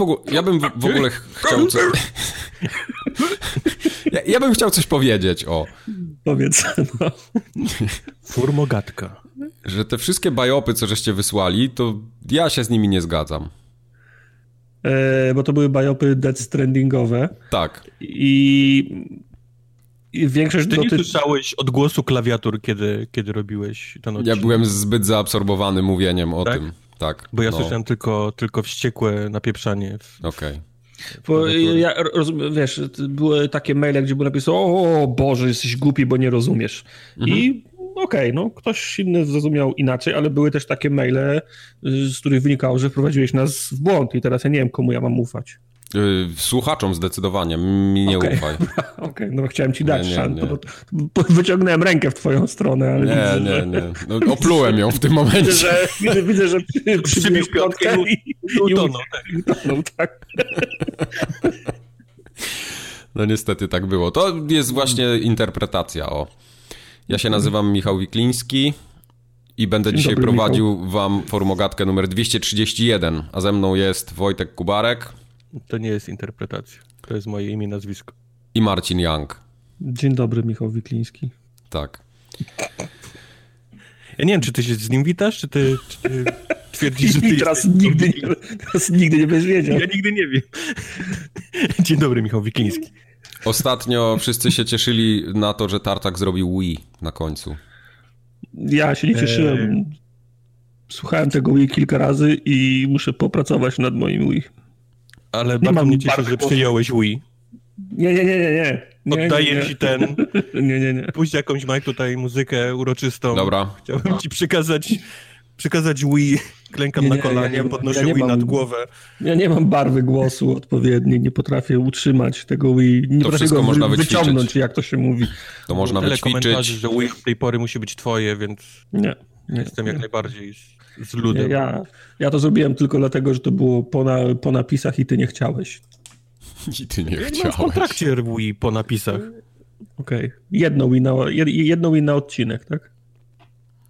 w ogóle, ja bym w, w ogóle chciał coś... ja, ja, bym chciał coś powiedzieć, o. Powiedz, no. Furmogatka. Że te wszystkie bajopy, co żeście wysłali, to ja się z nimi nie zgadzam. E, bo to były bajopy Dead Strandingowe. Tak. I i większość Ty doty... nie słyszałeś odgłosu klawiatur, kiedy, kiedy robiłeś ten odcinek? Ja byłem zbyt zaabsorbowany mówieniem o tak? tym. Tak. Bo ja no. słyszałem tylko, tylko wściekłe napieprzanie. Okej. Okay. Bo ja rozumiem, wiesz, były takie maile, gdzie było napisane, o Boże, jesteś głupi, bo nie rozumiesz. Mhm. I okej, okay, no ktoś inny zrozumiał inaczej, ale były też takie maile, z których wynikało, że wprowadziłeś nas w błąd i teraz ja nie wiem, komu ja mam ufać. Y, słuchaczom zdecydowanie, mi nie okay. ufaj. Okej, okay, no chciałem ci dać szansę. Wyciągnąłem rękę w twoją stronę, ale nie, widzę, nie, że... nie. No, oplułem ją w tym momencie. Widzę, że, widzę, widzę, że przy, przybił piątkę i, i, i utonął. Tak. tak. No niestety tak było. To jest właśnie interpretacja, o. Ja się nazywam Michał Wikliński i będę Dzień dzisiaj dobry, prowadził Michał. wam formogatkę numer 231, a ze mną jest Wojtek Kubarek. To nie jest interpretacja. To jest moje imię, nazwisko. I Marcin Young. Dzień dobry, Michał Wikliński. Tak. Ja nie wiem, czy ty się z nim witasz, czy ty, czy ty twierdzisz, że ty teraz nigdy, nie, teraz nigdy nie będziesz wiedział. Ja nigdy nie wiem. Dzień dobry, Michał Wikliński. Ostatnio wszyscy się cieszyli na to, że Tartak zrobił Wii na końcu. Ja się nie cieszyłem. Słuchałem tego Wii kilka razy i muszę popracować nad moim Wii. Ale nie bardzo mnie cieszy, że przyjąłeś Wii. Nie, nie, nie, nie, nie. nie Oddaję nie, nie. ci ten. nie, nie, nie. Pójść jakąś Mike tutaj muzykę uroczystą. Dobra. Chciałbym ci przekazać, przekazać Wii. Klękam nie, na kolanie, ja podnoszę ja Wii mam, nad głowę. Ja nie mam barwy głosu odpowiedniej, nie potrafię utrzymać tego Wii. Nie to wszystko go można wyciągnąć, wyćwiczyć. jak to się mówi. To można Tyle wyćwiczyć. że Wii od tej pory musi być twoje, więc nie, nie jestem jak najbardziej z ludem. Ja, ja to zrobiłem tylko dlatego, że to było po, na, po napisach i ty nie chciałeś. I ty nie chciałeś. w kontrakcie Wii po napisach. Okej. Okay. Jedno, win na, jedno win na odcinek, tak?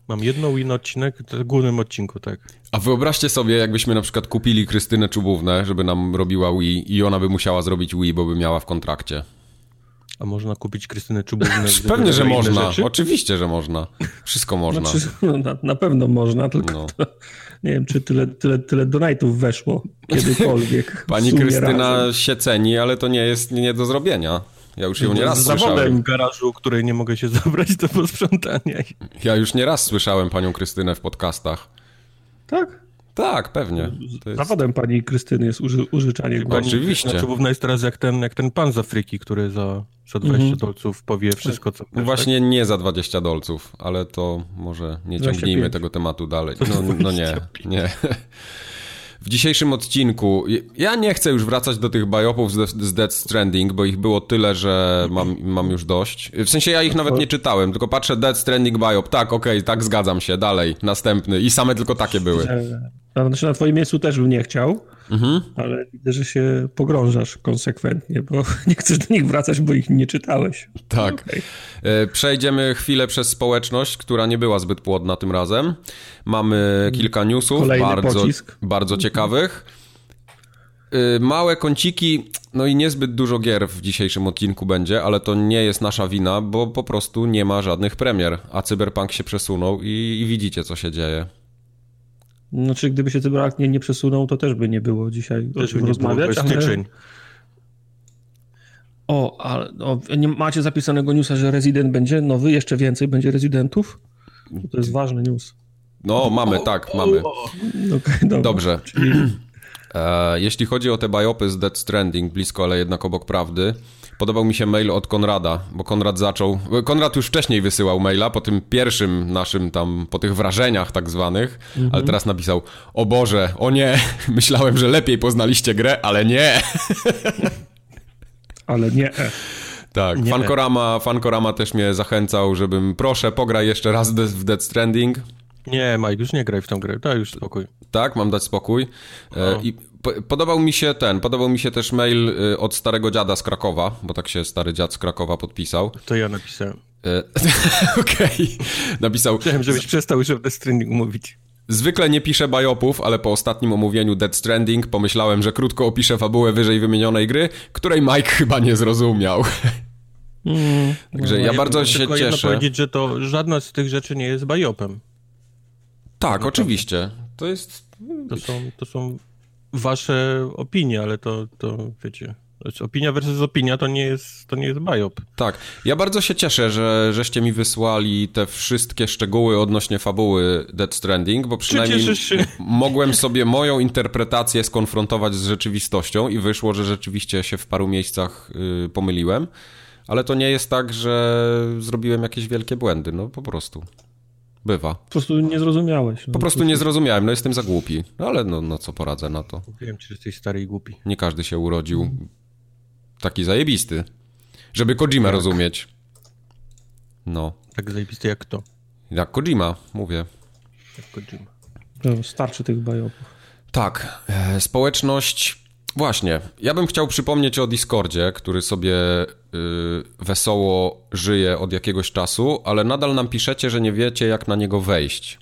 Mam jedno win na odcinek w głównym odcinku, tak. A wyobraźcie sobie, jakbyśmy na przykład kupili Krystynę Czubównę, żeby nam robiła Wii i ona by musiała zrobić Wii, bo by miała w kontrakcie. A można kupić Krystynę Czubównę? Pewnie, że można. Oczywiście, że można. Wszystko można. Znaczy, no, na, na, pewno można, tylko no. to, nie wiem, czy tyle, tyle, tyle donatów weszło kiedykolwiek. Pani Krystyna razem. się ceni, ale to nie jest nie do zrobienia. Ja już ją nie raz słyszałem. w garażu, której nie mogę się zabrać do posprzątania. Ja już nie raz słyszałem panią Krystynę w podcastach. Tak? Tak, pewnie. Jest... Zawodem pani Krystyny jest uży, użyczanie głosu. Oczywiście. Czubówna jest teraz jak ten, jak ten pan z Afryki, który za, za 20 mhm. dolców powie wszystko, co... Właśnie tak? nie za 20 dolców, ale to może nie ciągnijmy tego tematu dalej. No, no nie, nie. W dzisiejszym odcinku, ja nie chcę już wracać do tych biopów z Dead Stranding, bo ich było tyle, że mam, mam już dość. W sensie ja ich nawet nie czytałem, tylko patrzę Dead Stranding biop, tak, okej, okay, tak, zgadzam się, dalej, następny i same tylko takie były. Znaczy na twoim miejscu też bym nie chciał, mhm. ale widzę, że się pogrążasz konsekwentnie, bo nie chcesz do nich wracać, bo ich nie czytałeś. Tak. Okay. E, przejdziemy chwilę przez społeczność, która nie była zbyt płodna tym razem. Mamy kilka newsów, Kolejny bardzo, pocisk. bardzo ciekawych. E, małe kąciki, no i niezbyt dużo gier w dzisiejszym odcinku będzie, ale to nie jest nasza wina, bo po prostu nie ma żadnych premier, a Cyberpunk się przesunął i, i widzicie, co się dzieje. Znaczy, gdyby się Cyberpunk nie, nie przesunął, to też by nie było dzisiaj też o czym rozmawiać. Było ale... O, ale o, nie macie zapisanego newsa, że Resident będzie nowy, jeszcze więcej będzie Residentów? To jest ważny news. No, mamy, tak, mamy. Okay, Dobrze. Czyli... E, jeśli chodzi o te biopy z Dead Stranding, blisko, ale jednak obok prawdy, podobał mi się mail od Konrada, bo Konrad zaczął. Konrad już wcześniej wysyłał maila po tym pierwszym naszym tam, po tych wrażeniach tak zwanych, mhm. ale teraz napisał: O Boże, o nie, myślałem, że lepiej poznaliście grę, ale nie. Ale nie. Tak, nie. Fankorama, Fankorama też mnie zachęcał, żebym proszę, pograj jeszcze raz w Dead Stranding. Nie, Mike, już nie graj w tą grę, daj już spokój. Tak, mam dać spokój. E, I podobał mi się ten, podobał mi się też mail y, od starego dziada z Krakowa, bo tak się stary dziad z Krakowa podpisał. To ja napisałem. E, okej, okay. napisał... Chciałem, żebyś przestał już o Death Stranding mówić. Zwykle nie piszę bajopów, ale po ostatnim omówieniu Dead Stranding pomyślałem, że krótko opiszę fabułę wyżej wymienionej gry, której Mike chyba nie zrozumiał. Mm, Także no, ja, ja bardzo się tylko cieszę. powiedzieć, że to żadna z tych rzeczy nie jest bajopem. Tak, no oczywiście. To jest... To są, to są wasze opinie, ale to, to wiecie... Znaczy, opinia versus opinia to nie jest, to nie jest biop. Tak. Ja bardzo się cieszę, że żeście mi wysłali te wszystkie szczegóły odnośnie fabuły Dead Stranding, bo przynajmniej mogłem sobie moją interpretację skonfrontować z rzeczywistością i wyszło, że rzeczywiście się w paru miejscach y, pomyliłem. Ale to nie jest tak, że zrobiłem jakieś wielkie błędy, no po prostu. Bywa. Po prostu nie zrozumiałeś. No. Po prostu nie zrozumiałem, no jestem za głupi. No ale no, no co poradzę na to. Wiem, czy jesteś stary i głupi. Nie każdy się urodził taki zajebisty. Żeby Kojima tak. rozumieć. No. Tak zajebisty jak kto? Jak Kojima, mówię. Jak Kojima. No, starczy tych bajopów. Tak. E, społeczność... Właśnie. Ja bym chciał przypomnieć o Discordzie, który sobie y, wesoło żyje od jakiegoś czasu, ale nadal nam piszecie, że nie wiecie, jak na niego wejść.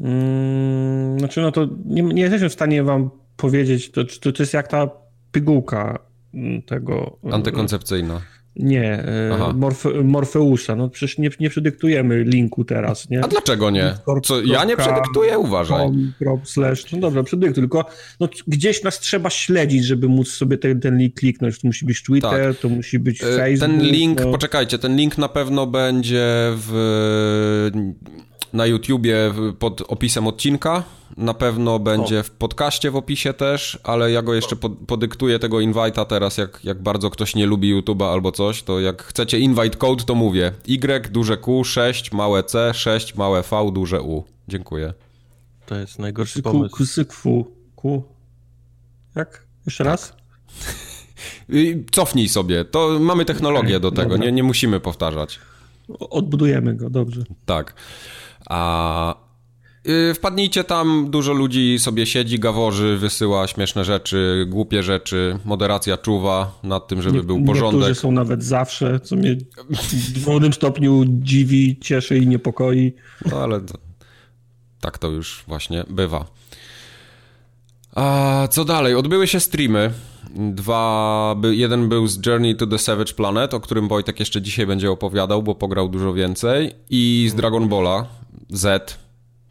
Mm, znaczy, no to nie, nie jesteśmy w stanie wam powiedzieć, to, to, to jest jak ta pigułka Mm, tego... E, Antykoncepcyjna. Nie, e, Morfe, Morfeusza. No przecież nie, nie przedyktujemy linku teraz, nie? A dlaczego nie? Co, ja nie przedyktuję, uważaj. slash, no dobra, przedyktuj, tylko no, gdzieś nas trzeba śledzić, żeby móc sobie ten, ten link kliknąć. To musi być Twitter, tak. to musi być e, Facebook. Ten link, no. poczekajcie, ten link na pewno będzie w na YouTubie pod opisem odcinka. Na pewno będzie w podcaście w opisie też, ale ja go jeszcze pod, podyktuję tego invite'a teraz, jak, jak bardzo ktoś nie lubi YouTube'a albo coś, to jak chcecie invite code, to mówię Y, duże Q, 6, małe C, 6, małe V, duże U. Dziękuję. To jest najgorszy pomysł. Q, Q. Jak? Jeszcze tak. raz? Cofnij sobie, to mamy technologię do tego, nie, nie musimy powtarzać. Odbudujemy go, dobrze. Tak. A y, Wpadnijcie tam, dużo ludzi sobie siedzi, gaworzy, wysyła śmieszne rzeczy, głupie rzeczy, moderacja czuwa nad tym, żeby Nie, był porządek. Niektórzy są nawet zawsze, co mnie w dowolnym stopniu dziwi, cieszy i niepokoi. No ale to, tak to już właśnie bywa. A co dalej? Odbyły się streamy. Dwa, jeden był z Journey to the Savage Planet, o którym Wojtek jeszcze dzisiaj będzie opowiadał, bo pograł dużo więcej. I z Dragon Balla Z,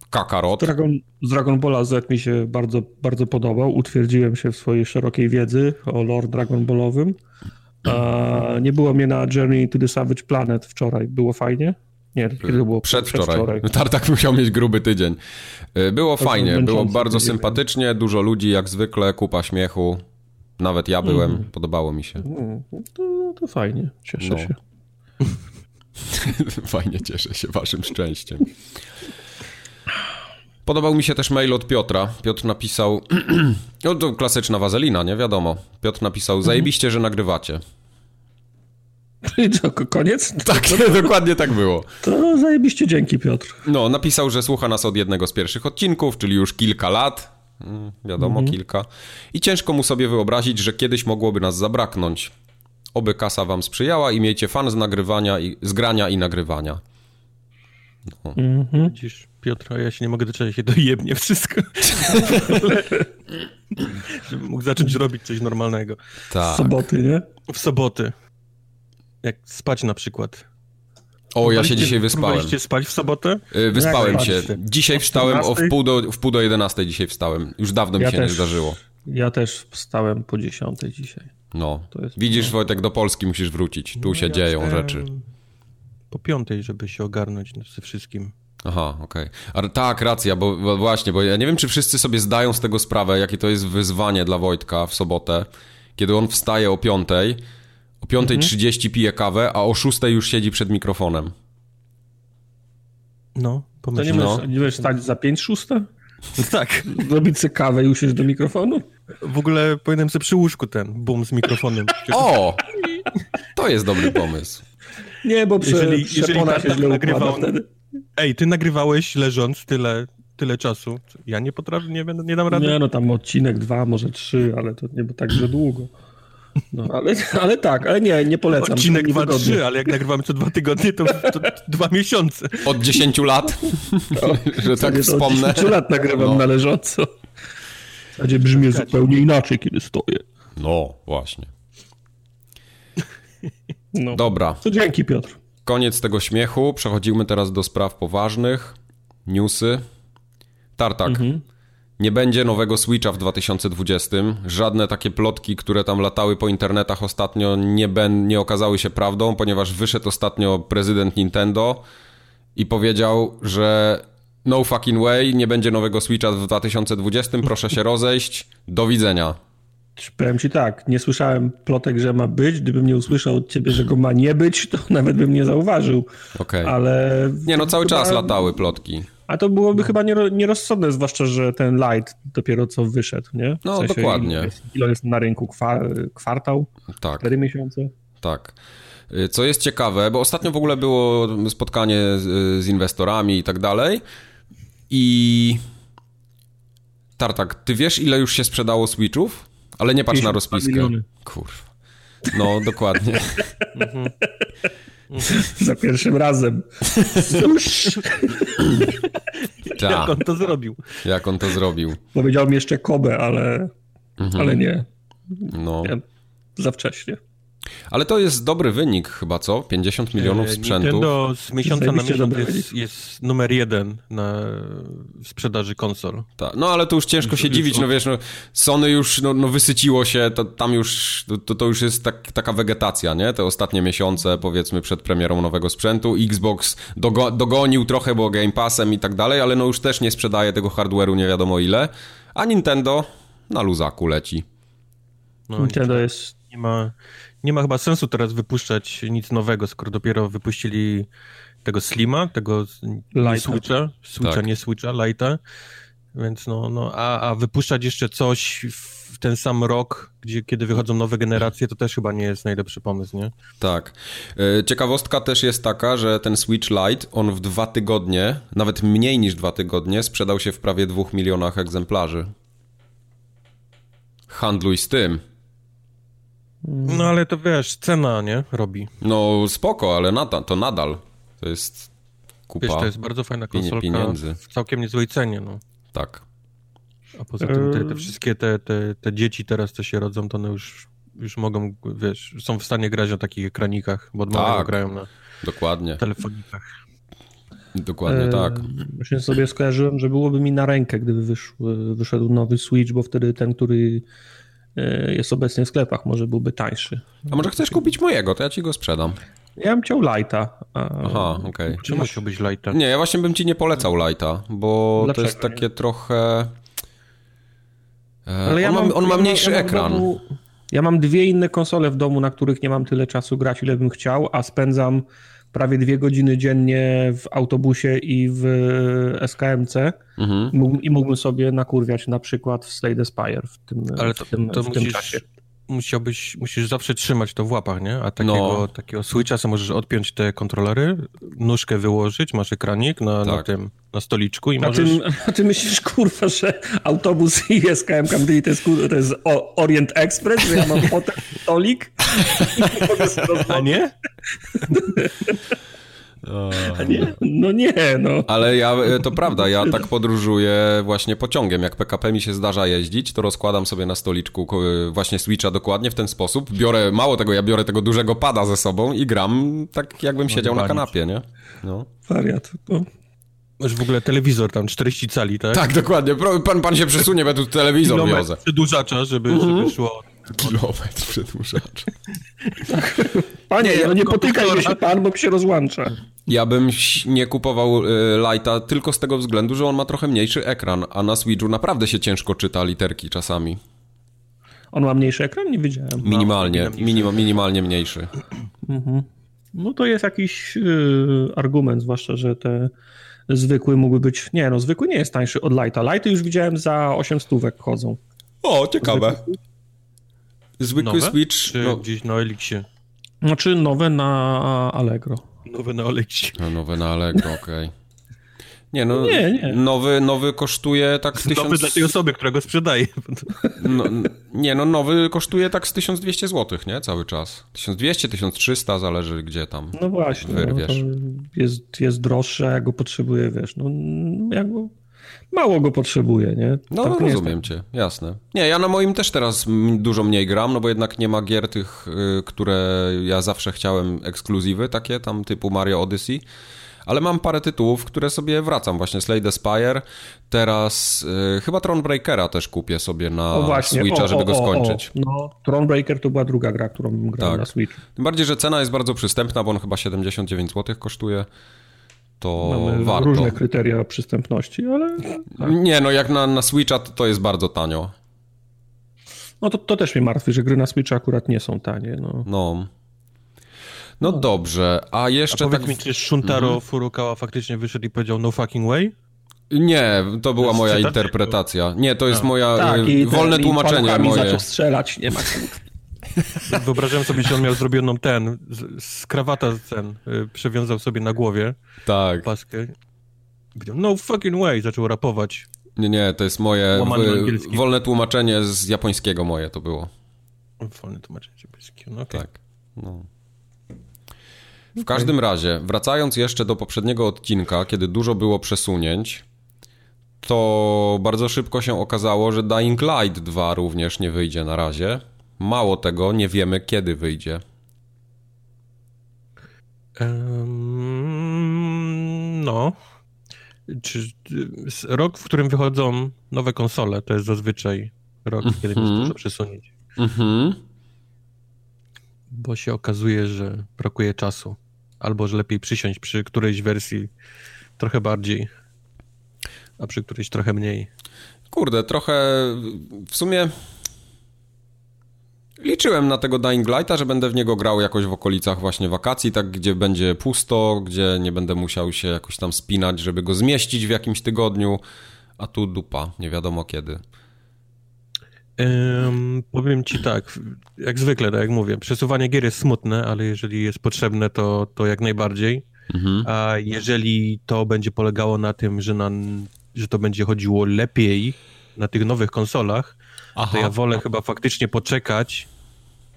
Kakarot. Dragon, z Dragon Balla Z mi się bardzo, bardzo podobał. Utwierdziłem się w swojej szerokiej wiedzy o lore Dragon Ballowym. nie było mnie na Journey to the Savage Planet wczoraj. Było fajnie? Nie, kiedy było? Przedwczoraj. Przedwczoraj. Tartak musiał mieć gruby tydzień. Y, było fajnie, było bardzo sympatycznie, dużo ludzi jak zwykle, kupa śmiechu. Nawet ja byłem, mm. podobało mi się. Mm, to, to fajnie, cieszę no. się. fajnie, cieszę się waszym szczęściem. Podobał mi się też mail od Piotra. Piotr napisał, no to klasyczna wazelina, nie wiadomo. Piotr napisał, mhm. zajebiście, że nagrywacie. Co, koniec? Tak, dokładnie tak było. To zajebiście dzięki, Piotr. No, napisał, że słucha nas od jednego z pierwszych odcinków, czyli już kilka lat. Mm, wiadomo, mhm. kilka. I ciężko mu sobie wyobrazić, że kiedyś mogłoby nas zabraknąć. Oby kasa wam sprzyjała i miejcie fan z nagrywania, i, z grania i nagrywania. No. Mhm. Widzisz, Piotra, ja się nie mogę doczekać, się dojebnie wszystko. Żeby mógł zacząć robić coś normalnego. Tak. W soboty, nie? W soboty. Jak spać na przykład. O, ja się dzisiaj wyspałem. Próbowaliście spać w sobotę? Yy, wyspałem się. Dzisiaj wstałem o wpół do, wpół do 11 dzisiaj wstałem. Już dawno ja mi się też, nie zdarzyło. Ja też wstałem po 10 dzisiaj. No. Widzisz, Wojtek, do Polski musisz wrócić. Tu no, się ja dzieją rzeczy. Po piątej, żeby się ogarnąć ze wszystkim. Aha, okej. Okay. Tak, racja, bo, bo, właśnie, bo ja nie wiem, czy wszyscy sobie zdają z tego sprawę, jakie to jest wyzwanie dla Wojtka w sobotę, kiedy on wstaje o piątej, o 5.30 mhm. pije kawę, a o 6.00 już siedzi przed mikrofonem. No, pomyśl. To nie, no. nie będziesz stać za 5 szóste? tak. Zrobić sobie kawę i usiąść do mikrofonu? W ogóle powinienem sobie przy łóżku ten boom z mikrofonem. o! To jest dobry pomysł. Nie, bo prze, jeżeli, jeżeli się źle nagrywał, wtedy. Ej, ty nagrywałeś leżąc tyle, tyle czasu. Ja nie potrafię, nie, nie dam rady. Nie, no tam odcinek dwa, może trzy, ale to nie było tak, że długo. No, ale, ale tak, ale nie, nie polecam. Odcinek 2-3, ale jak nagrywamy co dwa tygodnie, to, to dwa miesiące. Od 10 lat, no, że tak wspomnę. Od 10 lat nagrywam no. należąco. W zasadzie brzmi zupełnie inaczej, kiedy stoję. No, właśnie. No. Dobra. To dzięki, Piotr. Koniec tego śmiechu. Przechodzimy teraz do spraw poważnych. Newsy. Tartak. Mhm. Nie będzie nowego Switcha w 2020. Żadne takie plotki, które tam latały po internetach ostatnio, nie, ben, nie okazały się prawdą, ponieważ wyszedł ostatnio prezydent Nintendo i powiedział, że no fucking way, nie będzie nowego Switcha w 2020, proszę się rozejść, do widzenia. Powiem ci tak, nie słyszałem plotek, że ma być. Gdybym nie usłyszał od ciebie, że go ma nie być, to nawet bym nie zauważył. Okej. Okay. Ale. Nie, no cały chyba... czas latały plotki. A to byłoby chyba nierozsądne, zwłaszcza, że ten Light dopiero co wyszedł, nie? W no, sensie dokładnie. Ile jest, ile jest na rynku? Kwar, kwartał? Tak. Cztery miesiące? Tak. Y, co jest ciekawe, bo ostatnio w ogóle było spotkanie z, z inwestorami i tak dalej i... Tartak, ty wiesz ile już się sprzedało Switchów? Ale nie patrz na rozpiskę. Kurwa. No, dokładnie. Za pierwszym razem. Ta. Jak on to zrobił? Jak on to zrobił? Powiedział mi jeszcze Kobe, ale, mhm. ale nie. No. Nie, za wcześnie. Ale to jest dobry wynik chyba, co? 50 milionów sprzętów. Nintendo z miesiąca na miesiąc jest, jest, numer jeden na sprzedaży konsol. Tak, no ale to już ciężko już, się już dziwić, no wiesz, no, Sony już no, no wysyciło się, to tam już, to, to już jest tak, taka wegetacja, nie? Te ostatnie miesiące, powiedzmy, przed premierą nowego sprzętu. Xbox dogo, dogonił trochę, bo Game Passem i tak dalej, ale no już też nie sprzedaje tego hardware'u nie wiadomo ile. A Nintendo na luzaku leci. No, Nintendo jest... Nie ma nie ma chyba sensu teraz wypuszczać nic nowego, skoro dopiero wypuścili tego Slima, tego Lighta. Switcha, Switcha, tak. nie Switcha, Lighta. Więc no, no a, a wypuszczać jeszcze coś w ten sam rok, gdzie, kiedy wychodzą nowe generacje, to też chyba nie jest najlepszy pomysł, nie? Tak. E, ciekawostka też jest taka, że ten Switch Lite, on w dwa tygodnie, nawet mniej niż dwa tygodnie, sprzedał się w prawie dwóch milionach egzemplarzy. Handluj z tym. No ale to wiesz, cena, nie? Robi. No spoko, ale nadal, to nadal. To jest kupa Wiesz, to jest bardzo fajna konsolka pieniędzy. w całkiem niezłej cenie, no. Tak. A poza tym te, te eee. wszystkie te, te, te dzieci teraz, co się rodzą, to one już, już mogą, wiesz, są w stanie grać na takich ekranikach, bo od tak, grają na dokładnie. telefonikach. Dokładnie eee, tak. Właśnie sobie skojarzyłem, że byłoby mi na rękę, gdyby wyszły, wyszedł nowy Switch, bo wtedy ten, który E, jest obecnie w sklepach, może byłby tańszy. A może chcesz kupić mojego, to ja ci go sprzedam. Ja bym chciał Lighta. Aha, okej. Okay. Czemu chciałbyś Lighta? Nie, ja właśnie bym ci nie polecał Lighta, bo Dlaczego to jest takie nie? trochę... E, Ale ja on, mam, on ma mniejszy ja mam ekran. Domu, ja mam dwie inne konsole w domu, na których nie mam tyle czasu grać, ile bym chciał, a spędzam prawie dwie godziny dziennie w autobusie i w SKMC mhm. i mógłbym sobie nakurwiać na przykład w Slade Spire w tym, Ale to, w tym, to w musisz, tym czasie musiałbyś, musisz zawsze trzymać to w łapach, nie? A takiego, no. takiego switcha sobie możesz odpiąć te kontrolery, nóżkę wyłożyć, masz ekranik na, tak. na tym, na stoliczku i a możesz... Ty, a ty myślisz, kurwa, że autobus i SKM Camry to jest, to jest Orient Express, że ja mam potem stolik? a nie? Nie? No nie, no. Ale ja, e, to prawda, ja tak podróżuję właśnie pociągiem. Jak PKP mi się zdarza jeździć, to rozkładam sobie na stoliczku e, właśnie Switcha dokładnie w ten sposób. Biorę, mało tego, ja biorę tego dużego pada ze sobą i gram tak, jakbym siedział na kanapie, nie? No. Wariat. No. Masz w ogóle telewizor tam, 40 cali, tak? Tak, dokładnie. Pan, pan się przesunie, bo tu telewizor Kilometr wiozę. przedłużacza, żeby, mhm. żeby szło Kilometr przedłużacz. Panie, nie, no nie potykaj się pan, bo się rozłącza. Ja bym nie kupował y, Lighta tylko z tego względu, że on ma trochę mniejszy ekran, a na Switchu naprawdę się ciężko czyta literki czasami. On ma mniejszy ekran? Nie wiedziałem. Minimalnie, minim, minimalnie mniejszy. Mhm. No to jest jakiś y, argument, zwłaszcza, że te zwykły mógłby być... Nie, no zwykły nie jest tańszy od Lighta. Lighty już widziałem za 8 stówek chodzą. O, ciekawe. Zwykły nowe? Switch... Czy no. gdzieś na Elixie? Znaczy nowe na Allegro. Nowe na Allegro. A nowe na Allegro, okej. Okay. Nie, no, nie, nie. Nowy, nowy kosztuje tak... Tysiąc... Nowy dla tej osoby, która go sprzedaje. No, nie, no nowy kosztuje tak z 1200 zł, nie? Cały czas. 1200, 1300, zależy gdzie tam No właśnie, no, jest, jest droższy, jak go potrzebuje, wiesz, no jak go mało go potrzebuje, nie? No, tak no rozumiem tak. cię, jasne. Nie, ja na moim też teraz dużo mniej gram, no bo jednak nie ma gier tych, y, które ja zawsze chciałem, ekskluzywy takie, tam typu Mario Odyssey. Ale mam parę tytułów, które sobie wracam. Właśnie Slay the Spire. Teraz y, chyba Thronebreakera też kupię sobie na właśnie, Switcha, o, żeby o, go skończyć. O, no, Thronebreaker to była druga gra, którą grałem tak. na Switch. Tym bardziej, że cena jest bardzo przystępna, bo on chyba 79 zł kosztuje to Mamy warto. różne kryteria przystępności, ale... Tak. Nie, no jak na, na Switcha to, to jest bardzo tanio. No to, to też mnie martwi, że gry na Switcha akurat nie są tanie. No. no. No, no dobrze, a jeszcze a tak... mi, czy Shuntaro mhm. Furukawa faktycznie wyszedł i powiedział no fucking way? Nie, to była to moja interpretacja. Nie, to jest moja tak, y, wolne tłumaczenie moje. zaczął strzelać, nie ma Wyobrażałem sobie, że on miał zrobioną ten, z, z krawata ten, y, przewiązał sobie na głowie. Tak. Paskę. No fucking way, zaczął rapować. Nie, nie, to jest moje w, wolne tłumaczenie z japońskiego moje to było. Wolne tłumaczenie z japońskiego, no okay. Tak, no. W każdym razie, wracając jeszcze do poprzedniego odcinka, kiedy dużo było przesunięć, to bardzo szybko się okazało, że Dying Light 2 również nie wyjdzie na razie. Mało tego, nie wiemy kiedy wyjdzie. Um, no. Czy, rok, w którym wychodzą nowe konsole, to jest zazwyczaj rok, mm -hmm. kiedy jest dużo przesunięć. Mm -hmm. Bo się okazuje, że brakuje czasu. Albo że lepiej przysiąść przy którejś wersji trochę bardziej, a przy którejś trochę mniej. Kurde, trochę w sumie liczyłem na tego Dying Lighta, że będę w niego grał jakoś w okolicach właśnie wakacji, tak gdzie będzie pusto, gdzie nie będę musiał się jakoś tam spinać, żeby go zmieścić w jakimś tygodniu, a tu dupa, nie wiadomo kiedy. Um, powiem ci tak, jak zwykle, tak jak mówię, przesuwanie gier jest smutne, ale jeżeli jest potrzebne, to, to jak najbardziej. Mhm. A jeżeli to będzie polegało na tym, że, na, że to będzie chodziło lepiej na tych nowych konsolach, Aha. to ja wolę chyba faktycznie poczekać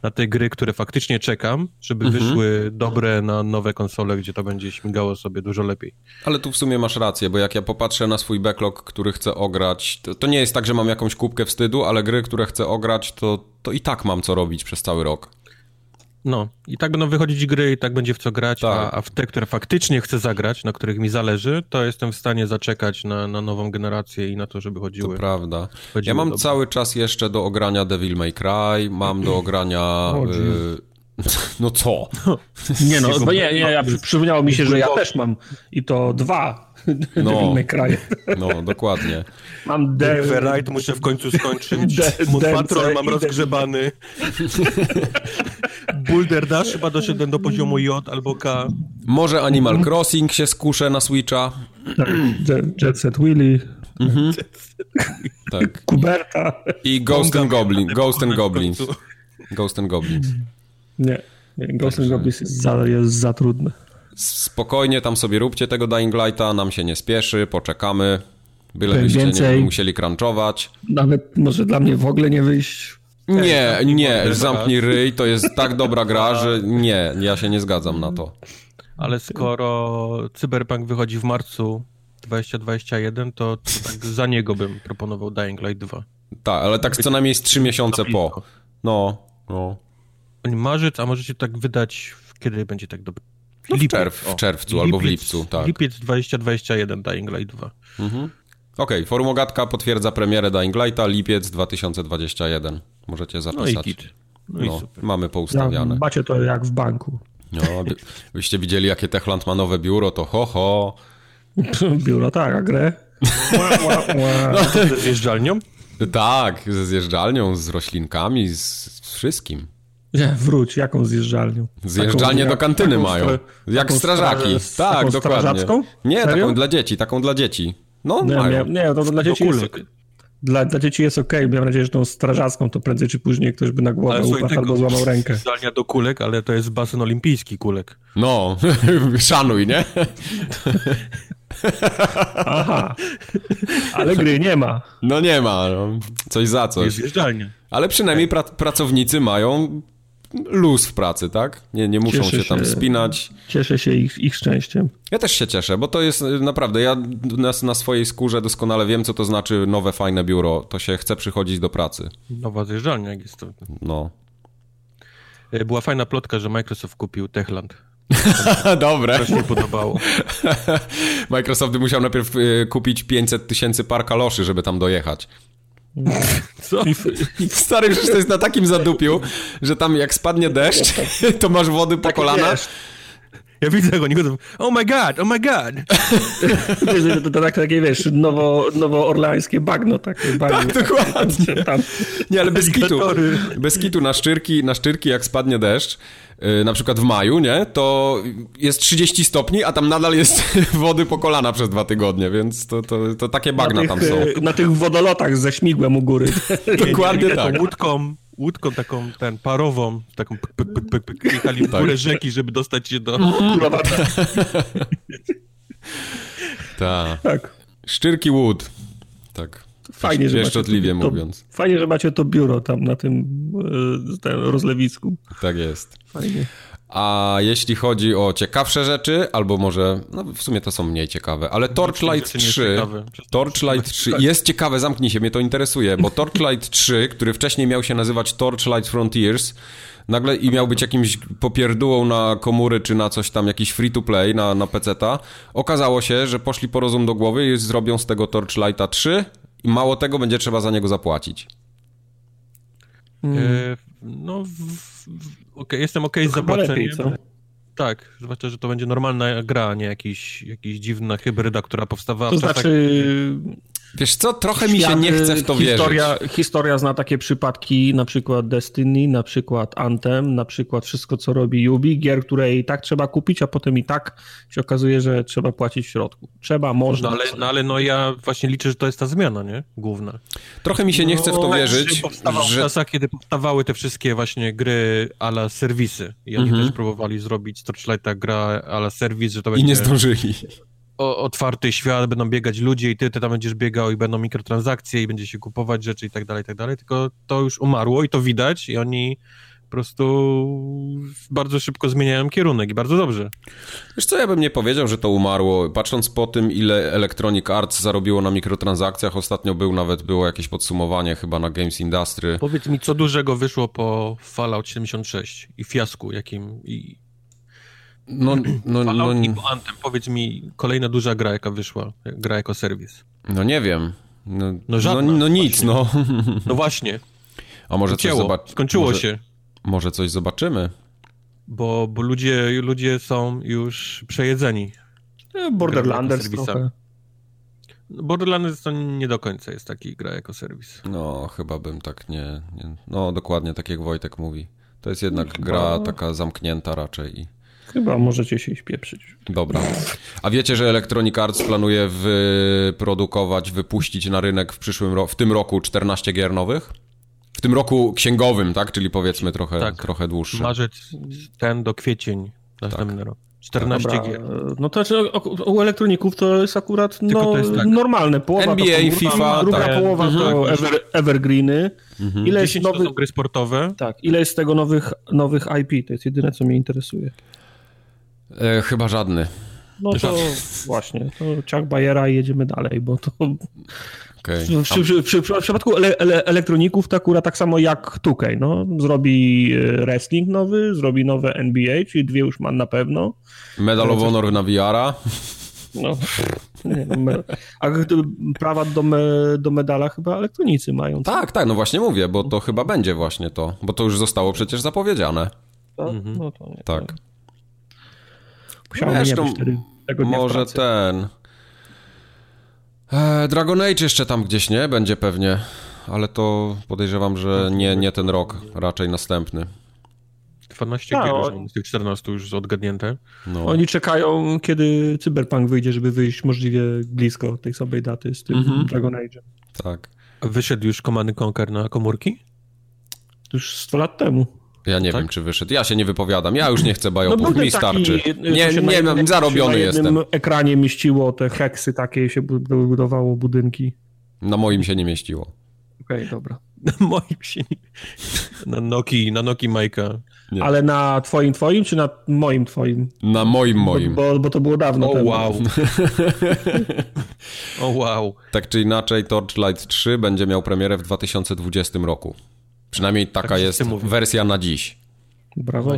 na te gry, które faktycznie czekam, żeby mhm. wyszły dobre na nowe konsole, gdzie to będzie śmigało sobie dużo lepiej. Ale tu w sumie masz rację, bo jak ja popatrzę na swój backlog, który chcę ograć, to, to nie jest tak, że mam jakąś kubkę wstydu, ale gry, które chcę ograć, to, to i tak mam co robić przez cały rok. No, i tak będą wychodzić gry, i tak będzie w co grać, tak. a, a, w te, które faktycznie chcę zagrać, na których mi zależy, to jestem w stanie zaczekać na, na nową generację i na to, żeby chodziły. To prawda. Chodziły ja mam dobrze. cały czas jeszcze do ogrania Devil May Cry, mam do ogrania... y no co? Nie no, bo nie, nie, ja przypomniało mi się, że ja też mam i to dwa no, No, dokładnie. Mam The muszę w końcu skończyć. Patrol mam rozgrzebany. Boulder Dash chyba doszedłem do poziomu J albo K. Może Animal Crossing się skuszę na Switcha. Tak, Jet Set Willy. Mhm. Tak. Kuberta. I Ghost and Goblin. Ghost and Goblins. Ghost and Goblins. Nie, Ghost and Goblins jest za, jest za trudne. Spokojnie tam sobie róbcie tego Dying Lighta, nam się nie spieszy, poczekamy. Byle byście więcej, nie musieli crunchować. Nawet może dla mnie w ogóle nie wyjść. Nie, nie, zamknij ryj, to jest tak dobra gra, że nie, ja się nie zgadzam na to. Ale skoro Cyberpunk wychodzi w marcu 2021, to, to tak za niego bym proponował Dying Light 2. Tak, ale tak co najmniej z 3 miesiące po. No, no. Marzec, a możecie tak wydać, kiedy będzie tak dobry. No w, czerw, w czerwcu lipiec, albo w lipcu, tak. Lipiec 2021 Dying Light 2. Mhm. Okej, okay, forum Ogatka potwierdza premierę Dying Lighta, lipiec 2021. Możecie zapisać. No i kit. No, no i mamy poustawiane. Ja, macie to jak w banku. No, by, byście widzieli, jakie Techland ma nowe biuro, to ho, ho. biuro, tak, a grę? No, ze zjeżdżalnią? Tak, ze zjeżdżalnią, z roślinkami, z, z wszystkim. Nie, wróć, jaką zjeżdżalnią? Zjeżdżalnię do kantyny taką, mają. Jak strażaki. Tak, taką dokładnie. Nie, Serio? taką dla dzieci, taką dla dzieci. No, nie, mają. Nie, nie to, to dla dzieci jest, dla, dla dzieci jest okej, okay. mam nadzieję, że tą strażacką to prędzej czy później ktoś by na głowę upadł albo złamał rękę. Zdalnia do kulek, ale to jest basen olimpijski kulek. No, szanuj, nie? Aha. Ale gry nie ma. No nie ma. No. Coś za coś. Jest wjeżdżalnie. Ale przynajmniej pra pracownicy mają luz w pracy, tak? Nie, nie muszą się, się, tam spinać. Cieszę się ich, ich szczęściem. Ja też się cieszę, bo to jest naprawdę, ja na, na, swojej skórze doskonale wiem, co to znaczy nowe, fajne biuro. To się chce przychodzić do pracy. Nowa zjeżdżalnia, jak jest to. No. E, była fajna plotka, że Microsoft kupił Techland. Dobre. Też mi podobało. Microsoft musiał najpierw e, kupić 500 tysięcy par kaloszy, żeby tam dojechać. Co? Stary, przecież to jest na takim zadupiu, że tam jak spadnie deszcz, to masz wody po kolana. Ja widzę, jak oni chodzą, oh my god, oh my god. to, to, to tak, takie, wiesz, nowo, nowoorleańskie bagno. Takie bagno, tak, dokładnie. Tam. Nie, ale bez kitu, bez kitu na szczyrki, na szczyrki jak spadnie deszcz, na przykład w maju, nie, to jest 30 stopni, a tam nadal jest wody po kolana przez dwa tygodnie, więc to, to, to takie bagna tych, tam są. Y, na tych wodolotach ze śmigłem u góry. Dokładnie tak. Łódką łódką taką, ten, parową, taką jechali w tak. górę rzeki, żeby dostać się do... Ta. tak. Szczyrki Wood. Tak. Fajnie, że macie to, mówiąc. Fajnie, że macie to biuro tam na tym, e, tym rozlewisku. Tak jest. Fajnie. A jeśli chodzi o ciekawsze rzeczy, albo może, no w sumie to są mniej ciekawe, ale Torchlight 3, Torchlight 3 jest ciekawe, zamknij się, mnie to interesuje, bo Torchlight 3, który wcześniej miał się nazywać Torchlight Frontiers, nagle i miał być jakimś popierdółą na komury, czy na coś tam, jakiś free to play na, na PC-ta, okazało się, że poszli po rozum do głowy i zrobią z tego Torchlighta 3 i mało tego będzie trzeba za niego zapłacić. Hmm. E, no, w, w, okay, jestem okej okay z zapłaceniem. Lepiej, tak, zwłaszcza, że to będzie normalna gra, a nie jakiś, jakiś dziwna hybryda, która powstawała to w czasach... znaczy... Wiesz co, trochę mi się nie chce w to historia, wierzyć. Historia zna takie przypadki, na przykład Destiny, na przykład Anthem, na przykład wszystko, co robi Ubi, gier, które i tak trzeba kupić, a potem i tak się okazuje, że trzeba płacić w środku. Trzeba, można. No ale, no, ale no ja właśnie liczę, że to jest ta zmiana, nie? Główna. Trochę mi się nie chce w to no, wierzyć. Że... W czasach, kiedy powstawały te wszystkie właśnie gry ala serwisy i oni mhm. też próbowali zrobić Torchlighta gra ala serwis, że to będzie... I nie zdążyli o, otwarty świat, będą biegać ludzie i ty, ty tam będziesz biegał i będą mikrotransakcje i będzie się kupować rzeczy i tak dalej, i tak dalej, tylko to już umarło i to widać i oni po prostu bardzo szybko zmieniają kierunek i bardzo dobrze. Wiesz co, ja bym nie powiedział, że to umarło. Patrząc po tym, ile Electronic Arts zarobiło na mikrotransakcjach, ostatnio był nawet, było jakieś podsumowanie chyba na Games Industry. Powiedz mi, co dużego wyszło po Fallout 76 i fiasku jakim i no, no, no, no, Anthem, powiedz mi, kolejna duża gra, jaka wyszła, gra jako serwis. No nie wiem. No, no, żadna, no, no nic, no. No właśnie. A może coś zobaczymy? Skończyło może, się. Może coś zobaczymy? Bo, bo ludzie, ludzie są już przejedzeni. Borderlanders trochę. Borderlands to nie do końca jest taki gra jako serwis. No, chyba bym tak nie, nie... No, dokładnie tak jak Wojtek mówi. To jest jednak chyba... gra taka zamknięta raczej i... Chyba możecie się śpieprzyć. Dobra. A wiecie, że Electronic Arts planuje wyprodukować, wypuścić na rynek w przyszłym roku, w tym roku 14 gier nowych? W tym roku księgowym, tak? Czyli powiedzmy trochę, tak. trochę dłuższy. Marzec ten do kwiecień następny tak. rok. 14 Dobra. gier. No to znaczy u elektroników to jest akurat no, to jest tak. normalne. Połowa NBA, to FIFA, druga tak. połowa mhm. to ever, evergreeny. Mhm. Ile jest nowych... to są gry sportowe. Tak, ile jest z tego nowych, nowych IP? To jest jedyne, co mnie interesuje. E, chyba żadny. No to żadny. właśnie, to Chuck Bayera i jedziemy dalej, bo to... Okay. W, przy, przy, w, przypadku ele, ele, elektroników to akurat tak samo jak Tukej, no. Zrobi e, wrestling nowy, zrobi nowe NBA, czyli dwie już ma na pewno. Medal of Honor na VR-a. No, nie, no, a prawa do, me, do medala chyba elektronicy mają. Tak, tak, no właśnie mówię, bo to chyba będzie właśnie to, bo to już zostało przecież zapowiedziane. Tak, mhm. no to nie, tak. Musiało Zresztą, nie być wtedy, tego dnia Może ten... E, Dragon Age jeszcze tam gdzieś, nie? Będzie pewnie. Ale to podejrzewam, że nie, nie ten rok, raczej następny. 12 gier już z tych 14 już odgadnięte. No. Oni czekają, kiedy Cyberpunk wyjdzie, żeby wyjść możliwie blisko tej samej daty z tym mhm. Dragon Age. Tak. Wyszedł już Command Conquer na komórki? Już 100 lat temu. Ja nie tak? wiem, czy wyszedł. Ja się nie wypowiadam. Ja już nie chcę bajopów. No, Mi starczy. Nie, nie, nie zarobiony jestem. Na ekranie mieściło te heksy takie się budowało budynki. Na moim się nie mieściło. Okej, okay, dobra. Na moim się nie... Na Noki, na Noki Majka. Nie. Ale na twoim twoim, czy na moim twoim? Na moim moim. Bo, bo, bo to było dawno oh, temu. wow. o wow. Tak czy inaczej, Torchlight 3 będzie miał premierę w 2020 roku. Przynajmniej taka tak jest wersja na dziś. Brawo.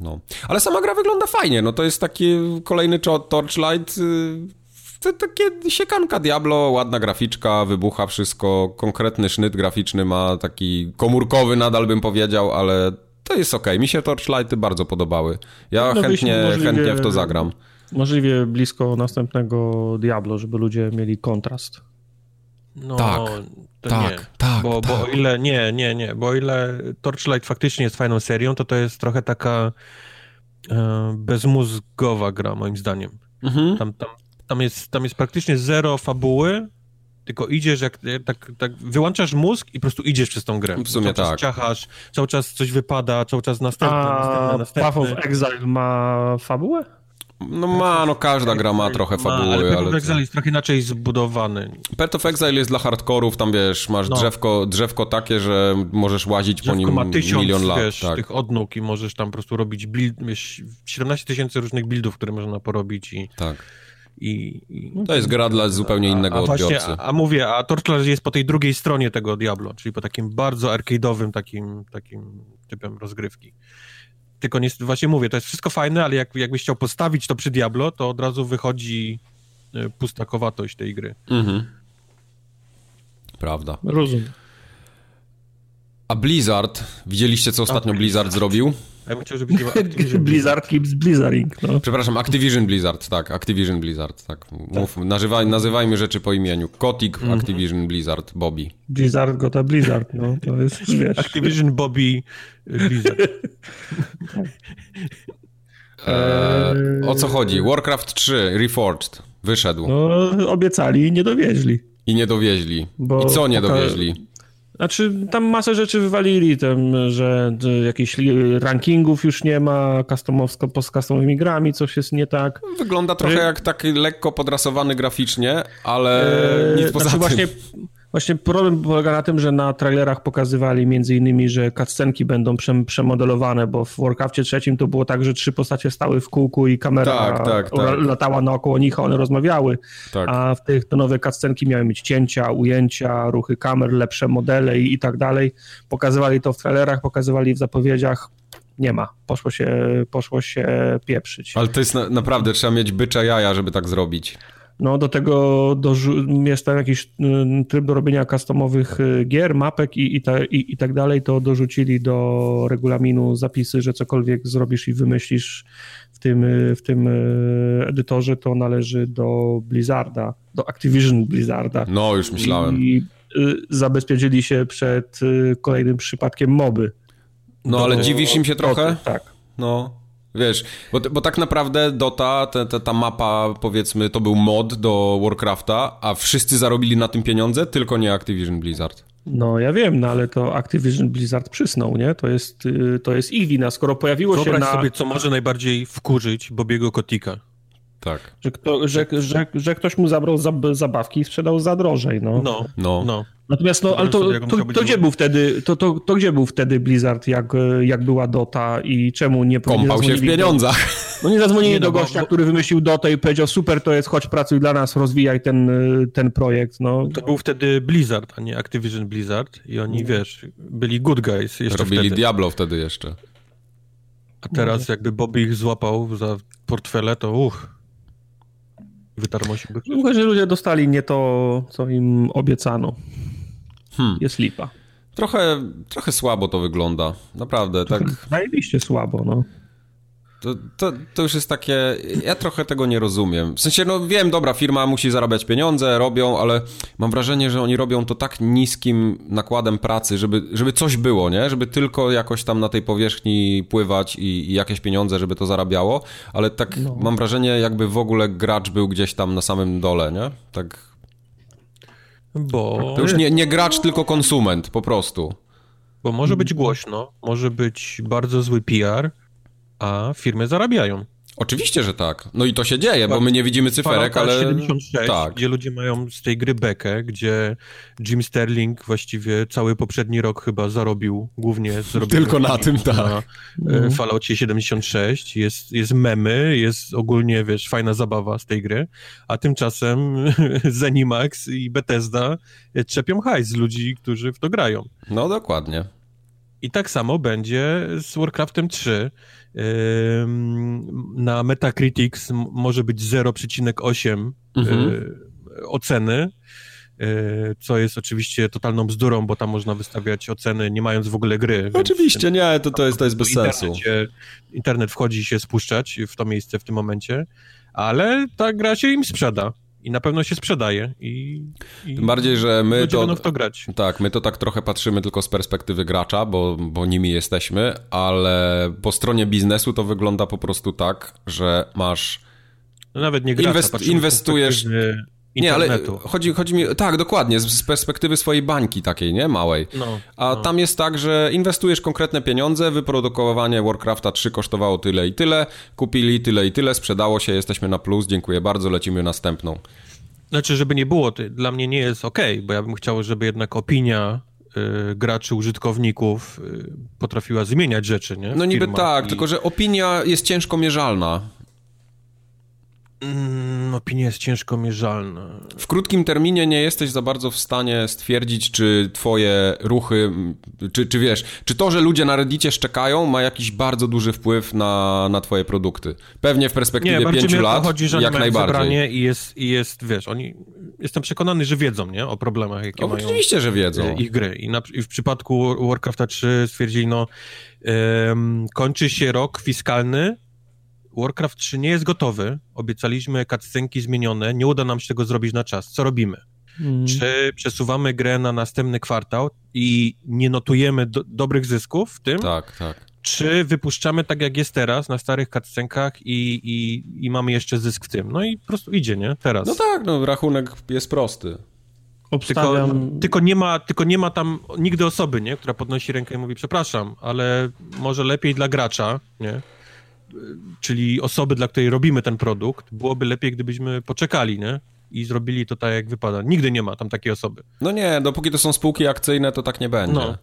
No. Ale sama gra wygląda fajnie. No to jest taki kolejny Torchlight. Y, to takie siekanka Diablo, ładna graficzka, wybucha wszystko, konkretny sznyt graficzny ma, taki komórkowy nadal bym powiedział, ale to jest ok. Mi się Torchlighty bardzo podobały. Ja no, chętnie, chętnie w to zagram. Możliwie blisko następnego Diablo, żeby ludzie mieli kontrast. No, tak, tak, nie. tak. Bo, tak. bo o ile, nie, nie, nie, bo o ile Torchlight faktycznie jest fajną serią, to to jest trochę taka e, bezmózgowa gra, moim zdaniem. Mhm. Tam, tam, tam, jest, tam jest praktycznie zero fabuły, tylko idziesz, jak tak, tak wyłączasz mózg i po prostu idziesz przez tą grę. W sumie cały tak. ciachasz, cały czas coś wypada, cały czas następne, A następne, następne. Path of Exile ma fabułę? No ma, no każda gra ma trochę fabuły, ma, ale... Path of Exile jest trochę inaczej zbudowany. Path of Exile jest dla hardkorów, tam wiesz, masz no. drzewko, drzewko takie, że możesz łazić drzewko po nim ma tysiąc, milion lat. wiesz, tak. tych odnóg i możesz tam po prostu robić build, wiesz, 17 tysięcy różnych buildów, które można porobić i... Tak. I, i, to jest gra dla zupełnie innego a, a właśnie, odbiorcy. A, a, mówię, a Torchlight jest po tej drugiej stronie tego Diablo, czyli po takim bardzo arcade'owym takim, takim typem rozgrywki. Tylko nie, właśnie mówię, to jest wszystko fajne, ale jak, jakbyś chciał postawić to przy Diablo, to od razu wychodzi e, pustakowatość tej gry. Mhm. Prawda. Rozumiem. A Blizzard, widzieliście co ostatnio Blizzard zrobił? Ja bym chciał, żeby Activision Blizzard keeps Blizzarding, no. Przepraszam, Activision Blizzard, tak, Activision Blizzard, tak. Mów, tak. Nazywaj, nazywajmy rzeczy po imieniu. Kotik, mm -hmm. Activision Blizzard, Bobby. Blizzard gota Blizzard, no, to jest, wiesz. Activision Bobby Blizzard. eee, o co chodzi? Warcraft 3 Reforged wyszedł. No, obiecali i nie dowieźli. I nie dowieźli. Bo I co nie dowieźli? Znaczy, tam masę rzeczy wywalili, tym, że jakichś rankingów już nie ma, customowsko, z customowymi grami coś jest nie tak. Wygląda trochę jak taki lekko podrasowany graficznie, ale eee, nic poza znaczy tym. Właśnie Właśnie problem polega na tym, że na trailerach pokazywali między innymi, że cutscenki będą przemodelowane, bo w Warcraftie trzecim to było tak, że trzy postacie stały w kółku i kamera tak, tak, tak. latała naokoło nich, a one rozmawiały. Tak. A w tych te nowe cutscenki miały mieć cięcia, ujęcia, ruchy kamer, lepsze modele i, i tak dalej. Pokazywali to w trailerach, pokazywali w zapowiedziach, nie ma. Poszło się, poszło się pieprzyć. Ale to jest na, naprawdę, trzeba mieć bycza jaja, żeby tak zrobić. No do tego do, jest tam jakiś y, tryb do robienia customowych y, gier, mapek i, i, ta, i, i tak dalej, to dorzucili do regulaminu zapisy, że cokolwiek zrobisz i wymyślisz w tym, y, w tym edytorze, to należy do Blizzarda, do Activision Blizzarda. No, już myślałem. I zabezpieczyli się przed kolejnym przypadkiem moby. No, do, ale dziwisz im się trochę? tak. No, Wiesz, bo, bo tak naprawdę Dota, te, te, ta mapa, powiedzmy, to był mod do Warcrafta, a wszyscy zarobili na tym pieniądze, tylko nie Activision Blizzard. No ja wiem, no ale to Activision Blizzard przysnął, nie? To jest, y, to jest ich wina, skoro pojawiło Wyobraź się na... sobie, co może najbardziej wkurzyć Bobiego Kotika. Tak. Że, kto, że, że, że ktoś mu zabrał zabawki i sprzedał za drożej, no. No, no. no. Natomiast, no, ale to, to, to, to gdzie był wtedy, to, to, to gdzie był wtedy Blizzard, jak, jak była Dota i czemu nie Kąpał się w pieniądzach. Do, no nie zadzwonili nie do no, gościa, bo, który wymyślił Dota i powiedział, super to jest, chodź pracuj dla nas, rozwijaj ten, ten projekt, no. To był wtedy Blizzard, a nie Activision Blizzard i oni, no. wiesz, byli good guys jeszcze Robili wtedy. Diablo wtedy jeszcze. A teraz no. jakby Bobby ich złapał za portfele, to uch wytarmosiłby. Chyba, że ludzie dostali nie to, co im obiecano. Hmm. Jest lipa. Trochę, trochę słabo to wygląda. Naprawdę, trochę tak. Zajebiście słabo, no. To, to, to, już jest takie. Ja trochę tego nie rozumiem. W sensie, no wiem, dobra, firma musi zarabiać pieniądze, robią, ale mam wrażenie, że oni robią to tak niskim nakładem pracy, żeby, żeby coś było, nie? Żeby tylko jakoś tam na tej powierzchni pływać i, i jakieś pieniądze, żeby to zarabiało, ale tak no. mam wrażenie, jakby w ogóle gracz był gdzieś tam na samym dole, nie? Tak. Bo. To już nie, nie gracz, tylko konsument, po prostu. Bo może być głośno, może być bardzo zły PR, a firmy zarabiają. Oczywiście, że tak. No i to się dzieje, bo my nie widzimy cyferek, ale... 76, tak. gdzie ludzie mają z tej gry bekę, gdzie Jim Sterling właściwie cały poprzedni rok chyba zarobił głównie... Tylko na tym, tak. Na mm. Falloutie 76. Jest, jest memy, jest ogólnie, wiesz, fajna zabawa z tej gry, a tymczasem Zenimax i Bethesda trzepią hajs z ludzi, którzy w to grają. No, dokładnie. I tak samo będzie z Warcraftem 3 na Metacritics może być 0,8 mhm. E, oceny, e, co jest oczywiście totalną bzdurą, bo tam można wystawiać oceny nie mając w ogóle gry. Oczywiście, nie, to, to, jest, to jest bez sensu. Internet wchodzi się spuszczać w to miejsce w tym momencie, ale ta gra się im sprzeda. I na pewno się sprzedaje. I, i Tym bardziej, że my to, w to grać. Tak, my to tak trochę patrzymy tylko z perspektywy gracza, bo, bo nimi jesteśmy, ale po stronie biznesu to wygląda po prostu tak, że masz. No nawet nie gracza, inwest, inwestujesz. Nie, ale chodzi, chodzi mi, tak, dokładnie, z perspektywy swojej bańki takiej, nie, małej. No, A no. tam jest tak, że inwestujesz konkretne pieniądze, wyprodukowanie Warcrafta 3 kosztowało tyle i tyle, kupili tyle i tyle, sprzedało się, jesteśmy na plus, dziękuję bardzo, lecimy następną. Znaczy, żeby nie było, dla mnie nie jest ok, bo ja bym chciał, żeby jednak opinia y, graczy, użytkowników y, potrafiła zmieniać rzeczy, nie? no niby tak, i... tylko że opinia jest ciężko mierzalna. Mm, opinia jest ciężko mierzalna. W krótkim terminie nie jesteś za bardzo w stanie stwierdzić, czy twoje ruchy, czy, czy wiesz, czy to, że ludzie na Reddicie szczekają, ma jakiś bardzo duży wpływ na, na twoje produkty. Pewnie w perspektywie nie, pięciu lat, chodzi, że jak najbardziej. I jest, I jest, wiesz, oni, jestem przekonany, że wiedzą, nie, o problemach, jakie no, mają. Oczywiście, że wiedzą. E, ich gry. I, na, i w przypadku Warcrafta 3 stwierdzili, no, um, kończy się rok fiskalny, Warcraft 3 nie jest gotowy, obiecaliśmy cutscenki zmienione, nie uda nam się tego zrobić na czas. Co robimy? Mm. Czy przesuwamy grę na następny kwartał i nie notujemy do, dobrych zysków w tym? Tak, tak. Czy wypuszczamy tak jak jest teraz na starych cutscenkach i, i, i mamy jeszcze zysk w tym? No i po prostu idzie, nie? Teraz. No tak, no rachunek jest prosty. Obstawiam... Tylko, tylko, nie ma, tylko nie ma tam nigdy osoby, nie? która podnosi rękę i mówi, przepraszam, ale może lepiej dla gracza, nie? Czyli osoby, dla której robimy ten produkt, byłoby lepiej, gdybyśmy poczekali, nie? I zrobili to tak, jak wypada. Nigdy nie ma tam takiej osoby. No nie, dopóki to są spółki akcyjne, to tak nie będzie. No.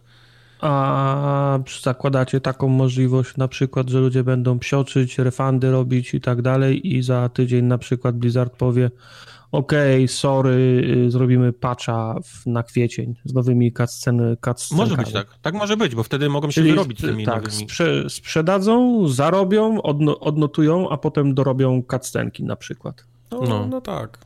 A zakładacie taką możliwość na przykład, że ludzie będą psioczyć, refundy robić i tak dalej i za tydzień na przykład Blizzard powie okej, okay, sorry, y, zrobimy patcha na kwiecień z nowymi cutsceny, Może być tak, tak może być, bo wtedy mogą się Czyli, wyrobić tymi tak, nowymi. Sprze sprzedadzą, zarobią, odno odnotują, a potem dorobią cutscenki na przykład. No, no. no tak.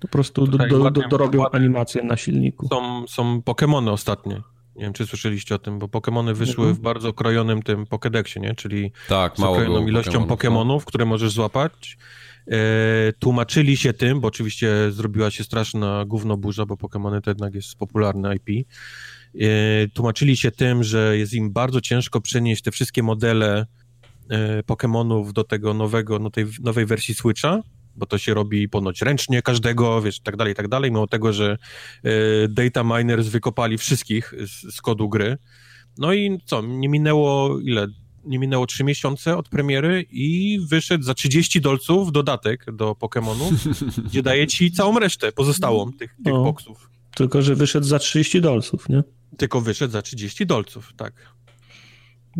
Po prostu do, do, do, dorobią animację na silniku. Są, są Pokémony ostatnie. Nie wiem, czy słyszeliście o tym, bo Pokémony wyszły mhm. w bardzo krojonym tym Pokédexie, nie? Czyli tak, z okrojoną ilością Pokémonów, no. które możesz złapać tłumaczyli się tym, bo oczywiście zrobiła się straszna gówno burza, bo Pokémony to jednak jest popularne IP. E, tłumaczyli się tym, że jest im bardzo ciężko przenieść te wszystkie modele e, Pokémonów do tego nowego, no tej nowej wersji Switcha, bo to się robi ponoć ręcznie każdego, wiesz, tak dalej, tak dalej, mimo tego, że data miners wykopali wszystkich z, z kodu gry. No i co, nie minęło ile? Nie minęło 3 miesiące od premiery i wyszedł za 30 dolców dodatek do Pokémonu, gdzie daje ci całą resztę pozostałą tych, tych o, boksów. Tylko, że wyszedł za 30 dolców, nie? Tylko wyszedł za 30 dolców, tak.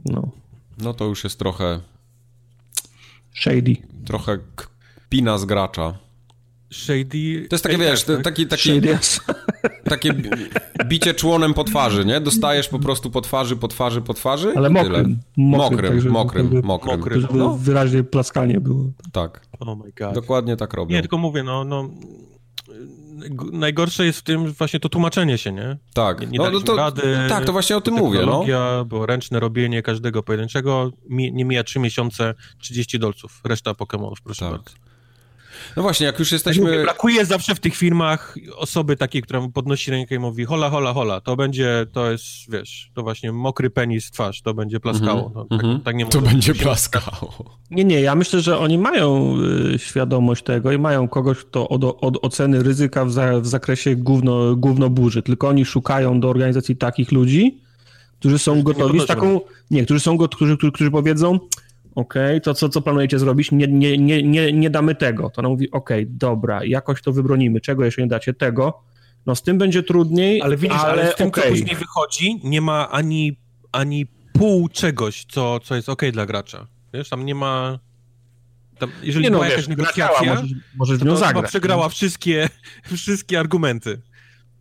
No. No to już jest trochę... Shady. Trochę pina z gracza. Shady... To jest takie, wiesz, tak? taki, taki, takie bicie członem po twarzy, nie? Dostajesz po prostu po twarzy, po twarzy, po twarzy Ale mokrym. Mokrym, mokrym, mokrym, mokrym. mokrym. Żeby no. wyraźnie plaskanie było. Tak. Oh my God. Dokładnie tak robię. Nie, tylko mówię, no, no najgorsze jest w tym właśnie to tłumaczenie się, nie? Tak. Nie, nie no, no to, rady, tak, to właśnie o tym mówię. No. było ręczne robienie każdego pojedynczego, nie mija 3 miesiące, 30 dolców, reszta Pokémonów, proszę tak. bardzo. No właśnie, jak już jesteśmy... Mówię, brakuje zawsze w tych firmach osoby takiej, która podnosi rękę i mówi hola, hola, hola, to będzie, to jest, wiesz, to właśnie mokry penis twarz, to będzie plaskało. Mm -hmm, no, tak, mm -hmm. tak nie to będzie plaskało. Nie, nie, ja myślę, że oni mają y, świadomość tego i mają kogoś, kto od, od oceny ryzyka w, za, w zakresie gówno, gówno burzy, tylko oni szukają do organizacji takich ludzi, którzy są gotowi z taką, nie, którzy są gotowi, którzy, którzy powiedzą, okay, to co, co planujecie zrobić? Nie, nie, nie, nie, nie damy tego. To ona mówi, okay, dobra, jakoś to wybronimy. Czego jeszcze nie dacie? Tego. No z tym będzie trudniej, ale widzisz, ale, ale z tym, okay. co później wychodzi, nie ma ani, ani pół czegoś, co, co jest okej dla gracza. Wiesz, tam nie ma... Tam, jeżeli nie była no, jakaś wiesz, negocjacja, możesz, możesz to, to zagrać. przegrała wszystkie, wszystkie argumenty.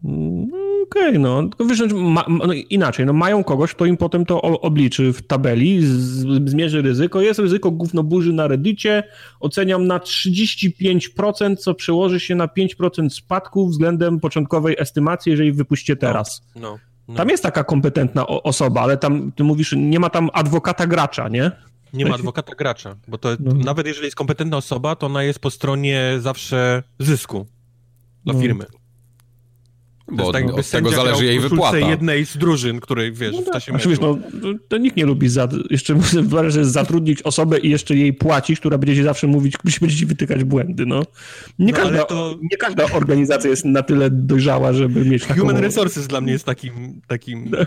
No, okej, okay, no. Tylko wiesz, ma, no, inaczej, no mają kogoś, kto im potem to obliczy w tabeli, z, zmierzy ryzyko. Jest ryzyko gówno burzy na reddicie, oceniam na 35%, co przełoży się na 5% spadku względem początkowej estymacji, jeżeli wypuścicie teraz. No, no, no. Tam jest taka kompetentna osoba, ale tam, ty mówisz, nie ma tam adwokata gracza, nie? Nie ma adwokata gracza, bo to no. nawet jeżeli jest kompetentna osoba, to ona jest po stronie zawsze zysku dla no. Bo tak od tego zależy jej wypłata. jednej z drużyn, której, wiesz, no, w czasie znaczy, wiesz, no, to nikt nie lubi za, jeszcze że zatrudnić osobę i jeszcze jej płacić, która będzie ci zawsze mówić, będzie ci wytykać błędy, no. Nie, no, każda, to... nie każda organizacja jest na tyle dojrzała, żeby mieć taką... Human Resources dla mnie jest takim... takim... No.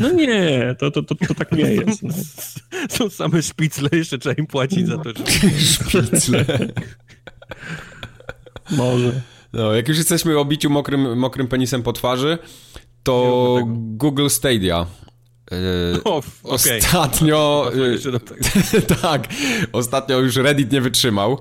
No nie, to, to, to, to tak nie jest. No. Są same szpicle, jeszcze trzeba im płacić za to, że... szpicle. Może. No, jak już jesteśmy o biciu mokrym, mokrym penisem po twarzy, to Google Stadia. Yy, o, okay. Ostatnio. Yy, tak, ostatnio już Reddit nie wytrzymał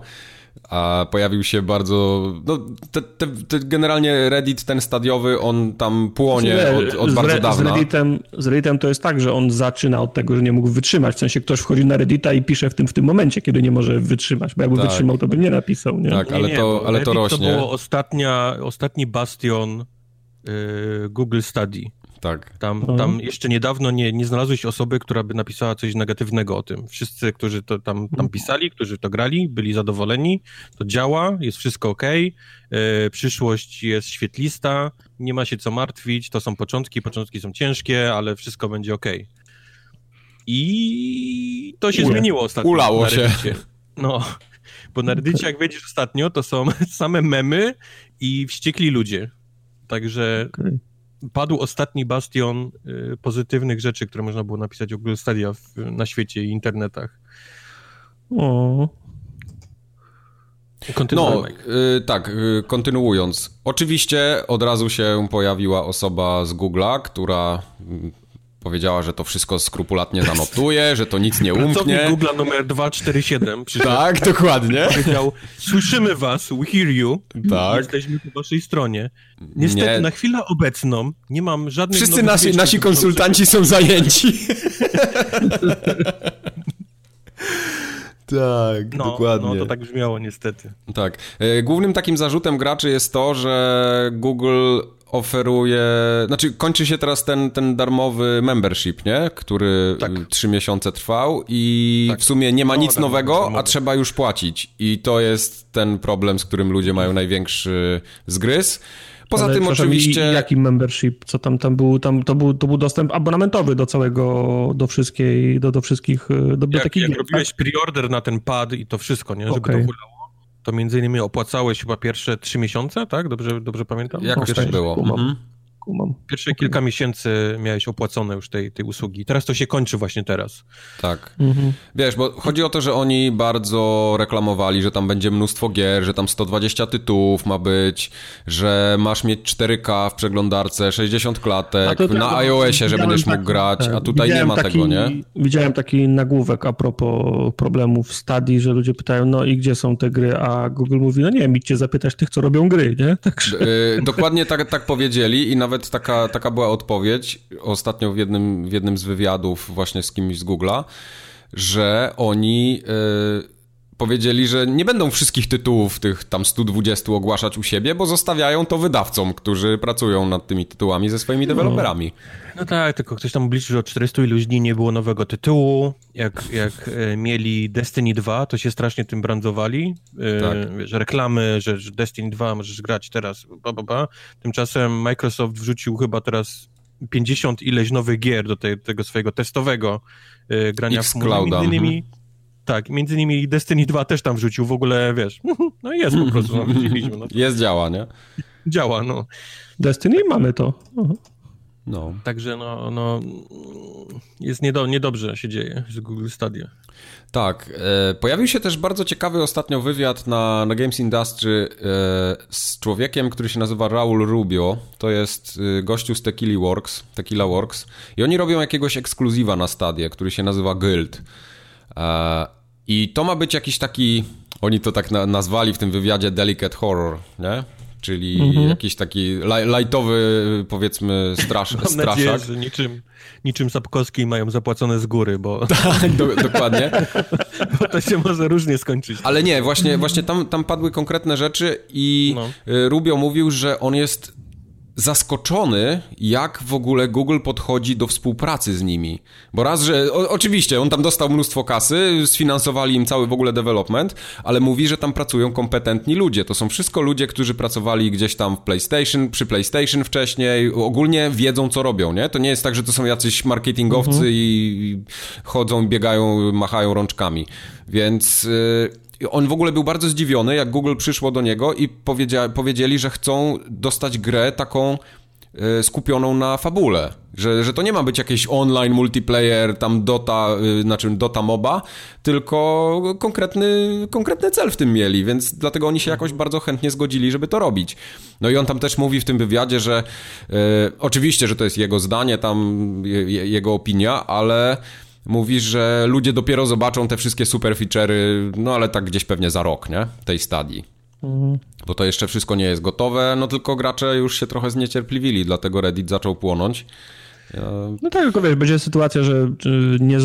a pojawił się bardzo, no te, te, te generalnie Reddit ten stadiowy, on tam płonie od, od bardzo Re, dawna. Z Redditem, z Redditem to jest tak, że on zaczyna od tego, że nie mógł wytrzymać, w sensie ktoś wchodzi na Reddita i pisze w tym, w tym momencie, kiedy nie może wytrzymać, bo jakby tak. wytrzymał, to by nie napisał, nie? Tak, ale, nie, to, ale to rośnie. to było ostatnia, ostatni bastion yy, Google Study. Tak. Tam, mhm. tam jeszcze niedawno nie, nie znalazłeś osoby, która by napisała coś negatywnego o tym. Wszyscy, którzy to tam, tam mhm. pisali, którzy to grali, byli zadowoleni, to działa, jest wszystko ok, yy, przyszłość jest świetlista, nie ma się co martwić, to są początki, początki są ciężkie, ale wszystko będzie ok. I to się Ule. zmieniło ostatnio. Ulało się. No, bo na Reddicie, jak wiedziesz ostatnio, to są same memy i wściekli ludzie. Także okay padł ostatni bastion y, pozytywnych rzeczy, które można było napisać o Google Stadia w, na świecie i internetach. O. No, y, tak, y, kontynuując. Oczywiście od razu się pojawiła osoba z Google'a, która Powiedziała, że to wszystko skrupulatnie zanotuje, że to nic nie umknie. Pracownik Google numer 247 przyszedł. Tak, dokładnie. Powiedział, słyszymy was, we hear you. Tak. Jesteśmy po waszej stronie. Niestety, nie. na chwilę obecną nie mam żadnych Wszyscy nasi, nasi konsultanci są zajęci. Tak, no, dokładnie. No, to tak brzmiało niestety. Tak. E, głównym takim zarzutem graczy jest to, że Google oferuje, znaczy kończy się teraz ten, ten darmowy membership, nie? Który tak. trzy miesiące trwał i tak. w sumie nie ma no, nic nowego, a trzeba już płacić. I to jest ten problem, z którym ludzie mają największy zgryz. Poza Ale tym oczywiście... Jaki membership? Co tam, tam był? Tam, to, był to był dostęp abonamentowy do całego, do wszystkiej, do, do wszystkich, do biblioteki. Jak, jak robiłeś tak? preorder na ten pad i to wszystko, nie? Żeby okay. to hulało to między innymi opłacałeś chyba pierwsze trzy miesiące, tak? Dobrze, dobrze pamiętam? Jakoś tak było. Mhm. Pierwsze kilka miesięcy miałeś opłacone już tej, tej usługi. Teraz to się kończy właśnie teraz. Tak. Mhm. Wiesz, bo chodzi o to, że oni bardzo reklamowali, że tam będzie mnóstwo gier, że tam 120 tytułów ma być, że masz mieć 4K w przeglądarce, 60 klatek, to, na iOSie, że będziesz mógł grać, a tutaj nie ma taki, tego, nie? Widziałem taki nagłówek a propos problemów w Stadii, że ludzie pytają, no i gdzie są te gry, a Google mówi, no nie wiem, idźcie zapytać tych, co robią gry, nie? Także... Yy, dokładnie tak, tak powiedzieli i nawet nawet taka, taka była odpowiedź ostatnio w jednym, w jednym z wywiadów właśnie z kimś z Google'a, że oni yy, powiedzieli, że nie będą wszystkich tytułów tych tam 120 ogłaszać u siebie, bo zostawiają to wydawcom, którzy pracują nad tymi tytułami ze swoimi deweloperami. No, no tak, tylko ktoś tam obliczył, że od 400 iluś dni nie było nowego tytułu. Jak, jak e, mieli Destiny 2, to się strasznie tym brandowali. E, tak. Wiesz, reklamy, że, Destiny 2 możesz grać teraz, ba, ba, ba. Tymczasem Microsoft wrzucił chyba teraz 50 ileś nowych gier do te, tego swojego testowego y, grania w Clouda. Między innymi, mhm. Tak, między innymi Destiny 2 też tam wrzucił w ogóle, wiesz, no jest po prostu, no, no. Jest, działa, nie? Działa, no. Destiny mamy to. Uh -huh. No. Także no, no jest niedo, niedobrze się dzieje z Google Stadia. Tak. E, pojawił się też bardzo ciekawy ostatnio wywiad na, na Games Industry e, z człowiekiem, który się nazywa Raul Rubio. To jest e, gościu z Tequila Works, Tequila Works. I oni robią jakiegoś ekskluzywa na Stadię, który się nazywa Guild. E, I to ma być jakiś taki... Oni to tak na, nazwali w tym wywiadzie Delicate Horror, nie? czyli mhm. jakiś taki lightowy, powiedzmy, strasz, Mam straszak. Nadzieję, że niczym, niczym Sapkowski mają zapłacone z góry, bo... Tak, do, dokładnie. bo to się może różnie skończyć. Ale nie, właśnie, właśnie tam, tam padły konkretne rzeczy i no. Y, Rubio mówił, że on jest zaskoczony, jak w ogóle Google podchodzi do współpracy z nimi. Bo raz, że o, oczywiście on tam dostał mnóstwo kasy, sfinansowali im cały w ogóle development, ale mówi, że tam pracują kompetentni ludzie. To są wszystko ludzie, którzy pracowali gdzieś tam w PlayStation, przy PlayStation wcześniej, ogólnie wiedzą, co robią, nie? To nie jest tak, że to są jacyś marketingowcy mhm. i chodzą, biegają, machają rączkami. Więc... Yy on w ogóle był bardzo zdziwiony, jak Google przyszło do niego i powiedzieli, że chcą dostać grę taką e, skupioną na fabule. Że, że to nie ma być jakiś online multiplayer, tam Dota, y, znaczy Dota MOBA, tylko konkretny, konkretny cel w tym mieli, więc dlatego oni się jakoś bardzo chętnie zgodzili, żeby to robić. No i on tam też mówi w tym wywiadzie, że e, oczywiście, że to jest jego zdanie, tam je, jego opinia, ale Mówisz, że ludzie dopiero zobaczą te wszystkie super feature'y, no ale tak gdzieś pewnie za rok, nie? Tej stadii. Mhm. Bo to jeszcze wszystko nie jest gotowe, no tylko gracze już się trochę zniecierpliwili, dlatego Reddit zaczął płonąć. Ja... No tak, tylko wiesz, będzie sytuacja, że nie,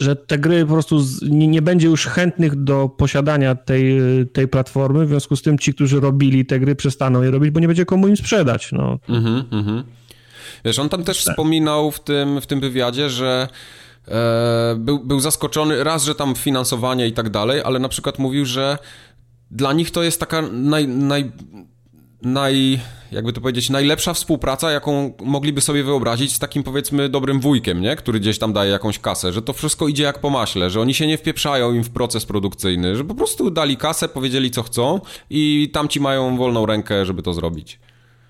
że te gry po prostu nie, nie, będzie już chętnych do posiadania tej, tej platformy, w związku z tym ci, którzy robili te gry, przestaną je robić, bo nie będzie komu im sprzedać. No. Mhm, mhm. Wiesz, on tam też tak. wspominał w tym, w tym wywiadzie, że e, był, był zaskoczony raz, że tam finansowanie i tak dalej, ale na przykład mówił, że dla nich to jest taka naj, naj, naj jakby to powiedzieć, najlepsza współpraca, jaką mogliby sobie wyobrazić z takim powiedzmy dobrym wujkiem, nie? Który gdzieś tam daje jakąś kasę, że to wszystko idzie jak po maśle, że oni się nie wpieprzają im w proces produkcyjny, że po prostu dali kasę, powiedzieli co chcą i tamci mają wolną rękę, żeby to zrobić.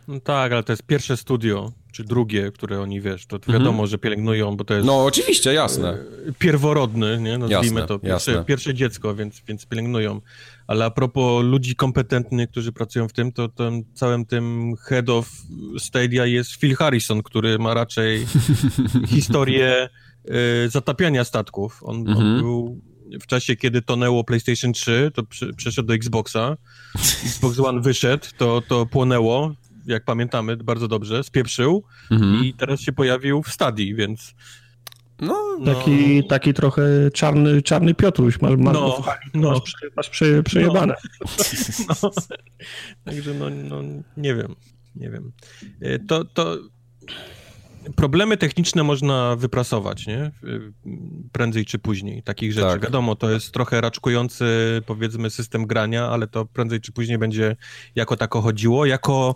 No tak, ale to jest pierwsze studio, czy drugie, które oni, wiesz, to mhm. wiadomo, że pielęgnują, bo to jest... No oczywiście, jasne. E, pierworodny, nie? Nazwijmy jasne, to pierwsze, jasne. pierwsze dziecko, więc, więc pielęgnują. Ale a propos ludzi kompetentnych, którzy pracują w tym, to tym, całym tym head of Stadia jest Phil Harrison, który ma raczej historię y, zatapiania statków. On, mhm. on, był w czasie, kiedy tonęło PlayStation 3, to przeszedł do Xboxa. Xbox One wyszedł, to, to płonęło jak pamiętamy bardzo dobrze, spieprzył mhm. i teraz się pojawił w stadii, więc... No, no. Taki, taki trochę czarny, czarny Piotruś, masz, masz, no, no. masz, prze, masz prze, przejebane. No. no. Także no, no, nie wiem, nie wiem. E, to, to problemy techniczne można wyprasować, nie? Prędzej czy później, takich rzeczy. Tak. Wiadomo, to jest trochę raczkujący, powiedzmy, system grania, ale to prędzej czy później będzie jako tako chodziło. Jako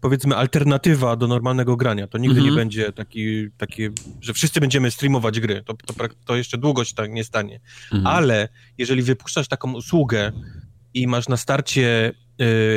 powiedzmy alternatywa do normalnego grania. To nigdy mhm. nie będzie taki, taki, że wszyscy będziemy streamować gry. To, to, to jeszcze długo się tak nie stanie. Mhm. Ale jeżeli wypuszczasz taką usługę i masz na starcie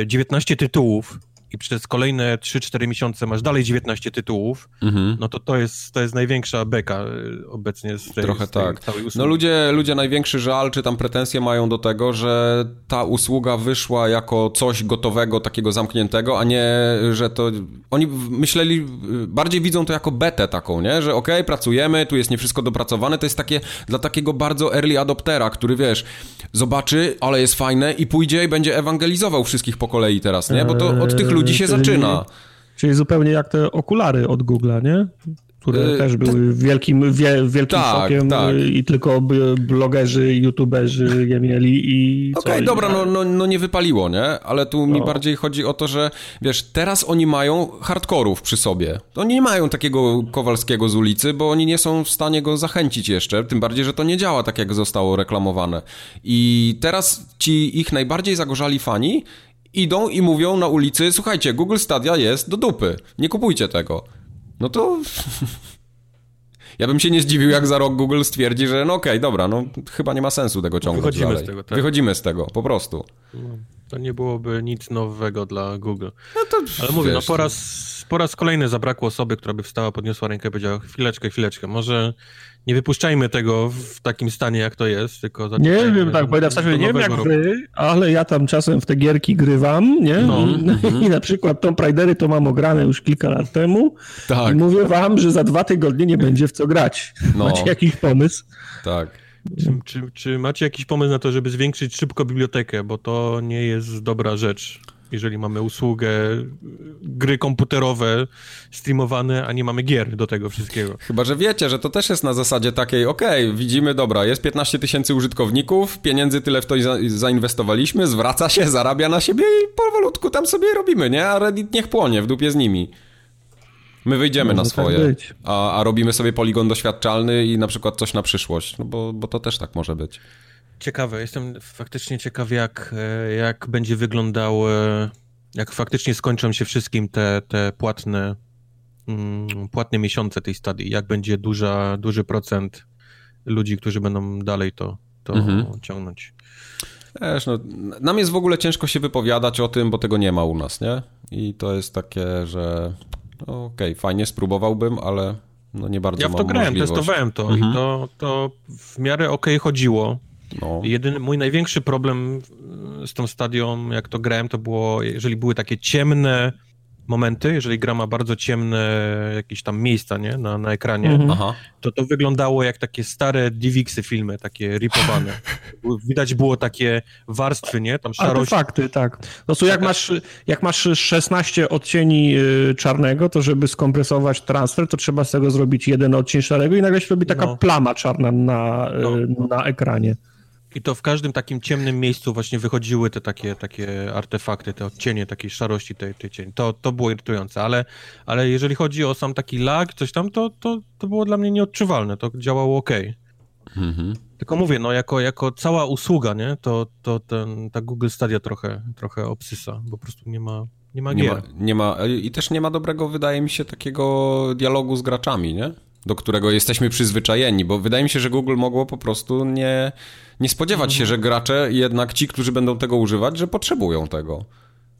y, 19 tytułów i przez kolejne 3-4 miesiące masz dalej 19 tytułów, mhm. no to to jest, to jest największa beka y, obecnie z tej, Trochę z tej tak. No ludzie, ludzie największy żal, czy tam pretensje mają do tego, że ta usługa wyszła jako coś gotowego, takiego zamkniętego, a nie, że to... Oni myśleli, bardziej widzą to jako betę taką, nie? Że okej, okay, pracujemy, tu jest nie wszystko dopracowane, to jest takie dla takiego bardzo early adoptera, który wiesz, zobaczy, ale jest fajne i pójdzie i będzie ewangelizował wszystkich po kolei teraz, nie? Bo to od tych ludzi ludzi się czyli, zaczyna. Czyli zupełnie jak te okulary od Google'a, nie? które yy, też były wielkim, wie, wielkim tak, tak. i tylko blogerzy, youtuberzy je mieli i Okej, okay, dobra, no, no, no nie wypaliło, nie? Ale tu mi no. bardziej chodzi o to, że wiesz, teraz oni mają hardkorów przy sobie. Oni nie mają takiego Kowalskiego z ulicy, bo oni nie są w stanie go zachęcić jeszcze, tym bardziej, że to nie działa tak, jak zostało reklamowane. I teraz ci ich najbardziej zagorzali fani idą i mówią na ulicy, słuchajcie, Google Stadia jest do dupy, nie kupujcie tego. No to... Ja bym się nie zdziwił, jak za rok Google stwierdzi, że no okej, okay, dobra, no chyba nie ma sensu tego ciągnąć Wychodzimy dalej. z tego, tak? Wychodzimy z tego, po prostu. No. To nie byłoby nic nowego dla Google. No to, Ale mówię, no po raz, po raz kolejny zabrakło osoby, która by wstała, podniosła rękę i powiedziała chwileczkę, chwileczkę, może nie wypuszczajmy tego w takim stanie, jak to jest, tylko... Nie wiem, tak, bo ja w nie wiem jak roku. wy, ale ja tam czasem w te gierki grywam, nie? No. I na przykład Tomb Raidery to mam ograne już kilka lat temu tak. i mówię wam, że za dwa tygodnie nie będzie w co grać. No. Macie jakiś pomysł? Tak. Czy, czy, czy, macie jakiś pomysł na to, żeby zwiększyć szybko bibliotekę, bo to nie jest dobra rzecz, jeżeli mamy usługę gry komputerowe streamowane, a nie mamy gier do tego wszystkiego. Chyba, że wiecie, że to też jest na zasadzie takiej, okej, okay, widzimy, dobra, jest 15 tysięcy użytkowników, pieniędzy tyle w to za zainwestowaliśmy, zwraca się, zarabia na siebie i powolutku tam sobie robimy, nie? A Reddit niech płonie w dupie z nimi. My wyjdziemy Może na tak swoje, tak a, a, robimy sobie poligon doświadczalny i na przykład coś na przyszłość, no bo, bo to też tak może być. Ciekawe, jestem faktycznie ciekaw, jak, e, jak będzie wyglądało, jak faktycznie skończą się wszystkim te, te płatne, mm, płatne miesiące tej stadii, jak będzie duża, duży procent ludzi, którzy będą dalej to, to mhm. ciągnąć. Wiesz, no, nam jest w ogóle ciężko się wypowiadać o tym, bo tego nie ma u nas, nie? I to jest takie, że no, okej, okay, fajnie, spróbowałbym, ale no nie bardzo Ja w to grałem, możliwość. testowałem to mhm. i to, to w miarę okej okay chodziło. No. Jedyny, mój największy problem z tą stadią, jak to grałem, to było, jeżeli były takie ciemne momenty, jeżeli gra ma bardzo ciemne jakieś tam miejsca, nie, na, na ekranie, mhm. to to wyglądało jak takie stare DivXy filmy, takie ripowane. Widać było takie warstwy, nie, tam szarość. Artefakty, tak. No to jak masz, jak masz 16 odcieni y, czarnego, to żeby skompresować transfer, to trzeba z tego zrobić jeden odcień szarego i nagle się robi taka no. plama czarna na, y, no. na ekranie. I to w każdym takim ciemnym miejscu właśnie wychodziły te takie, takie artefakty, te odcienie takiej szarości tej, tej cieni. To, to było irytujące, ale, ale jeżeli chodzi o sam taki lag, coś tam, to, to, to było dla mnie nieodczuwalne, to działało ok. Mhm. Tylko mówię, no jako, jako cała usługa, nie, to, to ten, ta Google Stadia trochę, trochę obsysa, bo po prostu nie ma, nie ma gier. Nie ma, nie ma, I też nie ma dobrego, wydaje mi się, takiego dialogu z graczami, nie? Do którego jesteśmy przyzwyczajeni, bo wydaje mi się, że Google mogło po prostu nie nie spodziewać się, że gracze, jednak ci, którzy będą tego używać, że potrzebują tego.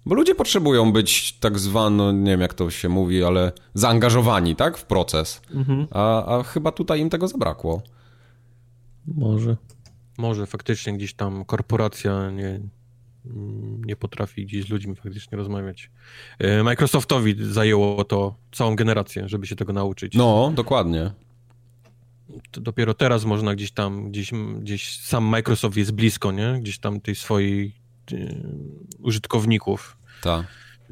Bo ludzie potrzebują być tak zwano, nie wiem jak to się mówi, ale zaangażowani, tak, w proces. Mhm. A, a chyba tutaj im tego zabrakło. Może. Może faktycznie gdzieś tam korporacja nie, nie potrafi gdzieś z ludźmi faktycznie rozmawiać. E, Microsoftowi zajęło to całą generację, żeby się tego nauczyć. No, dokładnie dopiero teraz można gdzieś tam, gdzieś, gdzieś sam Microsoft jest blisko, nie? Gdzieś tam tej swojej y, użytkowników. Tak.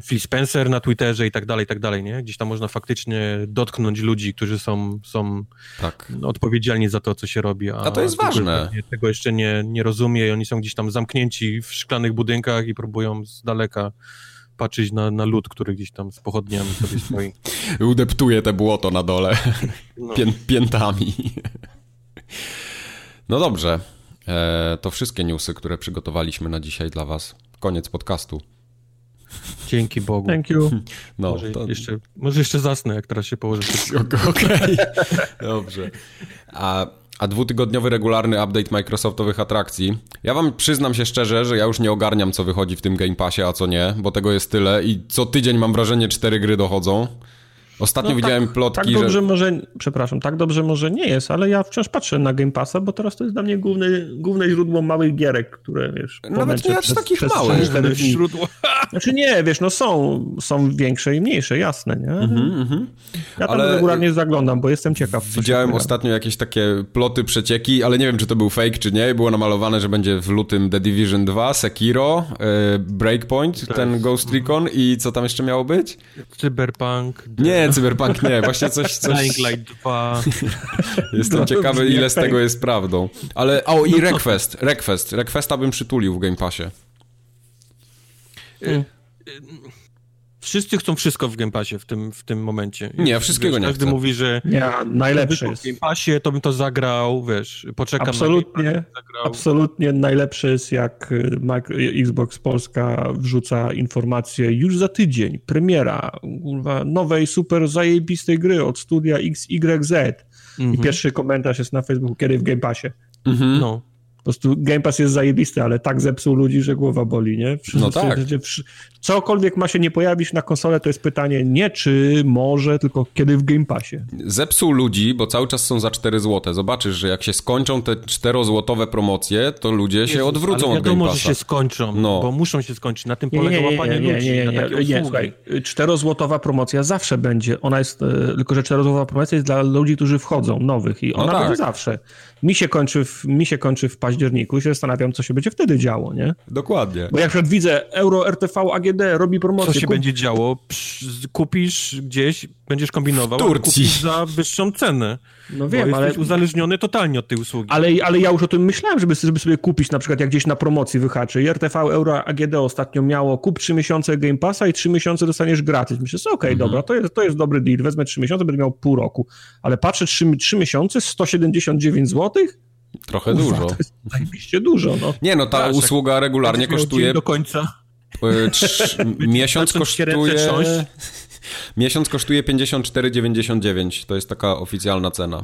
Phil Spencer na Twitterze i tak dalej, i tak dalej, nie? Gdzieś tam można faktycznie dotknąć ludzi, którzy są, są tak. odpowiedzialni za to, co się robi. A, a to jest ważne. Tego jeszcze nie, nie rozumie i oni są gdzieś tam zamknięci w szklanych budynkach i próbują z daleka patrzeć na, na lód, który gdzieś tam z pochodniami sobie stoi. Udeptuje te błoto na dole no. Pię, piętami. No dobrze. E, to wszystkie newsy, które przygotowaliśmy na dzisiaj dla was. Koniec podcastu. Dzięki Bogu. Thank you. No, może, to... jeszcze, może jeszcze zasnę, jak teraz się położę. Okej, okay. dobrze. A a dwutygodniowy regularny update Microsoftowych atrakcji. Ja wam przyznam się szczerze, że ja już nie ogarniam, co wychodzi w tym Game Passie, a co nie, bo tego jest tyle i co tydzień mam wrażenie, cztery gry dochodzą. Ostatnio no, widziałem tak, plotki, tak dobrze że... może, przepraszam, tak dobrze może nie jest, ale ja wciąż patrzę na Game Passa, bo teraz to jest dla mnie główne, główne źródło małych gierek, które, wiesz... Nawet nie aż takich przez małych źródło. Znaczy nie, wiesz, no są, są większe i mniejsze, jasne, nie? Mm -hmm. Ja tam ale... regularnie zaglądam, bo jestem ciekaw. Widziałem ostatnio jakieś takie ploty, przecieki, ale nie wiem, czy to był fake, czy nie. Było namalowane, że będzie w lutym The Division 2, Sekiro, e, Breakpoint, ten Ghost Recon i co tam jeszcze miało być? Cyberpunk. Nie, Cyberpunk nie, właśnie coś... coś... Dying Light 2. Jestem no, ciekawy, ile z tego jest prawdą. Ale, o i no Request, Request. Requesta bym przytulił w Game Passie. Y, wszyscy chcą wszystko w Game Passie w tym, w tym momencie. Nie, wszystkiego wiesz, nie Każdy chcę. mówi, że nie, najlepszy jest. w Game Passie to bym to zagrał, wiesz, poczekam absolutnie, na Absolutnie najlepszy jest jak y, Xbox Polska wrzuca informację już za tydzień, premiera nowej super zajebistej gry od studia XYZ. -hmm. I mhm. pierwszy komentarz jest na Facebooku, kiedy w Game Passie. -hmm. No. Po prostu Game Pass jest zajebisty, ale tak zepsuł ludzi, że głowa boli, nie? Wszyscy, no tak. Cokolwiek ma się nie pojawić na konsolę, to jest pytanie nie czy, może, tylko kiedy w Game Passie. Zepsuł ludzi, bo cały czas są za 4 zł. Zobaczysz, że jak się skończą te 4-złotowe promocje, to ludzie Jezus, się odwrócą ale od Game Passa. że się skończą, no. bo muszą się skończyć. Na tym polega nie, nie, łapanie nie, ludzi. Nie, nie, nie, nie, nie, słuchaj, 4-złotowa promocja zawsze będzie. Ona jest, e, tylko że 4-złotowa promocja jest dla ludzi, którzy wchodzą, nowych i no ona no tak. będzie zawsze. Mi się, kończy w, mi się kończy w październiku i się zastanawiam, co się będzie wtedy działo, nie? Dokładnie. Bo jak przed widzę Euro RTV AGD robi promocję. Co się kup... będzie działo? Kupisz gdzieś, będziesz kombinował, w Turcji. za wyższą cenę. No wiem, bo ale... jesteś uzależniony totalnie od tej usługi. Ale, ale ja już o tym myślałem, żeby, żeby sobie kupić na przykład jak gdzieś na promocji wyhaczy. I RTV Euro AGD ostatnio miało kup 3 miesiące Game Passa i 3 miesiące dostaniesz gratis. Myślę, okej, okay, mhm. dobra, to jest, to jest dobry deal, wezmę 3 miesiące, będę miał pół roku. Ale patrzę, 3, 3 miesiące, 179 zł? Trochę Ufa, dużo. To jest zajebiście dużo, no. Nie, no ta usługa regularnie kosztuje... do końca. miesiąc kosztuje... Miesiąc kosztuje 54,99. To jest taka oficjalna cena.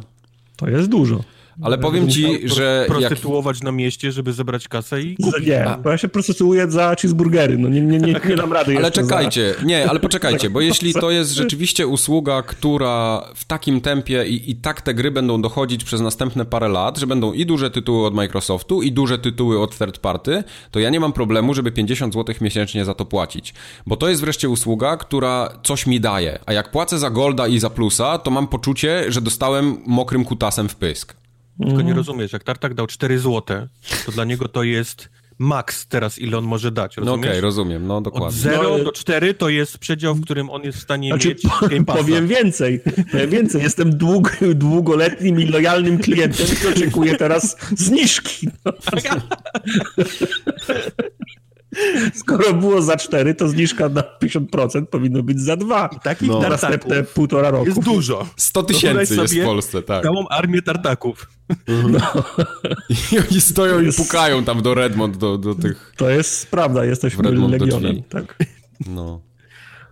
To jest dużo. Ale powiem ci, że... Prostytuować jak... na mieście, żeby zebrać kasę i kupić. Nie, bo ja się prostytuuję za cheeseburgery, no nie, nie, nie, nie dam rady Ale czekajcie, za... nie, ale poczekajcie, bo jeśli to jest rzeczywiście usługa, która w takim tempie i, i tak te gry będą dochodzić przez następne parę lat, że będą i duże tytuły od Microsoftu, i duże tytuły od third party, to ja nie mam problemu, żeby 50 zł miesięcznie za to płacić. Bo to jest wreszcie usługa, która coś mi daje. A jak płacę za Golda i za Plusa, to mam poczucie, że dostałem mokrym kutasem w pysk. Tylko nie mhm. rozumiesz, jak Tartak dał 4 złote, to dla niego to jest max teraz, ile on może dać, rozumiesz? No okej, okay, rozumiem, no dokładnie. Od 0 no, do 4 to jest przedział, w którym on jest w stanie znaczy, mieć Game Passa. Powiem więcej, powiem więcej, jestem dług, długoletnim i lojalnym klientem i oczekuję teraz zniżki. No. Skoro było za 4, to zniżka na 50% powinno być za 2. I takich no. na następne półtora roku. Jest dużo. 100 tysięcy jest w Polsce, tak. Całą armię tartaków. No. I oni stoją jest... i pukają tam do Redmond, do, do tych... To jest prawda, jesteśmy legionem. Tak. No.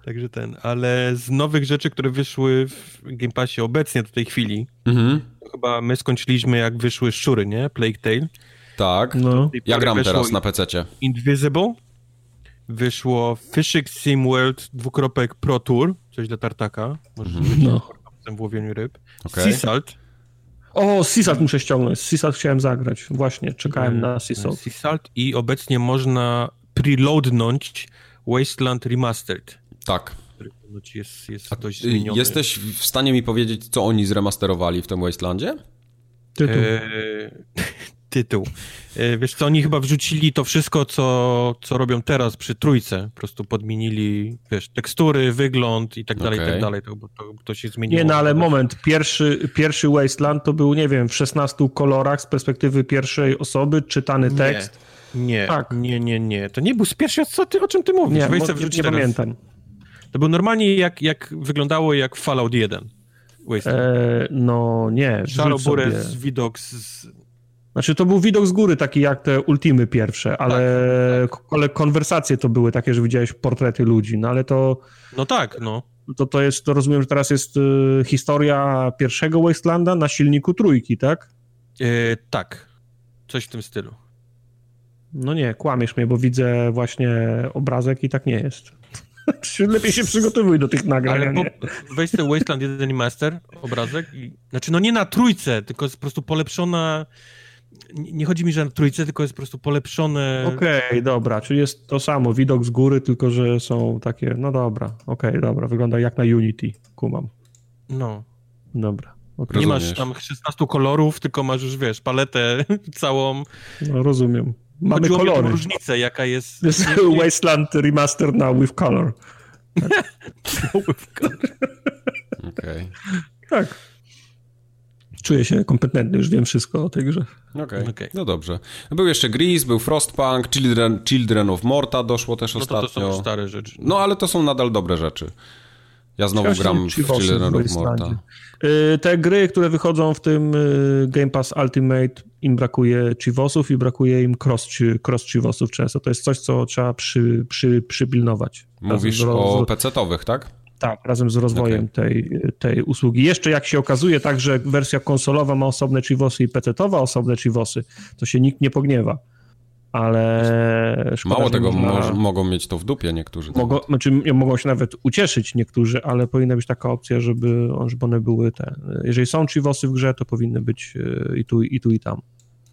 Także ten, ale z nowych rzeczy, które wyszły w Game Passie obecnie do tej chwili, mhm. chyba my skończyliśmy jak wyszły Szczury, nie? Plague Tale. Tak. No. Ja gram teraz na PC-cie. Invisible. Wyszło Fishing Sim World dwukropek Pro Tour, coś dla tartaka. Możesz mm. no. w łowieniu ryb. Okay. Sea Salt. O, Sea Salt muszę ściągnąć. Sea Salt chciałem zagrać. Właśnie, czekałem mm. na Sea Salt. Sea Salt i obecnie można preloadnąć Wasteland Remastered. Tak. Jest, jest dość zmieniony. Jesteś w stanie mi powiedzieć, co oni zremasterowali w tym Wastelandzie? Tytuł. Eee, tytuł. E, wiesz co, oni chyba wrzucili to wszystko, co, co robią teraz przy trójce. Po prostu podmienili, wiesz, tekstury, wygląd i tak dalej, okay. i tak dalej. To, to, to się zmieniło. Nie, no ale moment. Pierwszy, pierwszy Wasteland to był, nie wiem, w 16 kolorach z perspektywy pierwszej osoby, czytany tekst. Nie, tak. nie, nie, nie. To nie był z pierwszy, co ty, o czym ty mówisz? Nie, Weź nie, nie pamiętam. To był normalnie jak, jak wyglądało jak Fallout 1. Eee, no nie. Szarobures, widok z, znaczy to był widok z góry, taki jak te Ultimy pierwsze, ale, tak, tak. ale konwersacje to były takie, że widziałeś portrety ludzi, no ale to... No tak, no. To, to jest, to rozumiem, że teraz jest y, historia pierwszego Wastelanda na silniku trójki, tak? Yy, tak, coś w tym stylu. No nie, kłamiesz mnie, bo widzę właśnie obrazek i tak nie jest. Lepiej się przygotowuj do tych nagrań. Ale po, weź ten Wasteland 1 Master, obrazek i... Znaczy, no nie na trójce, tylko jest po prostu polepszona nie chodzi mi, że na trójce, tylko jest po prostu polepszone. Okej, okay, dobra, czyli jest to samo, widok z góry, tylko że są takie, no dobra, okej, okay, dobra, wygląda jak na Unity, kumam. No. Dobra. Okay. Nie masz tam 16 kolorów, tylko masz już, wiesz, paletę całą. No, rozumiem. Mamy Chodziło kolory. różnicę, jaka jest... Jest Wasteland Remaster na with color. with color. Okej. Okay. Tak czuję się kompetentny, już wiem wszystko o tej grze. Okej, okay. okay. no dobrze. Był jeszcze Gris, był Frostpunk, Children, Children of Morta doszło też no ostatnio. To, to są stare rzeczy. No ale to są nadal dobre rzeczy. Ja znowu gram w Children of Morta. Y, te gry, które wychodzą w tym y, Game Pass Ultimate, im brakuje Chivosów i brakuje im cross, cross Chivosów często. To jest coś, co trzeba przy, przy, przypilnować. Mówisz o PC-towych, tak? Tak, razem z rozwojem okay. tej, tej usługi. Jeszcze jak się okazuje, także wersja konsolowa ma osobne chivosy i PC-towa osobne chivosy, to się nikt nie pogniewa. Ale szkoda, Mało tego, można... mogą mieć to w dupie niektórzy. Mogą, znaczy, mogą się nawet ucieszyć niektórzy, ale powinna być taka opcja, żeby, żeby one były te. Jeżeli są chivosy w grze, to powinny być e, i tu, i tu, i tam.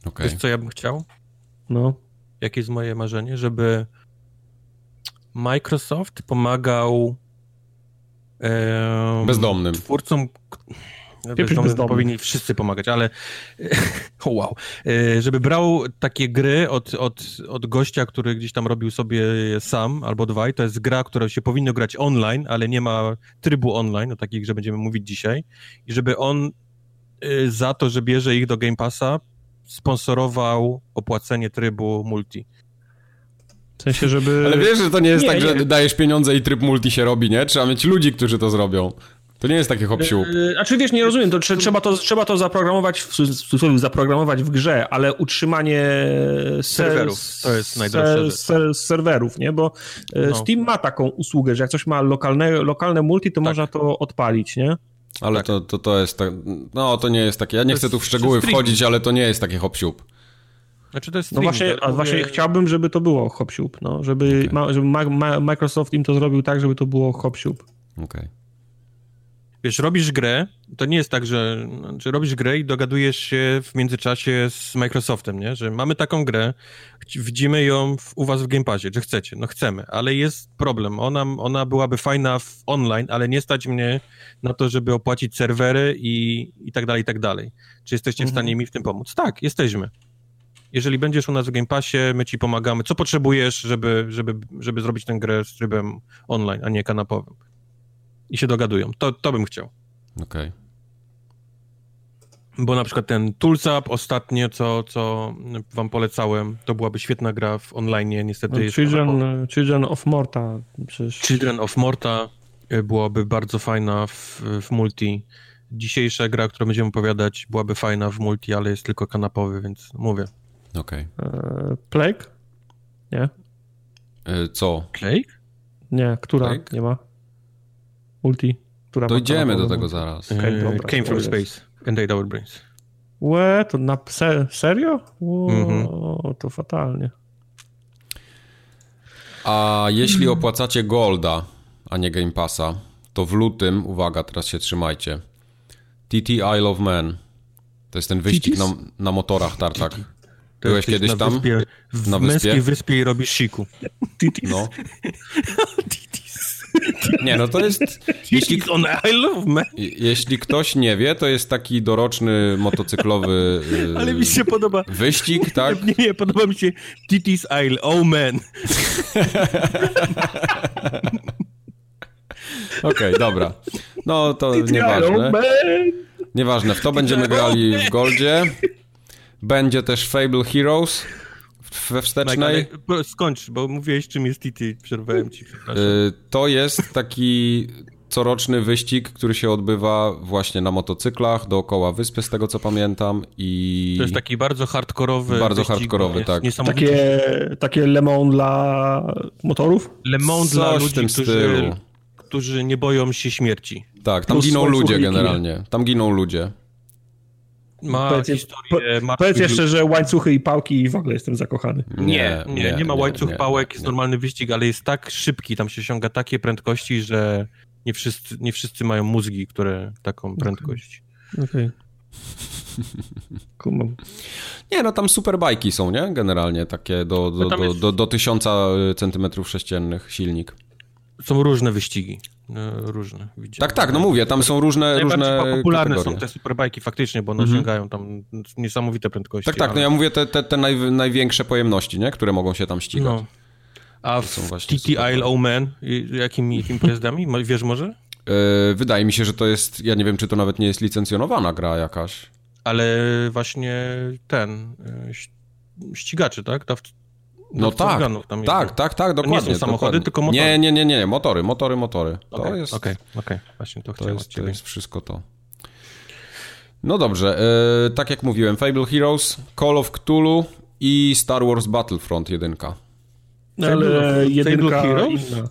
Okay. Wiesz, co ja bym chciał? No. Jakie jest moje marzenie? Żeby Microsoft pomagał um, bezdomnym. twórcom bezdomnym powinni wszyscy pomagać, ale oh wow, e, żeby brał takie gry od, od, od gościa, który gdzieś tam robił sobie sam albo dwa i to jest gra, która się powinno grać online, ale nie ma trybu online, o takich, że będziemy mówić dzisiaj. I żeby on e, za to, że bierze ich do Game Passa sponsorował opłacenie trybu multi. W sensie, żeby... Ale wiesz, że to nie jest nie, tak, nie. że dajesz pieniądze i tryb multi się robi, nie? Trzeba mieć ludzi, którzy to zrobią. To nie jest takie hop yy, A czy wiesz, nie rozumiem, to trzeba to, trzeba to zaprogramować, w cudzysłowie zaprogramować w grze, ale utrzymanie serwerów, to jest najdroższe ser, serwerów, nie? Bo e, no. Steam ma taką usługę, że jak coś ma lokalne, lokalne multi, to tak. można to odpalić, nie? Ale tak. to, to, to jest tak, no to nie jest takie, ja nie chcę tu w szczegóły wchodzić, ale to nie jest takie hop znaczy to jest no stream, no właśnie, a mówię... właśnie chciałbym, żeby to było hop no, żeby, okay. ma, żeby ma, ma, Microsoft im to zrobił tak, żeby to było hop Okej. Okay. Wiesz, robisz grę, to nie jest tak, że, że robisz grę i dogadujesz się w międzyczasie z Microsoftem, nie? Że mamy taką grę, widzimy ją w, u was w Game Passie, że chcecie, no chcemy, ale jest problem. Ona, ona byłaby fajna w online, ale nie stać mnie na to, żeby opłacić serwery i, i tak dalej, i tak dalej. Czy jesteście mhm. w stanie mi w tym pomóc? Tak, jesteśmy jeżeli będziesz u nas w Game Passie, my ci pomagamy. Co potrzebujesz, żeby, żeby, żeby zrobić tę grę z trybem online, a nie kanapowym? I się dogadują. To, to bym chciał. Okej. Okay. Bo na przykład ten Toolsap ostatnio, co, co wam polecałem, to byłaby świetna gra w online, niestety. No, Children, Children of Morta. Przecież... Children of Morta e, byłaby bardzo fajna w, w multi. Dzisiejsza gra, którą będziemy opowiadać, byłaby fajna w multi, ale jest tylko kanapowy, więc mówię, Okej. Okay. E, Plague? Nie. E, co? Plague? Nie, która Plague? nie ma? Ulti. Która Dojdziemy do tego zaraz. Okay, dobra, came from space and ate our brains. Łe, to na se serio? Ło, mm -hmm. To fatalnie. A jeśli opłacacie Golda, a nie Game Passa, to w lutym, uwaga, teraz się trzymajcie, TT Isle of Man. To jest ten wyścig na, na, motorach tartak. Byłeś kiedyś na tam? Wyspie, w na wyspie? męskiej wyspie i robisz siku. Titis. No. Nie, no to jest... Jeśli, on Isle of Man. jeśli ktoś nie wie, to jest taki doroczny motocyklowy yy, Ale mi się podoba. Wyścig, tak? Nie, nie, podoba mi się Titis Isle, oh man. Okej, okay, dobra. No to nieważne. Nieważne, w to będziemy grali w Goldzie. Będzie też Fable Heroes we wstecznej. Mike, skończ, bo mówiłeś czym jest TT, przerwałem ci. Y, to jest taki coroczny wyścig, który się odbywa właśnie na motocyklach dookoła wyspy, z tego co pamiętam i... To jest taki bardzo hardkorowy Bardzo wyścig, hardkorowy, tak. Takie, takie Le Mans dla motorów? Le Mans dla ludzi, którzy, którzy nie boją się śmierci. Tak, tam giną ludzie generalnie. Tam giną ludzie. Ma powiedz, historię... Po, powiedz jeszcze, że łańcuchy i pałki i w ogóle jestem zakochany. Nie, nie, nie, nie ma łańcuch, nie, pałek, jest normalny wyścig, ale jest tak szybki, tam się osiąga takie prędkości, że nie wszyscy, nie wszyscy mają mózgi, które taką prędkość. Okej. Okay. Kumam. Nie, no tam super bajki są, nie? Generalnie takie do, do, no do, jest... do, do tysiąca centymetrów sześciennych silnik. Są różne wyścigi. No, różne. Widziałem. Tak, tak, no mówię, tam są różne różne popularne kategorie. są te superbajki faktycznie, bo one mhm. osiągają tam niesamowite prędkości. Tak, tak, ale... no ja mówię te, te, te naj, największe pojemności, nie? które mogą się tam ścigać. No. A w TT Isle Omen jakimi, jakimi pojazdami? Wiesz może? Yy, wydaje mi się, że to jest, ja nie wiem, czy to nawet nie jest licencjonowana gra jakaś. Ale właśnie ten, yy, ścigaczy, tak? Ta no tak, tak, tak, tak, dokładnie. To nie są samochody, dokładnie. tylko motory. Nie, nie, nie, nie, motory, motory, motory. Okay, to jest... Okej, okay, okej, okay. właśnie to, to jest, to jest wszystko to. No dobrze, yy, tak jak mówiłem, Fable Heroes, Call of Cthulhu i Star Wars Battlefront 1. Ale jedynka inna.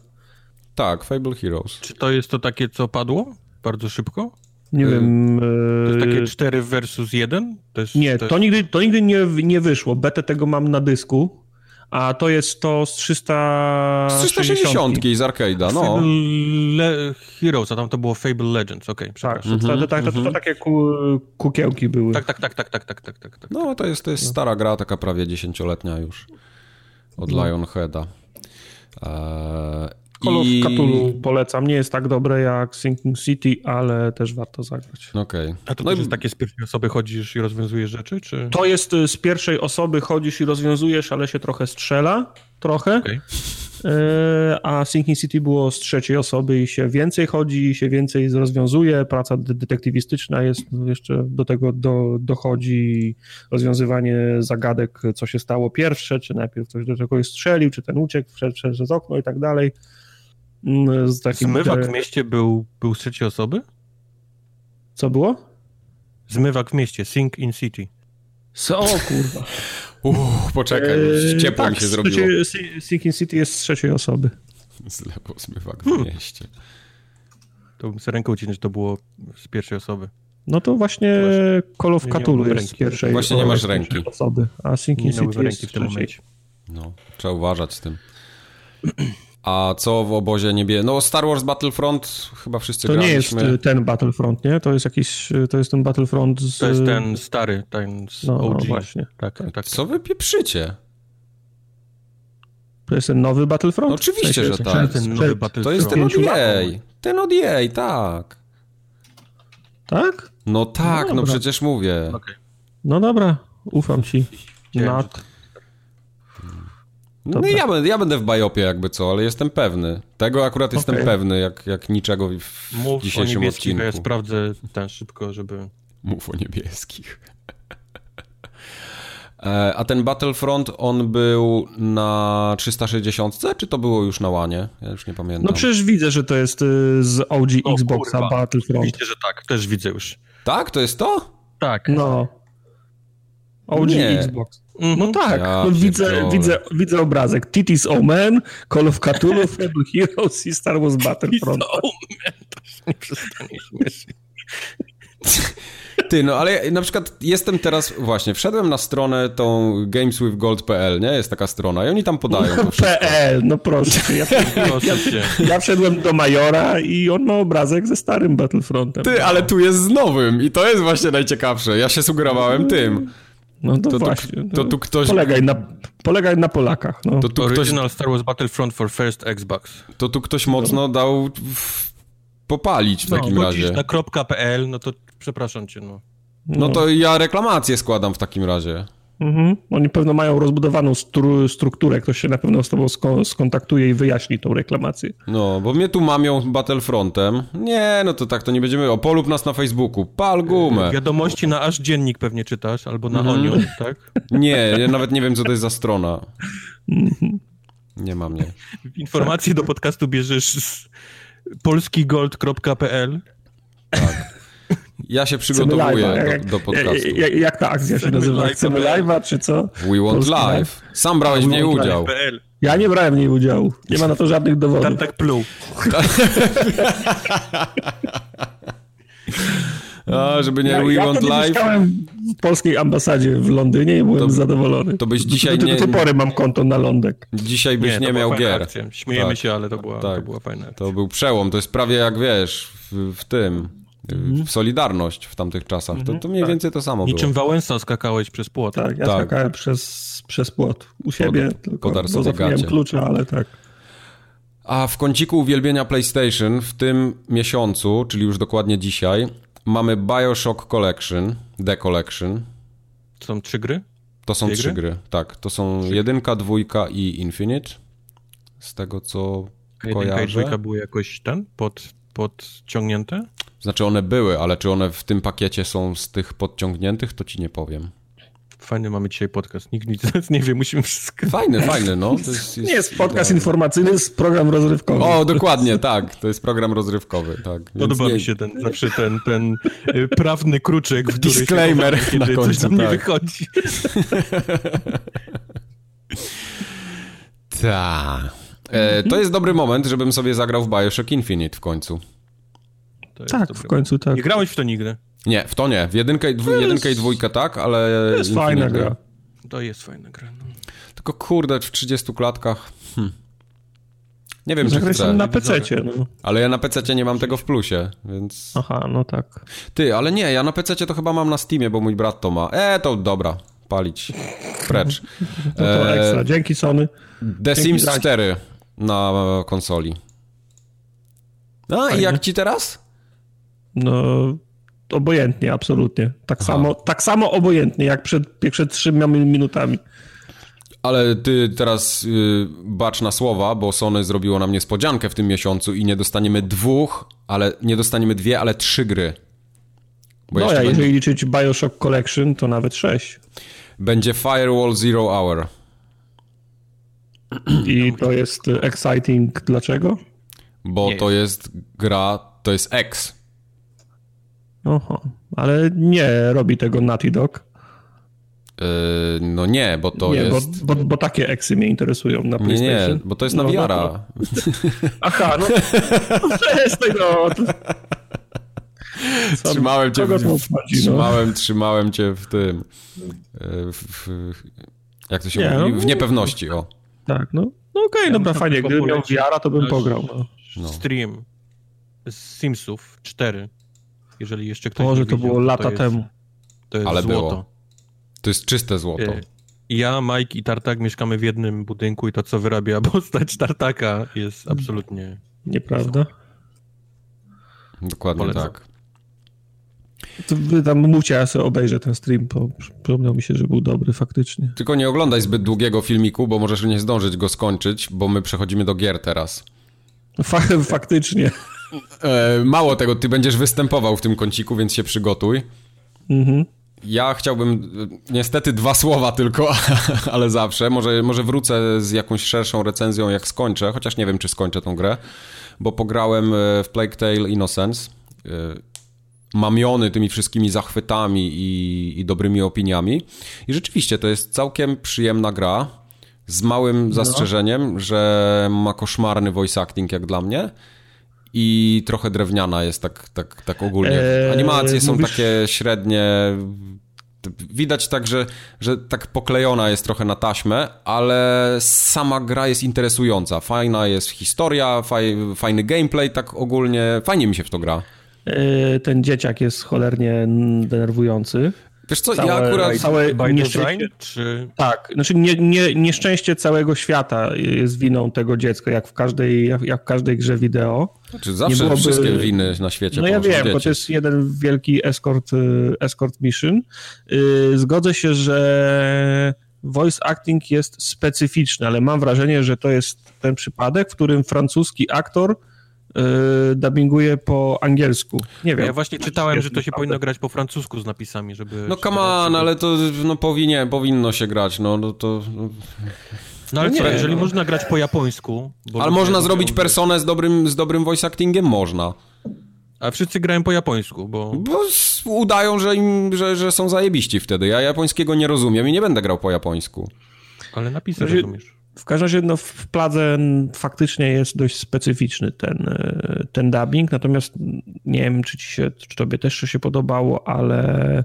Tak, Fable Heroes. Czy to jest to takie, co padło bardzo szybko? Nie y wiem. To jest takie 4 versus 1? To jest, nie, to, jest... to, nigdy, to nigdy nie, nie wyszło. Betę tego mam na dysku. A to jest to z 300... Z 360 z arcade'a, no. Le Heroes, a tam to było Fable Legends, okej, okay, Tak, mm -hmm, to, to, to, to, mhm. takie ku, kukiełki były. Tak, tak, tak, tak, tak, tak, tak, tak. tak. No, to jest, to jest stara gra, taka prawie dziesięcioletnia już. Od no. Lionheada. Eee, Call of I... Cthulhu polecam. Nie jest tak dobre jak Sinking City, ale też warto zagrać. Okej. Okay. A to no też i... jest takie z pierwszej osoby chodzisz i rozwiązujesz rzeczy, czy? To jest y, z pierwszej osoby chodzisz i rozwiązujesz, ale się trochę strzela. Trochę. Okay. A Sinking City było z trzeciej osoby i się więcej chodzi, się więcej rozwiązuje. Praca detektywistyczna jest jeszcze do tego do, dochodzi rozwiązywanie zagadek, co się stało pierwsze, czy najpierw ktoś do czegoś strzelił, czy ten uciekł, wszedł przez okno i tak dalej. Mm, z takim... Zmywak w mieście był, był z trzeciej osoby? Co było? Zmywak w mieście, Sink in City. Co, o kurwa. Uff, poczekaj, eee, ciepło tak, mi się zrobiło. Sink in City jest z trzeciej osoby. Zlepo zmywak w hmm. mieście. To bym sobie ręką ucinać, że to było z pierwszej osoby. No to właśnie Call of Cthulhu jest z pierwszej Właśnie nie masz ręki. Osoby, a Sink in City jest w tym momencie. No, trzeba uważać z tym. A co w obozie niebie? No Star Wars Battlefront chyba wszyscy To graliśmy. nie jest ten Battlefront, nie? To jest jakiś, to jest ten Battlefront z... To jest ten stary, ten z no, OG. No właśnie. Tak, tak, tak. Co wy pieprzycie? To jest ten nowy Battlefront? No oczywiście, że tak. Ten nowy Battlefront. To jest ten od EA. Ten od EA, tak. Tak? No tak, no, no przecież mówię. Okay. No dobra, ufam ci. No i ja, będę, ja będę w bajopie jakby co, ale jestem pewny. Tego akurat jestem okay. pewny, jak, jak niczego w Mów dzisiejszym o odcinku. ja sprawdzę ten szybko, żeby... Mów o niebieskich. E, a ten Battlefront, on był na 360, czy to było już na łanie? Ja już nie pamiętam. No przecież widzę, że to jest y, z OG o, Xboxa kurwa. Battlefront. Widzicie, że tak, też widzę już. Tak? To jest to? Tak. No. OG nie. Xbox. Mm -hmm. No tak, ja no widzę, widzę, widzę obrazek. Titis Omen, Call of Cthulhu, Fable Heroes i Star Wars Battlefront. Omen, to się nie przestanie śmieszyć. Ty, no ale na przykład jestem teraz, właśnie, wszedłem na stronę tą gameswithgold.pl, nie? Jest taka strona i oni tam podają to wszystko. PL, no proszę. Ja, ja, ja, wszedłem do Majora i on ma obrazek ze starym Battlefrontem. Ty, ale tu jest z nowym i to jest właśnie najciekawsze. Ja się sugerowałem tym. No to, to właśnie. To, to, tu ktoś... Polegaj na, polegaj na Polakach. No. To tu Original ktoś... Star Wars Battlefront for First Xbox. To tu ktoś mocno dał w... popalić w no, takim razie. na .pl, no to przepraszam cię, no. No to ja reklamację składam w takim razie. Mhm. Oni pewno mają rozbudowaną stru strukturę, ktoś się na pewno z tobą skontaktuje i wyjaśni tą reklamację. No, bo mnie tu mamią Battlefrontem. Nie, no to tak, to nie będziemy... O, polub nas na Facebooku, pal gumę. Wiadomości na aż dziennik pewnie czytasz, albo na mhm. Onion, tak? Nie, ja nawet nie wiem, co to jest za strona. Nie mam, nie. Informacje do podcastu bierzesz z polskigold.pl Tak. Ja się przygotowuję do, do, podcastu. Jak, jak, ta akcja się nazywa? Chcemy live'a, czy co? We want live. Sam brałeś w niej udział. Ja nie brałem w niej udziału. Nie ma na to żadnych dowodów. Tam tak pluł. A, żeby nie ja, We ja Want Live. mieszkałem w polskiej ambasadzie w Londynie i byłem to, zadowolony. To byś dzisiaj do, do, do, do tej pory mam konto na lądek. Dzisiaj byś nie, nie miał gier. Akcja. Śmiejemy tak, się, ale to była, tak. to była fajna akcja. To był przełom. To jest prawie jak wiesz, w, w tym w Solidarność w tamtych czasach. To, to mniej tak. więcej to samo Niczym było. Wałęsa skakałeś przez płot. Tak, ja tak. skakałem przez, przez płot. U siebie Pod, tylko, bo zapomniałem klucza, ale tak. A w kąciku uwielbienia PlayStation w tym miesiącu, czyli już dokładnie dzisiaj, mamy Bioshock Collection, The Collection. To są trzy gry? To są Dwie trzy gry? gry, tak. To są trzy. jedynka, dwójka i Infinite. Z tego co A kojarzę. Jedynka i dwójka były jakoś ten pod, podciągnięte? Znaczy one były, ale czy one w tym pakiecie są z tych podciągniętych, to ci nie powiem. Fajny mamy dzisiaj podcast. Nikt nic nie wie, musimy wszystko. Fajny, fajny, no. To jest, jest nie jest podcast informacyjny, jest program rozrywkowy. O, dokładnie, tak. To jest program rozrywkowy, tak. Podoba nie... mi się ten, zawsze ten, ten y, prawny kruczek, w Disclaimer się na końcu, coś tam tak. nie wychodzi. Tak. E, to jest dobry moment, żebym sobie zagrał w Bioshock Infinite w końcu. Tak, w końcu tak. Nie grałeś w to nigdy? Nie, w to nie. W jedynkę, i dwu, jedynkę i dwójkę tak, ale... To jest fajna gra. To jest fajna gra. No. Tylko kurde, w 30 klatkach... Hm. Nie wiem, czy chcę. na PC, no. Ale ja na PC nie mam tego w plusie, więc... Aha, no tak. Ty, ale nie, ja na PC to chyba mam na Steamie, bo mój brat to ma. E, to dobra, palić. Precz. to, to e... ekstra. Dzięki Sony. The Dzięki Sims 4 na konsoli. No i jak ci teraz? No, obojętnie, absolutnie. Tak samo, tak samo obojętnie, jak przed, przed trzema minutami. Ale ty teraz y, bacz na słowa, bo Sony zrobiło nam niespodziankę w tym miesiącu i nie dostaniemy dwóch, ale nie dostaniemy dwie, ale trzy gry. Bo no, ja, jeżeli liczyć Bioshock Collection, to nawet sześć. Będzie Firewall Zero Hour. I to jest exciting dlaczego? Bo nie. to jest gra, to jest X. Oho, ale nie robi tego Naughty Dog. Yy, no nie, bo to nie, jest... Bo, bo, bo, takie eksy mnie interesują na PlayStation. Nie, bo to jest na no, VR. No, Aha, no, no przestań no. trzymałem cię w, w, chodzi, trzymałem, no? trzymałem cię w tym w, w, jak to się nie, mówi? No, w niepewności, o. Tak, no. No okej, okay, ja dobra, fajnie. Gdybym miał VR, to bym pograł. No. Stream z Simsów 4. Jeżeli jeszcze ktoś Może to było lata to jest, temu. To jest Ale złoto. Było. To jest czyste złoto. E, ja, Mike i Tartak mieszkamy w jednym budynku i to, co wyrabia postać Tartaka jest absolutnie... Nieprawda? Dokładnie Polecam. tak. To wy tam mówcie, ja sobie obejrzę ten stream, bo przypomniał mi się, że był dobry faktycznie. Tylko nie oglądaj zbyt długiego filmiku, bo możesz nie zdążyć go skończyć, bo my przechodzimy do gier teraz. faktycznie. E, mało tego, ty będziesz występował w tym kąciku, więc się przygotuj. Mhm. Ja chciałbym, niestety dwa słowa tylko, ale zawsze. Może, może wrócę z jakąś szerszą recenzją, jak skończę, chociaż nie wiem, czy skończę tą grę, bo pograłem e, w Plague Tale Innocence, e, mamiony tymi wszystkimi zachwytami i, i dobrymi opiniami. I rzeczywiście to jest całkiem przyjemna gra, z małym no. zastrzeżeniem, że ma koszmarny voice acting jak dla mnie i trochę drewniana jest tak, tak, tak ogólnie. Eee, Animacje są mówisz... takie średnie. Widać tak, że, że tak poklejona jest trochę na taśmę, ale sama gra jest interesująca. Fajna jest historia, faj, fajny gameplay, tak ogólnie. Fajnie mi się w to gra. Eee, ten dzieciak jest cholernie denerwujący. Wiesz co, całe, ja akurat... Całe by nieszczęście, czy... Tak, znaczy nie, nie, nieszczęście całego świata jest winą tego dziecka, jak w każdej, jak, jak w każdej grze wideo. Znaczy zawsze byłoby... wszystkie winy na świecie No ja wiem, dzieci. bo to jest jeden wielki escort, y, escort mission. Y, zgodzę się, że voice acting jest specyficzny, ale mam wrażenie, że to jest ten przypadek, w którym francuski aktor yy, dubbinguje po angielsku. Nie wiem. Ja właśnie czytałem, że to się powinno grać po francusku z napisami, żeby... No come on, ale to no, powinie, powinno się grać, no, no to... No ale no co, jeżeli no. można grać po japońsku... ale można zrobić personę z dobrym, z dobrym voice actingiem? Można. A wszyscy grają po japońsku, bo... Bo udają, że, im, że, że są zajebiści wtedy. Ja japońskiego nie rozumiem i nie będę grał po japońsku. Ale napisy rozumiesz. W każdym razie no, w Pladze faktycznie jest dość specyficzny ten, e, ten dubbing, natomiast nie wiem, czy ci się, czy tobie też się podobało, ale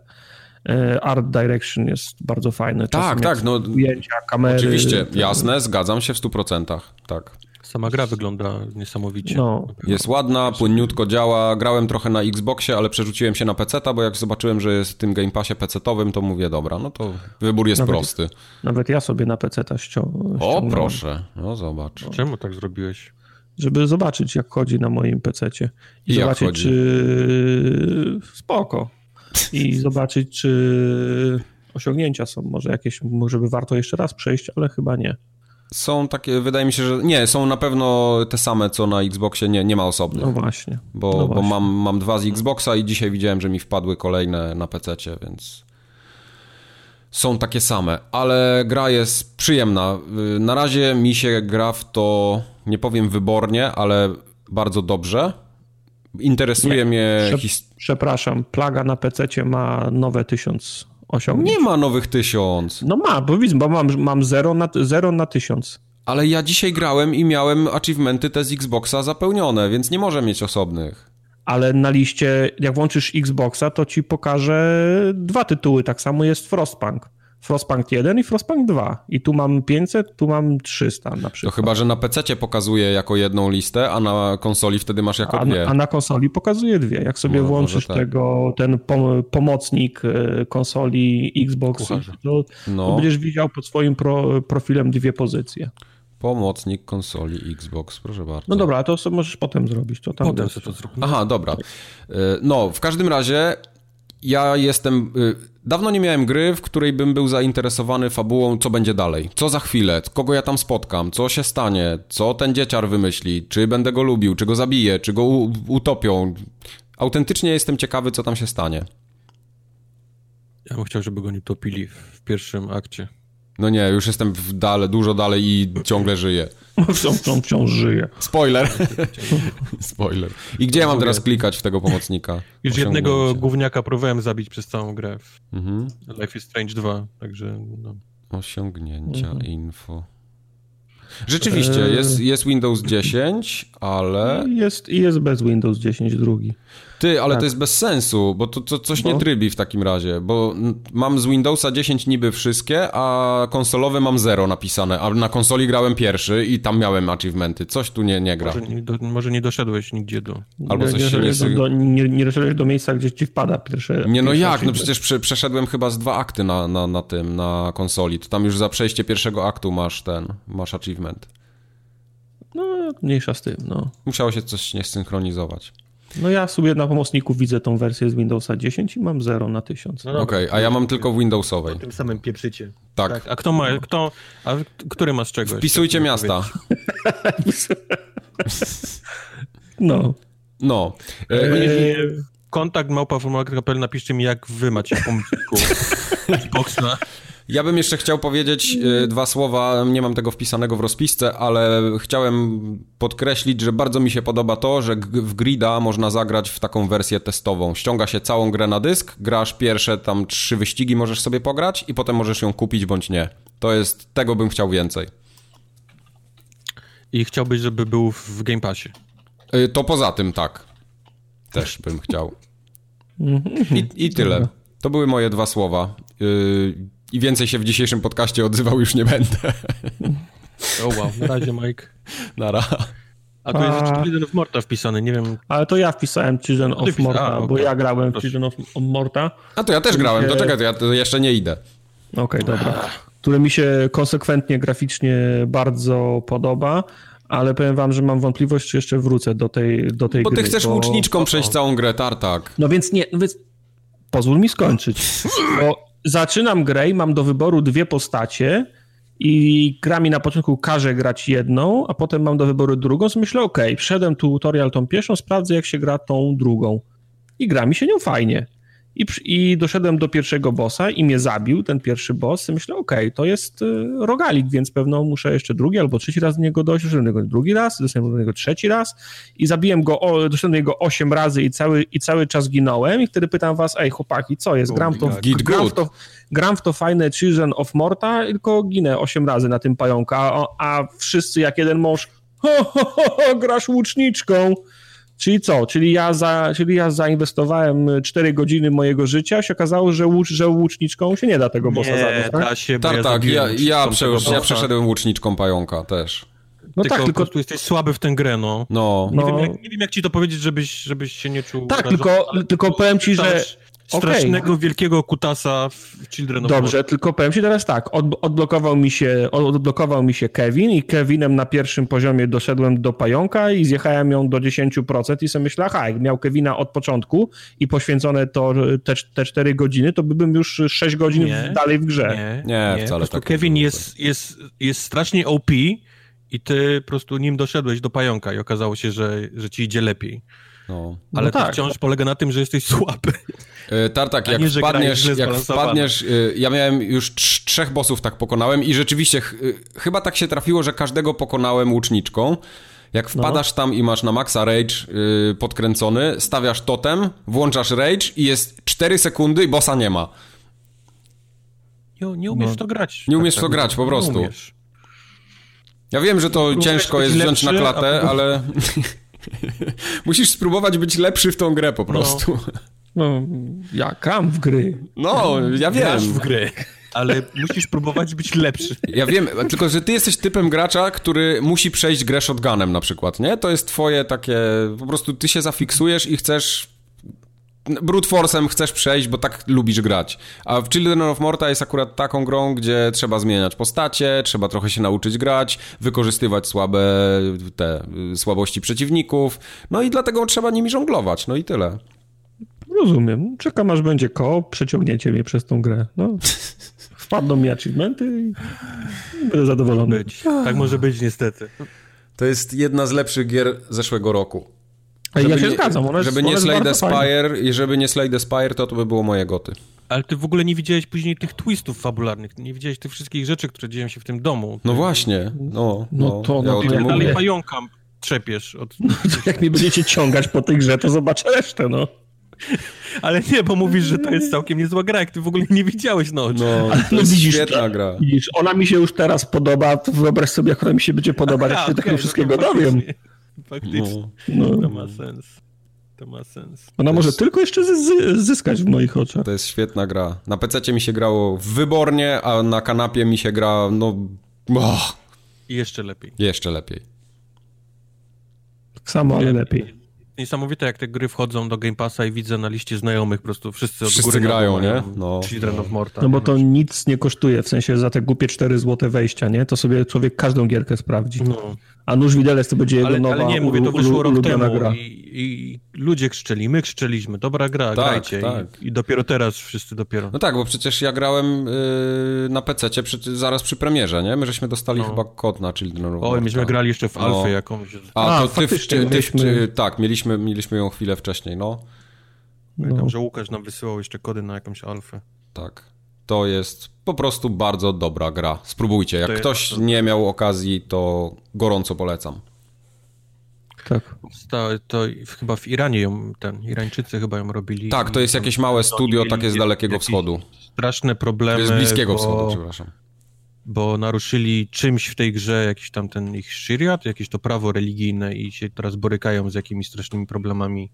e, art direction jest bardzo fajny. Czasem tak, tak. No, ujęcia, kamery. Oczywiście, jasne, zgadzam się w 100%, tak. Sama gra wygląda niesamowicie. No. Jest ładna, płynniutko działa. Grałem trochę na Xboxie, ale przerzuciłem się na PC, bo jak zobaczyłem, że jest w tym Game Passie PC-owym, to mówię, dobra, no to wybór jest nawet, prosty. Nawet ja sobie na PC-ta ściągnąłem. O, proszę, no zobacz. No. Czemu tak zrobiłeś? Żeby zobaczyć, jak chodzi na moim PC-cie. I, I zobaczyć, chodzi? czy spoko. I zobaczyć, czy osiągnięcia są może jakieś, może by warto jeszcze raz przejść, ale chyba nie. Są takie, wydaje mi się, że nie, są na pewno te same, co na Xboxie, nie, nie ma osobnych. No właśnie. Bo, no bo właśnie. mam, mam dwa z Xboxa i dzisiaj widziałem, że mi wpadły kolejne na PC, więc są takie same, ale gra jest przyjemna. Na razie mi się gra w to, nie powiem wybornie, ale bardzo dobrze. Interesuje nie, mnie... Prze przepraszam, Plaga na PC ma nowe osiągnięć. Nie ma nowych tysiąc. No ma, bo widzę, bo mam, mam 0 na, 0 na 1000. Ale ja dzisiaj grałem i miałem achievementy te z Xboxa zapełnione, więc nie może mieć osobnych. Ale na liście, jak włączysz Xboxa, to ci pokaże dwa tytuły. Tak samo jest Frostpunk. Frostpunk 1 i Frostpunk 2. I tu mam 500, tu mam 300 na przykład. To chyba, że na PC pokazuje jako jedną listę, a na konsoli wtedy masz jako a, dwie. A na konsoli pokazuje dwie. Jak sobie no, włączysz tak. tego, ten pom pomocnik e, konsoli Xbox, to, no. to, będziesz widział pod swoim pro, profilem dwie pozycje. Pomocnik konsoli Xbox, proszę bardzo. No dobra, to sobie możesz potem zrobić. To tam potem to zrób. Aha, dobra. E, no, w każdym razie ja jestem. Dawno nie miałem gry, w której bym był zainteresowany fabułą, co będzie dalej. Co za chwilę, kogo ja tam spotkam, co się stanie, co ten dzieciar wymyśli, czy będę go lubił, czy go zabiję, czy go utopią. Autentycznie jestem ciekawy, co tam się stanie. Ja bym chciał, żeby go nie topili w pierwszym akcie. No nie, już jestem w dale, dużo dalej i ciągle żyję. Wciąż, wciąż żyje. Spoiler. Spoiler. I gdzie ja mam teraz klikać w tego pomocnika? Już jednego gówniaka próbowałem zabić przez całą grę. Mhm. Life is Strange 2, także no. Osiągnięcia, mhm. info. Rzeczywiście, eee. jest, jest Windows 10, ale... Jest, jest bez Windows 10 drugi. Ty, ale tak. to jest bez sensu, bo to, to coś bo? nie trybi w takim razie, bo mam z Windowsa 10 niby wszystkie, a konsolowe mam 0 napisane, a na konsoli grałem pierwszy i tam miałem achievementy. Coś tu nie, nie gra. Może nie, do, może nie doszedłeś nigdzie do... Albo nie, coś nie, się nie... Do, nie, nie doszedłeś do miejsca, gdzie ci wpada pierwsze... Nie, no jak? No przecież prze, przeszedłem chyba z dwa akty na, na, na tym, na konsoli. To tam już za przejście pierwszego aktu masz ten, masz achievement. No, mniejsza z tym, no. Musiało się coś nie synchronizować. No ja sobie na pomocniku widzę tą wersję z Windowsa 10 i mam 0 na 1000. No Okej, okay, a ja mam tylko w Windowsowej. O tym samym pieprzycie. Tak. tak. A kto ma, kto, a który ma z czego? Wpisujcie miasta. no. No. E, kontakt małpa.pl napiszcie mi, jak wy macie w pomocniku Xboxa. Ja bym jeszcze chciał powiedzieć y, dwa słowa, nie mam tego wpisanego w rozpisce, ale chciałem podkreślić, że bardzo mi się podoba to, że w Grida można zagrać w taką wersję testową. Ściąga się całą grę na dysk, grasz pierwsze tam trzy wyścigi możesz sobie pograć i potem możesz ją kupić bądź nie. To jest, tego bym chciał więcej. I chciałbyś, żeby był w Game Passie? Y, to poza tym tak. Też bym chciał. I, I tyle. To były moje dwa słowa. I więcej się w dzisiejszym podcaście odzywał już nie będę. O wow, na razie Mike. Nara. A tu jest jeszcze Children of Morta wpisany, nie wiem. Ale to ja wpisałem Children of Morta, A, okay. bo ja grałem w Children of Morta. A to ja też grałem, to czekaj, to ja to jeszcze nie idę. Okej, okay, dobra. Które mi się konsekwentnie, graficznie bardzo podoba ale powiem wam, że mam wątpliwość, czy jeszcze wrócę do tej, do tej bo gry. Bo ty chcesz bo... łuczniczką przejść całą grę, tartak. No więc nie, no więc pozwól mi skończyć. Bo zaczynam grę i mam do wyboru dwie postacie i gra mi na początku każe grać jedną, a potem mam do wyboru drugą, so myślę, ok, wszedłem tutorial tą pierwszą, sprawdzę jak się gra tą drugą. I gra mi się nią fajnie. I, I doszedłem do pierwszego bossa i mnie zabił ten pierwszy boss. I myślę, okej, okay, to jest y, rogalik, więc pewno muszę jeszcze drugi albo trzeci raz do niego dojść. Doszedłem do niego drugi raz, doszedłem do niego trzeci raz i zabiłem go, o, doszedłem do niego osiem razy i cały, i cały czas ginąłem. I wtedy pytam was, ej chłopaki, co jest? Gram w to, gram w to, gram w to fajne Children of Morta, tylko ginę osiem razy na tym pająka, a, a wszyscy jak jeden mąż, ho, ho, ho, ho grasz łuczniczką. Czyli co? Czyli ja, za, czyli ja zainwestowałem 4 godziny mojego życia, się okazało, że, łucz, że łuczniczką się nie da tego bossa nie, zabić, tak? Da się, tak, tak, ja, ja, prze, ja przeszedłem łuczniczką pająka też. No tylko tak, tylko tu jesteś słaby w tę grę, no. no. Nie, no. Wiem, jak, nie wiem, jak ci to powiedzieć, żebyś, żebyś się nie czuł... Tak, tylko, tylko powiem ci, że strasznego okay. wielkiego kutasa w Children of Dobrze, tylko powiem ci teraz tak, od, odblokował, mi się, odblokował mi się Kevin i Kevinem na pierwszym poziomie doszedłem do pająka i zjechałem ją do 10% i sobie myślę, aha, jak miał Kevina od początku i poświęcone to te, te 4 godziny, to bym już 6 godzin nie, dalej w grze. Nie, nie, nie wcale tak. Kevin jest, jest, jest strasznie OP i ty po prostu nim doszedłeś do pająka i okazało się, że, że ci idzie lepiej. No. Ale no to tak. wciąż polega na tym, że jesteś słaby. E, Tartak, jak nie, wpadniesz, jak wpadniesz, e, ja miałem już trzech bossów tak pokonałem i rzeczywiście ch e, chyba tak się trafiło, że każdego pokonałem łuczniczką. Jak no. wpadasz no. tam i masz na maksa rage yy, podkręcony, stawiasz totem, włączasz rage i jest 4 sekundy i bossa nie ma. Nie, nie umiesz no. to grać. Nie umiesz tak, to tak, grać, po prostu. Ja wiem, że to ciężko jest wziąć na klatę, ale musisz spróbować być lepszy w tą grę po no. prostu. No, no ja kam w gry. No, ja wiem. Grasz w gry ale musisz próbować być lepszy. Ja wiem, tylko że ty jesteś typem gracza, który musi przejść grę shotgunem na przykład, nie? To jest twoje takie, po prostu ty się zafiksujesz i chcesz brute force'em chcesz przejść, bo tak lubisz grać. A w Children of Morta jest akurat taką grą, gdzie trzeba zmieniać postacie, trzeba trochę się nauczyć grać, wykorzystywać słabe te słabości przeciwników, no i dlatego trzeba nimi żonglować, no i tyle. Rozumiem. Czekam aż będzie ko, przeciągniecie mnie przez tą grę. No. Wpadną mi achievementy i będę zadowolony. Być. Tak może być niestety. To jest jedna z lepszych gier zeszłego roku. Żeby ja się nie, zgadzam. Ona żeby jest, nie Slade Spire i żeby nie Slade Spire, to to by było moje goty. Ale ty w ogóle nie widziałeś później tych twistów fabularnych, nie widziałeś tych wszystkich rzeczy, które dzieją się w tym domu. No właśnie, no. No, no to, no, ja no, dalej pająka trzepiesz. Od... No, jak mi będziecie ciągać po tej grze, to zobaczę resztę, no. Ale nie, bo mówisz, że to jest całkiem niezła gra, jak ty w ogóle nie widziałeś, no. No, to no, jest widzisz, świetna gra. Widzisz, ona mi się już teraz podoba, to wyobraź sobie, jak ona mi się będzie podobać, jak się okay, tego no wszystkiego no dowiem. Faktycznie, no. to ma sens. To ma sens. Ona może jest... tylko jeszcze zyskać w moich oczach. To jest świetna gra. Na PC mi się grało wybornie, a na kanapie mi się gra, no... Oh. I jeszcze lepiej. Jeszcze lepiej. Tak samo, ale lepiej niesamowite, jak te gry wchodzą do Game Passa i widzę na liście znajomych po prostu wszyscy od wszyscy góry grają, nie? No. Children of Morta. No bo to nic nie kosztuje, w sensie za te głupie 4 złote wejścia, nie? To sobie człowiek każdą gierkę sprawdzi. No. A Nóż Widelec to będzie jego ale, nowa Ale nie, mówię, to wyszło rok temu gra. I, i, ludzie krzyczeli, my krzyczeliśmy, dobra gra, tak, grajcie. Tak. I, I, dopiero teraz wszyscy dopiero. No tak, bo przecież ja grałem yy, na PC zaraz przy premierze, nie? My żeśmy dostali no. chyba kod na Children of. Oj, myśmy grali jeszcze w Alfę no. jakąś. A, A to ty, ty, ty, mieliśmy... tak, mieliśmy, mieliśmy ją chwilę wcześniej, no. Pamiętam, no. że Łukasz nam wysyłał jeszcze kody na jakąś Alfę. Tak. To jest po prostu bardzo dobra gra. Spróbujcie. Jak ktoś jest... nie miał okazji, to gorąco polecam. Tak. To, to, chyba w Iranie ją, ten, Irańczycy chyba ją robili. Tak, to jest jakieś małe studio takie z Dalekiego Wschodu. Straszne problemy. Z Bliskiego bo, Wschodu, przepraszam. Bo naruszyli czymś w tej grze, jakiś tam ten ich shiriat, jakieś to prawo religijne i się teraz borykają z jakimiś strasznymi problemami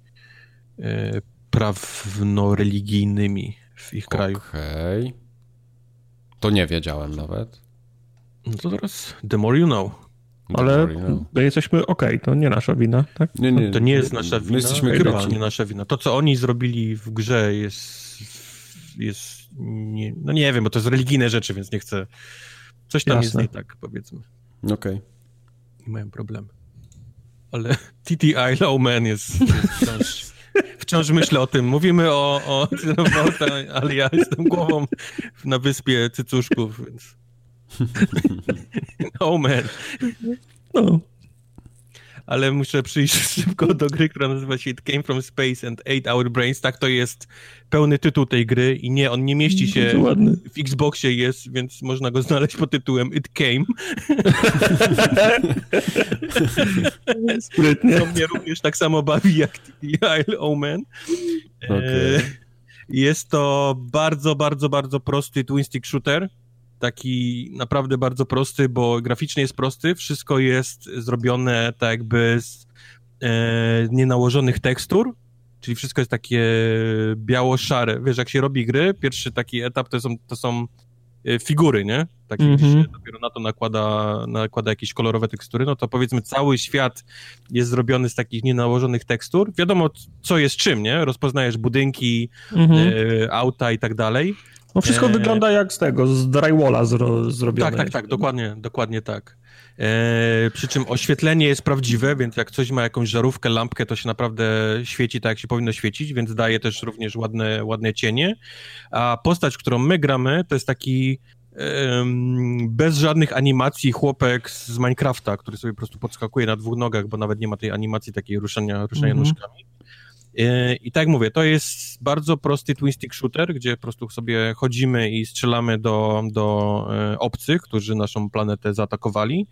e, prawno-religijnymi w ich kraju. Okej. To nie wiedziałem nawet. No to teraz the more you know. Ale my jesteśmy ok, to nie nasza wina, tak? Nie, nie, to nie jest nasza wina. My jesteśmy chyba nie nasza wina. To, co oni zrobili w grze jest... jest nie, no nie wiem, bo to jest religijne rzeczy, więc nie chcę... Coś tam Jasne. jest nie tak, powiedzmy. Okej. Okay. Nie mają problemu. Ale TTI Lowman jest, jest wciąż wciąż myślę o tym. Mówimy o, o Morta, ale ja jestem głową na wyspie cycuszków, więc... oh man. No. Ale muszę przyjść szybko do gry, która nazywa się It Came From Space and Ate Our Brains. Tak to jest pełny tytuł tej gry i nie, on nie mieści się w Xboxie jest, więc można go znaleźć pod tytułem It Came. Sprytnie. To mnie również tak samo bawi jak Isle Omen. Okay. Jest to bardzo, bardzo, bardzo prosty twin stick shooter. Taki naprawdę bardzo prosty, bo graficznie jest prosty. Wszystko jest zrobione tak jakby z e, nienałożonych tekstur, czyli wszystko jest takie biało-szare. Wiesz, jak się robi gry, pierwszy taki etap to są, to są e, figury, nie? Takie mm -hmm. dopiero na to nakłada, nakłada jakieś kolorowe tekstury, no to powiedzmy cały świat jest zrobiony z takich nienałożonych tekstur. Wiadomo, co jest czym, nie? Rozpoznajesz budynki, mm -hmm. e, auta i tak dalej. No wszystko e... wygląda jak z tego, z drywalla zro, zrobione. Tak, tak, tak, dokładnie, dokładnie tak. E, przy czym oświetlenie jest prawdziwe, więc jak coś ma jakąś żarówkę, lampkę, to się naprawdę świeci tak, jak się powinno świecić, więc daje też również ładne, ładne cienie. A postać, którą my gramy, to jest taki bez żadnych animacji chłopek z Minecrafta, który sobie po prostu podskakuje na dwóch nogach, bo nawet nie ma tej animacji takiej ruszania, ruszania mm -hmm. nóżkami. E, I tak jak mówię, to jest bardzo prosty twin stick shooter, gdzie po prostu sobie chodzimy i strzelamy do, do e, obcych, którzy naszą planetę zaatakowali.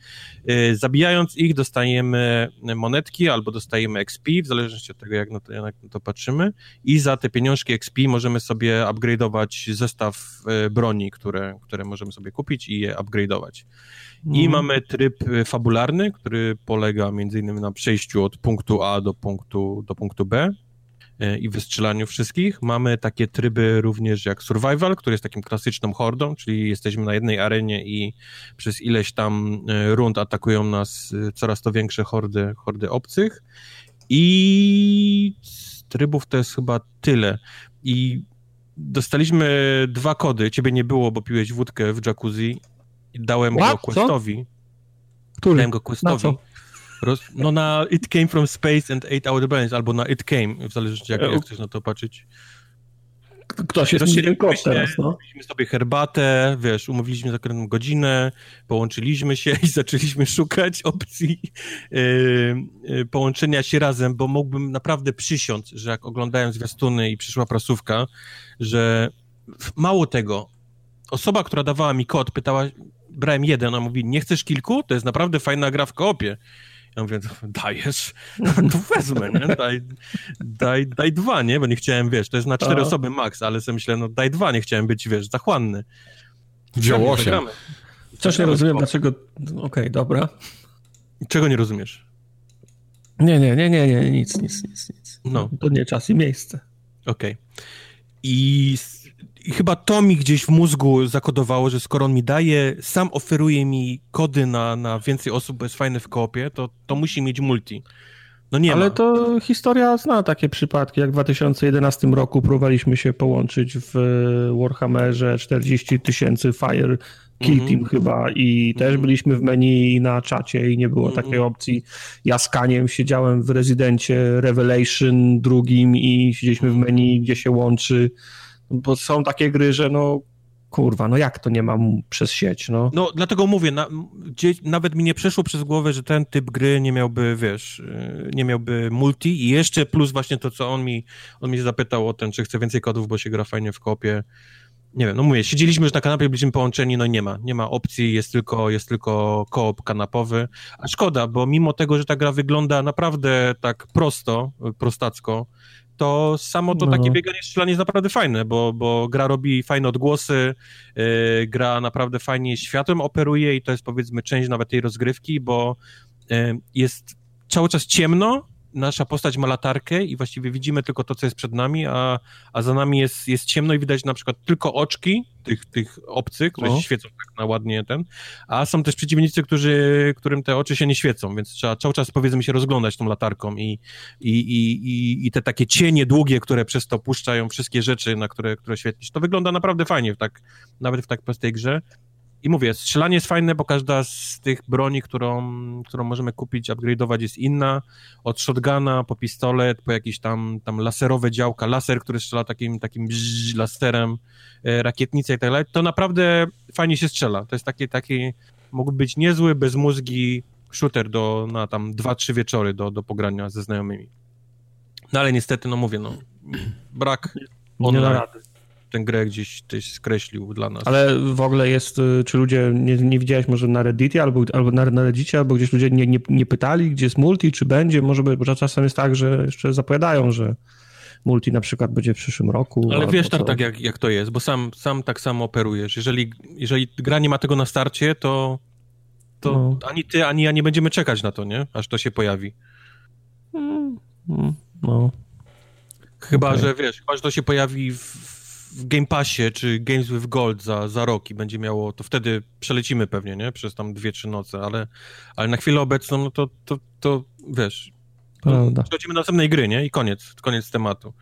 E, zabijając ich dostajemy monetki albo dostajemy XP, w zależności od tego, jak na to, jak na to patrzymy. I za te pieniążki XP możemy sobie upgrade'ować zestaw broni, które, które możemy sobie kupić i je upgrade'ować. I mhm. mamy tryb fabularny, który polega między innymi na przejściu od punktu A do punktu, do punktu B i wystrzelaniu wszystkich. Mamy takie tryby również jak Survival, który jest takim klasyczną hordą, czyli jesteśmy na jednej arenie i przez ileś tam e, rund atakują nas e, coraz to większe hordy, hordy obcych. I z trybów to jest chyba tyle. I dostaliśmy dwa kody. Ciebie nie było, bo piłeś wódkę w jacuzzi. Dałem What? go Questowi. Który? Dałem go Questowi. Roz, no na It Came From Space and Ate Our Brains, albo na It Came, w zależności jak, jak chcesz na to patrzeć. Ktoś jest jeden kot teraz, no. Kupiliśmy sobie herbatę, wiesz, umówiliśmy za każdą godzinę, połączyliśmy się i zaczęliśmy szukać opcji yy, połączenia się razem, bo mógłbym naprawdę przysiąc, że jak oglądałem zwiastuny i przyszła prasówka, że mało tego, osoba, która dawała mi kod, pytała, brałem jeden, a mówi, nie chcesz kilku? To jest naprawdę fajna gra w koopie. Ja mówię, dajesz? To wezmę, nie? Daj, daj, daj dwa, nie? Bo nie chciałem, wiesz, to jest na cztery osoby max, ale sobie myślę, no daj dwa, nie chciałem być, wiesz, zachłanny. Wziął osiem. Coś nie rozumiem, dlaczego... Okej, okay, dobra. Czego nie rozumiesz? Nie, nie, nie, nie, nie, nic, nic, nic, nic. No. To nie czas i miejsce. Okej. Okay. I i chyba to mi gdzieś w mózgu zakodowało, że skoro on mi daje, sam oferuje mi kody na, na więcej osób, bo jest fajny w koopie, to, to musi mieć multi. No nie Ale ma. to historia zna takie przypadki, jak w 2011 roku próbowaliśmy się połączyć w Warhammerze 40 tysięcy Fire Kill mm -hmm. Team chyba i mm -hmm. też byliśmy w menu na czacie i nie było mm -hmm. takiej opcji. Ja z Kaniem siedziałem w rezydencie Revelation drugim i siedzieliśmy w menu, gdzie się łączy bo są takie gry, że no kurwa, no jak to nie mam przez sieć, no? No, dlatego mówię, na, nawet mi nie przeszło przez głowę, że ten typ gry nie miałby, wiesz, y, nie miałby multi i jeszcze plus właśnie to, co on mi, on mi zapytał o ten, czy chce więcej kodów, bo się gra fajnie w kopie. Nie wiem, no mówię, siedzieliśmy już na kanapie, byliśmy połączeni, no nie ma, nie ma opcji, jest tylko, jest tylko koop kanapowy, a szkoda, bo mimo tego, że ta gra wygląda naprawdę tak prosto, prostacko, to samo to no. takie bieganie strzelanie jest naprawdę fajne, bo, bo gra robi fajne odgłosy, yy, gra naprawdę fajnie światłem operuje i to jest powiedzmy część nawet tej rozgrywki, bo yy, jest cały czas ciemno, nasza postać ma latarkę i właściwie widzimy tylko to, co jest przed nami, a, a za nami jest, jest ciemno i widać na przykład tylko oczki tych, tych obcych, które się świecą tak na ładnie ten, a są też przeciwnicy, którzy, którym te oczy się nie świecą, więc trzeba cały czas powiedzmy się rozglądać tą latarką i, i, i, i, i te takie cienie długie, które przez to puszczają wszystkie rzeczy, na które, które świetlisz, to wygląda naprawdę fajnie w tak, nawet w tak prostej grze i mówię, strzelanie jest fajne, bo każda z tych broni, którą, którą możemy kupić, upgrade'ować jest inna. Od shotguna po pistolet, po jakieś tam, tam laserowe działka, laser, który strzela takim, takim bzz, laserem, e, rakietnice i tak dalej. To naprawdę fajnie się strzela. To jest taki, taki mógł być niezły, bezmózgi shooter do, na tam dwa, trzy wieczory do, do pogrania ze znajomymi. No ale niestety, no mówię, no brak online. Nie da rady tę grę gdzieś, gdzieś skreślił dla nas. Ale w ogóle jest, y, czy ludzie, nie, nie widziałeś może na Redditie albo, albo na, na Reddicie, albo gdzieś ludzie nie, nie, nie pytali, gdzie jest multi, czy będzie, może być, bo czasem jest tak, że jeszcze zapowiadają, że multi na przykład będzie w przyszłym roku. Ale wiesz tak, tak jak, jak to jest, bo sam, sam tak samo operujesz. Jeżeli, jeżeli gra nie ma tego na starcie, to, to no. ani ty, ani ja nie będziemy czekać na to, nie? Aż to się pojawi. Mm, mm, no. Chyba, okay. że wiesz, chyba, że to się pojawi w w Game Passie czy Games with Gold za, za rok i będzie miało, to wtedy przelecimy pewnie, nie? Przez tam dwie, trzy noce, ale, ale na chwilę obecną, no to, to, to wiesz, Prawda. przechodzimy do następnej gry, nie? I koniec, koniec tematu.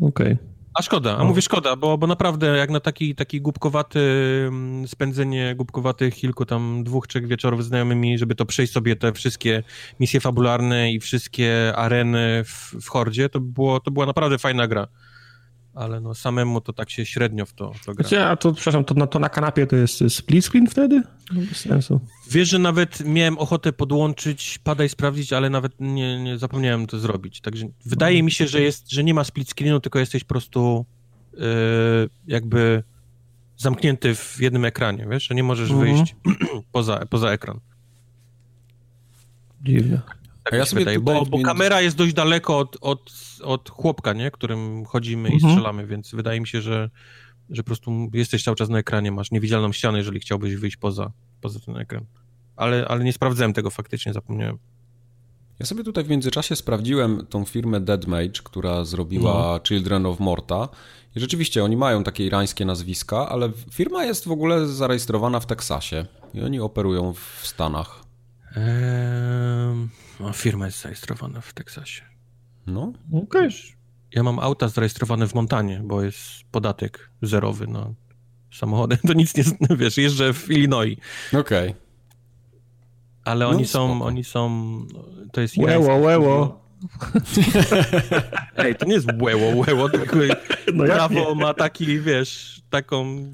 Okej. Okay. A szkoda, a mówię szkoda, bo, bo naprawdę jak na taki, taki głupkowaty mm, spędzenie głupkowatych kilku tam dwóch, trzech wieczorów z znajomymi, żeby to przejść sobie te wszystkie misje fabularne i wszystkie areny w, w Hordzie, to, było, to była naprawdę fajna gra. Ale no samemu to tak się średnio w to, to gra. Znaczy, a to, przepraszam, to na, to na kanapie to jest split screen wtedy? No bez sensu. Wiesz, że nawet miałem ochotę podłączyć, pada i sprawdzić, ale nawet nie, nie zapomniałem to zrobić. Także wydaje mi się, że jest, że nie ma split screenu, tylko jesteś po prostu yy, jakby zamknięty w jednym ekranie, wiesz, że nie możesz mhm. wyjść poza, poza ekran. Dziwne. Tak ja sobie wydaje, bo, bo kamera jest dość daleko od, od, od chłopka, nie? którym chodzimy mhm. i strzelamy, więc wydaje mi się, że, że po prostu jesteś cały czas na ekranie, masz niewidzialną ścianę, jeżeli chciałbyś wyjść poza, poza ten ekran. Ale, ale nie sprawdzałem tego faktycznie, zapomniałem. Ja sobie tutaj w międzyczasie sprawdziłem tą firmę Deadmage, która zrobiła no. Children of Morta. I rzeczywiście oni mają takie irańskie nazwiska, ale firma jest w ogóle zarejestrowana w Teksasie i oni operują w Stanach. Eee, no, firma jest zarejestrowana w Teksasie. No, okej. Okay. Ja mam auta zarejestrowane w Montanie, bo jest podatek zerowy na samochody. To nic nie, wiesz, jeżdżę w Illinois. Okej. Okay. Ale no, oni są, spoko. oni są, to jest... Łeło, łeło. Ej, to nie jest łeło, łeło, tylko no prawo ma taki, wiesz, taką...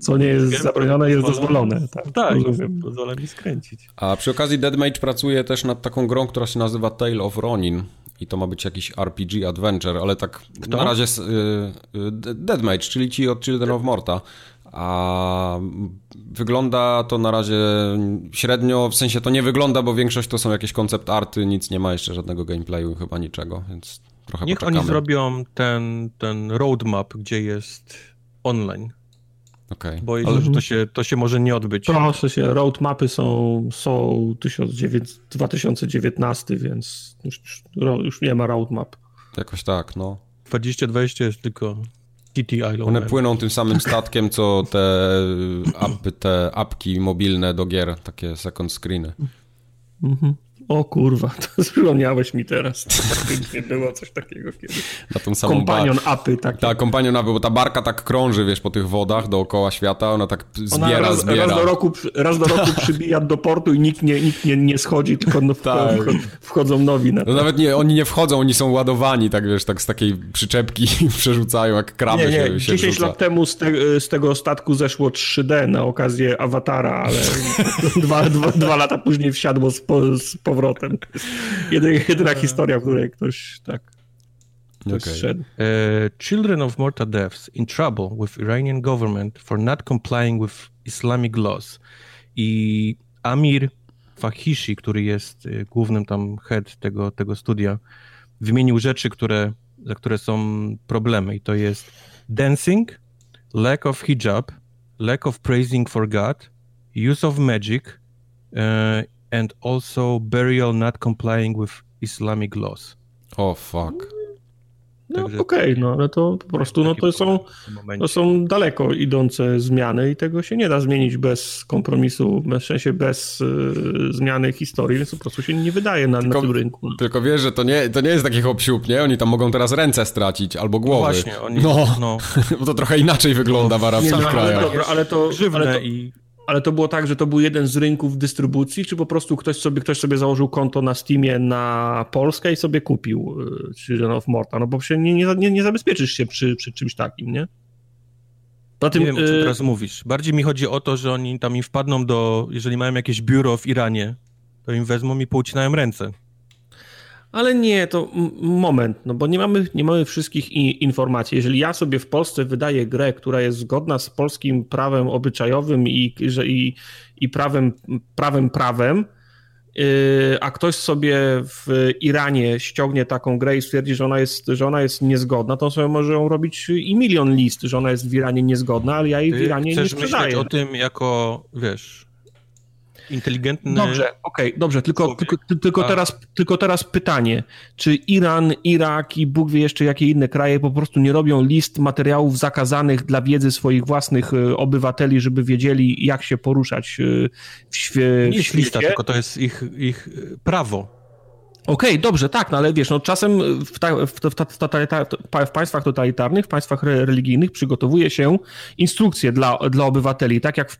Co nie jest zabronione, jest dozwolone. Tak, tak pozwala mi skręcić. A przy okazji Deadmage pracuje też nad taką grą, która się nazywa Tale of Ronin i to ma być jakiś RPG adventure, ale tak Kto? na razie y, y, Deadmage, czyli ci od Children of Morta. A wygląda to na razie średnio, w sensie to nie wygląda, bo większość to są jakieś koncept arty, nic nie ma jeszcze żadnego gameplayu, chyba niczego, więc trochę Niech poczekamy. oni zrobią ten, ten roadmap, gdzie jest online. Okay. Się, że to się, to się może nie odbyć. Proszę się, roadmapy są, są 2019, więc już, już nie ma roadmap. Jakoś tak, no. 2020 jest tylko One płyną tym samym statkiem, co te, apy, te apki mobilne do gier, takie second screeny. Mhm. O kurwa, to przypomniałeś mi teraz. Nie było coś takiego kiedyś. Na tą samą kompanion bar... apy, tak. Tak, kompanion apy, bo ta barka tak krąży, wiesz, po tych wodach dookoła świata, ona tak zbiera, ona raz, zbiera. Raz do roku, raz do roku przybija do portu i nikt nie, nikt nie, nie schodzi, tylko no tak. wchodzą nowi. Na no nawet nie, oni nie wchodzą, oni są ładowani, tak wiesz, tak z takiej przyczepki przerzucają, jak kraby nie, nie. się, się 10 wrzuca. lat temu z, te, z, tego statku zeszło 3D na okazję Awatara, ale dwa, dwa, dwa, lata później wsiadło z, po, z powrotem. Jedyna, jedyna historia, w której ktoś tak okay. Uh, children of Morta deaths in trouble with Iranian government for not complying with Islamic laws. I Amir Fahishi, który jest y, głównym tam head tego, tego studia, wymienił rzeczy, które, za które są problemy. I to jest dancing, lack of hijab, lack of praising for God, use of magic, uh, and also burial not complying with Islamic laws. Oh fuck. No okej, okay, no ale to po prostu no, to, są, to są daleko idące zmiany i tego się nie da zmienić bez kompromisu, w sensie bez y, zmiany historii, więc po prostu się nie wydaje na, tylko, na tym rynku. Tylko wiesz, że to nie, to nie jest taki hop nie? Oni tam mogą teraz ręce stracić albo głowy. No właśnie, oni, no, no. bo to trochę inaczej wygląda w arabskich no, krajach. Ale, dobra, ale to, ale to, i ale to było tak, że to był jeden z rynków dystrybucji, czy po prostu ktoś sobie, ktoś sobie założył konto na Steamie na Polskę i sobie kupił Children of Morta? No bo się nie, nie, nie zabezpieczysz się przy, przy czymś takim, nie? Tym, nie wiem, o czym y, teraz mówisz. Bardziej mi chodzi o to, że oni tam im wpadną do, jeżeli mają jakieś biuro w Iranie, to im wezmą i poucinają ręce. Ale nie, to moment, no bo nie mamy, nie mamy wszystkich informacji. Jeżeli ja sobie w Polsce wydaję grę, która jest zgodna z polskim prawem obyczajowym i, że, i, i prawem, prawem, prawem, yy, a ktoś sobie w Iranie ściągnie taką grę i stwierdzi, że ona jest, że ona jest niezgodna, to sobie może ją robić i milion list, że ona jest w Iranie niezgodna, ale ja jej Ty w Iranie nie sprzedaję. myśleć o tym jako, wiesz, inteligentny... Dobrze, okej, okay, dobrze, tylko, tylko, tylko, teraz, tylko teraz pytanie, czy Iran, Irak i Bóg wie jeszcze jakie inne kraje po prostu nie robią list materiałów zakazanych dla wiedzy swoich własnych e, obywateli, żeby wiedzieli jak się poruszać e, w, świe, nie w świecie? lista, tylko to jest ich, ich prawo. Okej, okay, dobrze, tak, no ale wiesz, no czasem w, ta, w, w, w, państwach totalitarnych, w państwach religijnych przygotowuje się instrukcje dla, dla obywateli, tak jak w,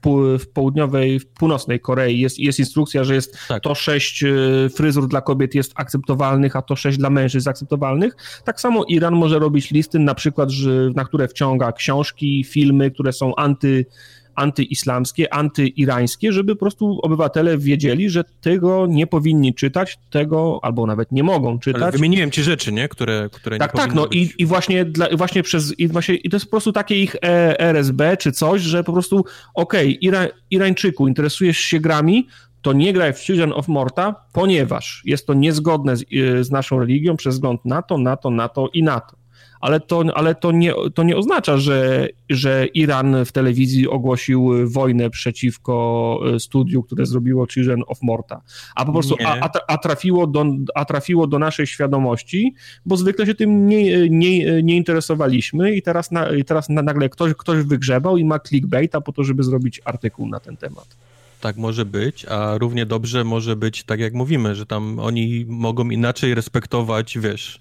południowej, w północnej Korei jest, jest instrukcja, że jest tak. to sześć e, fryzur dla kobiet jest akceptowalnych, a to sześć dla mężczyzn akceptowalnych. Tak samo Iran może robić listy, na przykład, że, na które wciąga książki, filmy, które są anty antyislamskie, antyirańskie, żeby po prostu obywatele wiedzieli, że tego nie powinni czytać, tego albo nawet nie mogą czytać. Ale wymieniłem ci rzeczy, nie? Które, które tak, nie tak, no i, i właśnie, dla, właśnie przez, i właśnie, i to jest po prostu takie ich e, RSB czy coś, że po prostu okej, okay, Ira, Irańczyku, interesujesz się grami, to nie graj w Children of Morta, ponieważ jest to niezgodne z, e, z naszą religią przez wzgląd na to, na to, na to i na to ale to, ale to, nie, to nie oznacza, że, że Iran w telewizji ogłosił wojnę przeciwko e, studiu, które zrobiło Children of Morta, a po prostu a, a, trafiło do, a trafiło do naszej świadomości, bo zwykle się tym nie, nie, nie interesowaliśmy i teraz, na, i teraz nagle ktoś, ktoś wygrzebał i ma clickbaita po to, żeby zrobić artykuł na ten temat. Tak może być, a równie dobrze może być tak, jak mówimy, że tam oni mogą inaczej respektować, wiesz,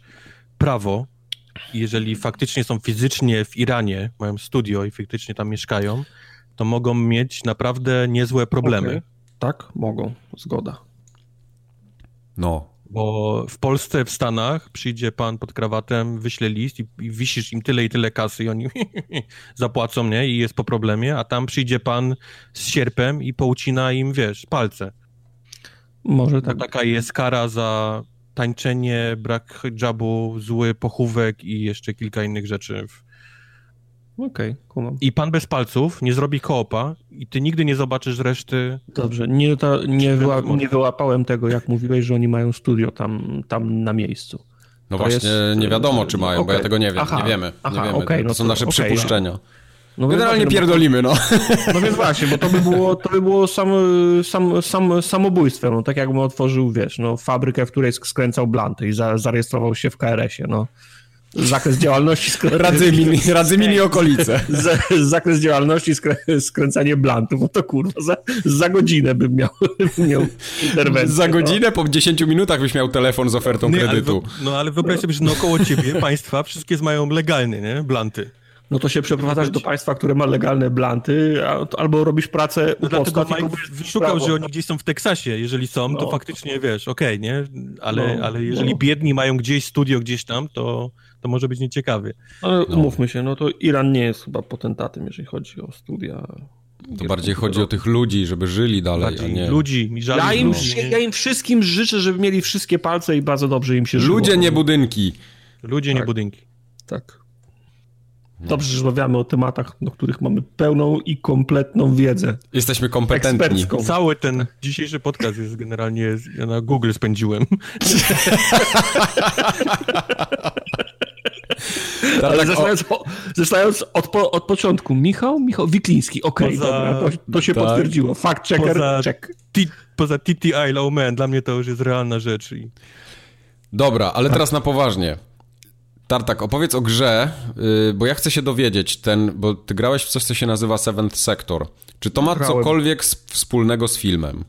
prawo, jeżeli faktycznie są fizycznie w Iranie, mają studio i faktycznie tam mieszkają, to mogą mieć naprawdę niezłe problemy. Okay. Tak, mogą, zgoda. No. Bo w Polsce, w Stanach przyjdzie pan pod krawatem, wyśle list i, i wisisz im tyle i tyle kasy i oni zapłacą, nie? I jest po problemie, a tam przyjdzie pan z sierpem i poucina im, wiesz, palce. Może tak. Bo taka jest kara za tańczenie, brak hijabu, zły pochówek i jeszcze kilka innych rzeczy. Okej, okay, I pan bez palców nie zrobi koopa i ty nigdy nie zobaczysz reszty. Dobrze, nie, to, nie, wyła, nie wyłapałem tego, jak mówiłeś, że oni mają studio tam, tam na miejscu. No to właśnie, jest... nie wiadomo, czy mają, okay. bo ja tego nie wiem. Aha, nie wiemy. Aha, nie wiemy. Okay, to, no to są nasze przypuszczenia. No Generalnie pierdolimy, no. No więc właśnie, bo to by było, to by było sam, sam, sam, samobójstwem, no tak jakbym otworzył, wiesz, no, fabrykę, w której skręcał blanty i za, zarejestrował się w KRS-ie, no. Zakres działalności... Skrę... Radzymin, Radzymin i okolice. zakres działalności skrę... skręcanie blantów, no to kurwa, za, za godzinę bym miał, miał interwencję. Za no. godzinę, no. po 10 minutach byś miał telefon z ofertą nie, kredytu. Ale, no ale wyobraź sobie, że naokoło ciebie państwa wszystkie mają legalne, nie, blanty no to się przeprowadzasz do państwa, które ma legalne blanty, albo robisz pracę no u Dlatego Mike wyszukał, że oni gdzieś są w Teksasie. Jeżeli są, no. to faktycznie wiesz, okej, okay, nie? Ale, no, ale jeżeli no. biedni mają gdzieś studio gdzieś tam, to, to może być nieciekawy. Ale no. umówmy się, no to Iran nie jest chyba potentatem, jeżeli chodzi o studia. To bardziej chodzi o tych ludzi, żeby żyli dalej, a nie... Ludzi, mi żal ja, im, ja im wszystkim życzę, żeby mieli wszystkie palce i bardzo dobrze im się żyło. Ludzie, nie budynki. Ludzie, tak. nie budynki. Tak. Dobrze, że rozmawiamy o tematach, do których mamy pełną i kompletną wiedzę. Jesteśmy kompetentni. Ekspercką. Cały ten dzisiejszy podcast jest generalnie, ja na Google spędziłem. Tak, Ale tak, zastanawiając, od, po, od początku, Michał? Michał Wikliński, okej, okay, dobra, to, to się tak. potwierdziło. Fact checker, poza, check. poza TTI Low Man, dla mnie to już jest realna rzecz. I... Dobra, ale teraz na poważnie. Tartak, opowiedz o grze, yy, bo ja chcę się dowiedzieć, ten, bo ty grałeś w coś, co się nazywa Seventh Sector. Czy to ma Grałem. cokolwiek z, wspólnego z filmem?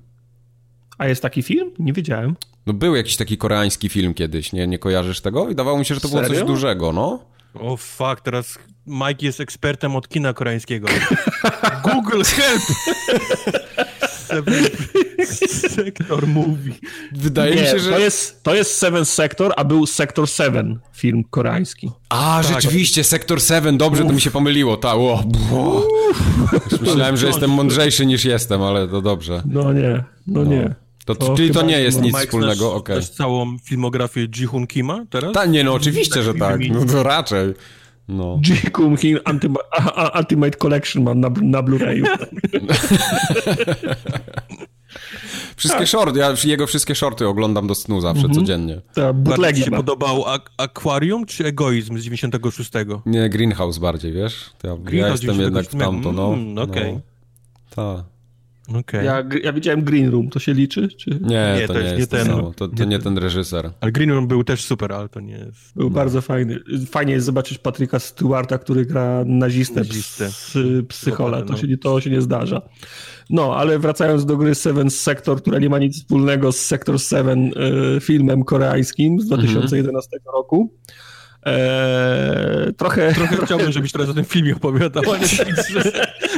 A jest taki film? Nie wiedziałem. No był jakiś taki koreański film kiedyś, nie, nie kojarzysz tego? I dawało mi się, że to Serio? było coś dużego, no. O oh, fuck, teraz Mike jest ekspertem od kina koreańskiego. Google help! Seven Sector Movie. Wydaje nie, mi się, że... To jest, to jest Seven Sector, a był Sector 7, film koreański. A, tak. rzeczywiście, Sector 7, dobrze, Uf. to mi się pomyliło. Ta, o, Myślałem, że jestem mądrzejszy niż jestem, ale to dobrze. No nie, no, no. nie. To, to czyli to nie jest nic Mike wspólnego, okej. Okay. całą filmografię Ji Hoon Kima teraz? Ta, nie, no oczywiście, że tak. No to raczej. No. Jikum King Ultimate Collection mam na, na Blu-rayu. Wszystkie tak. shorty, ja jego wszystkie shorty oglądam do snu zawsze, mm -hmm. codziennie. Tak, bardziej się podobał Ak Aquarium czy Egoizm z 96? Nie, Greenhouse bardziej, wiesz? Ja, ja jestem jednak w tamto, no. Mm, Okej. Okay. No. Okay. Ja, ja widziałem Green Room, to się liczy? Czy... Nie, nie, to, to nie jest nie ten, to, to nie, nie ten reżyser. Ale Green Room był też super, ale to nie jest... Był no. bardzo fajny. Fajnie jest zobaczyć Patryka Stewarta, który gra nazistę, nazistę. psychola, to, no. się, to się nie zdarza. No, ale wracając do gry Seven Sector, która nie ma nic wspólnego z Sector 7 y, filmem koreańskim z 2011 mm -hmm. roku. Eee, trochę... Trochę chciałbym, żebyś teraz o tym filmie opowiadał, ale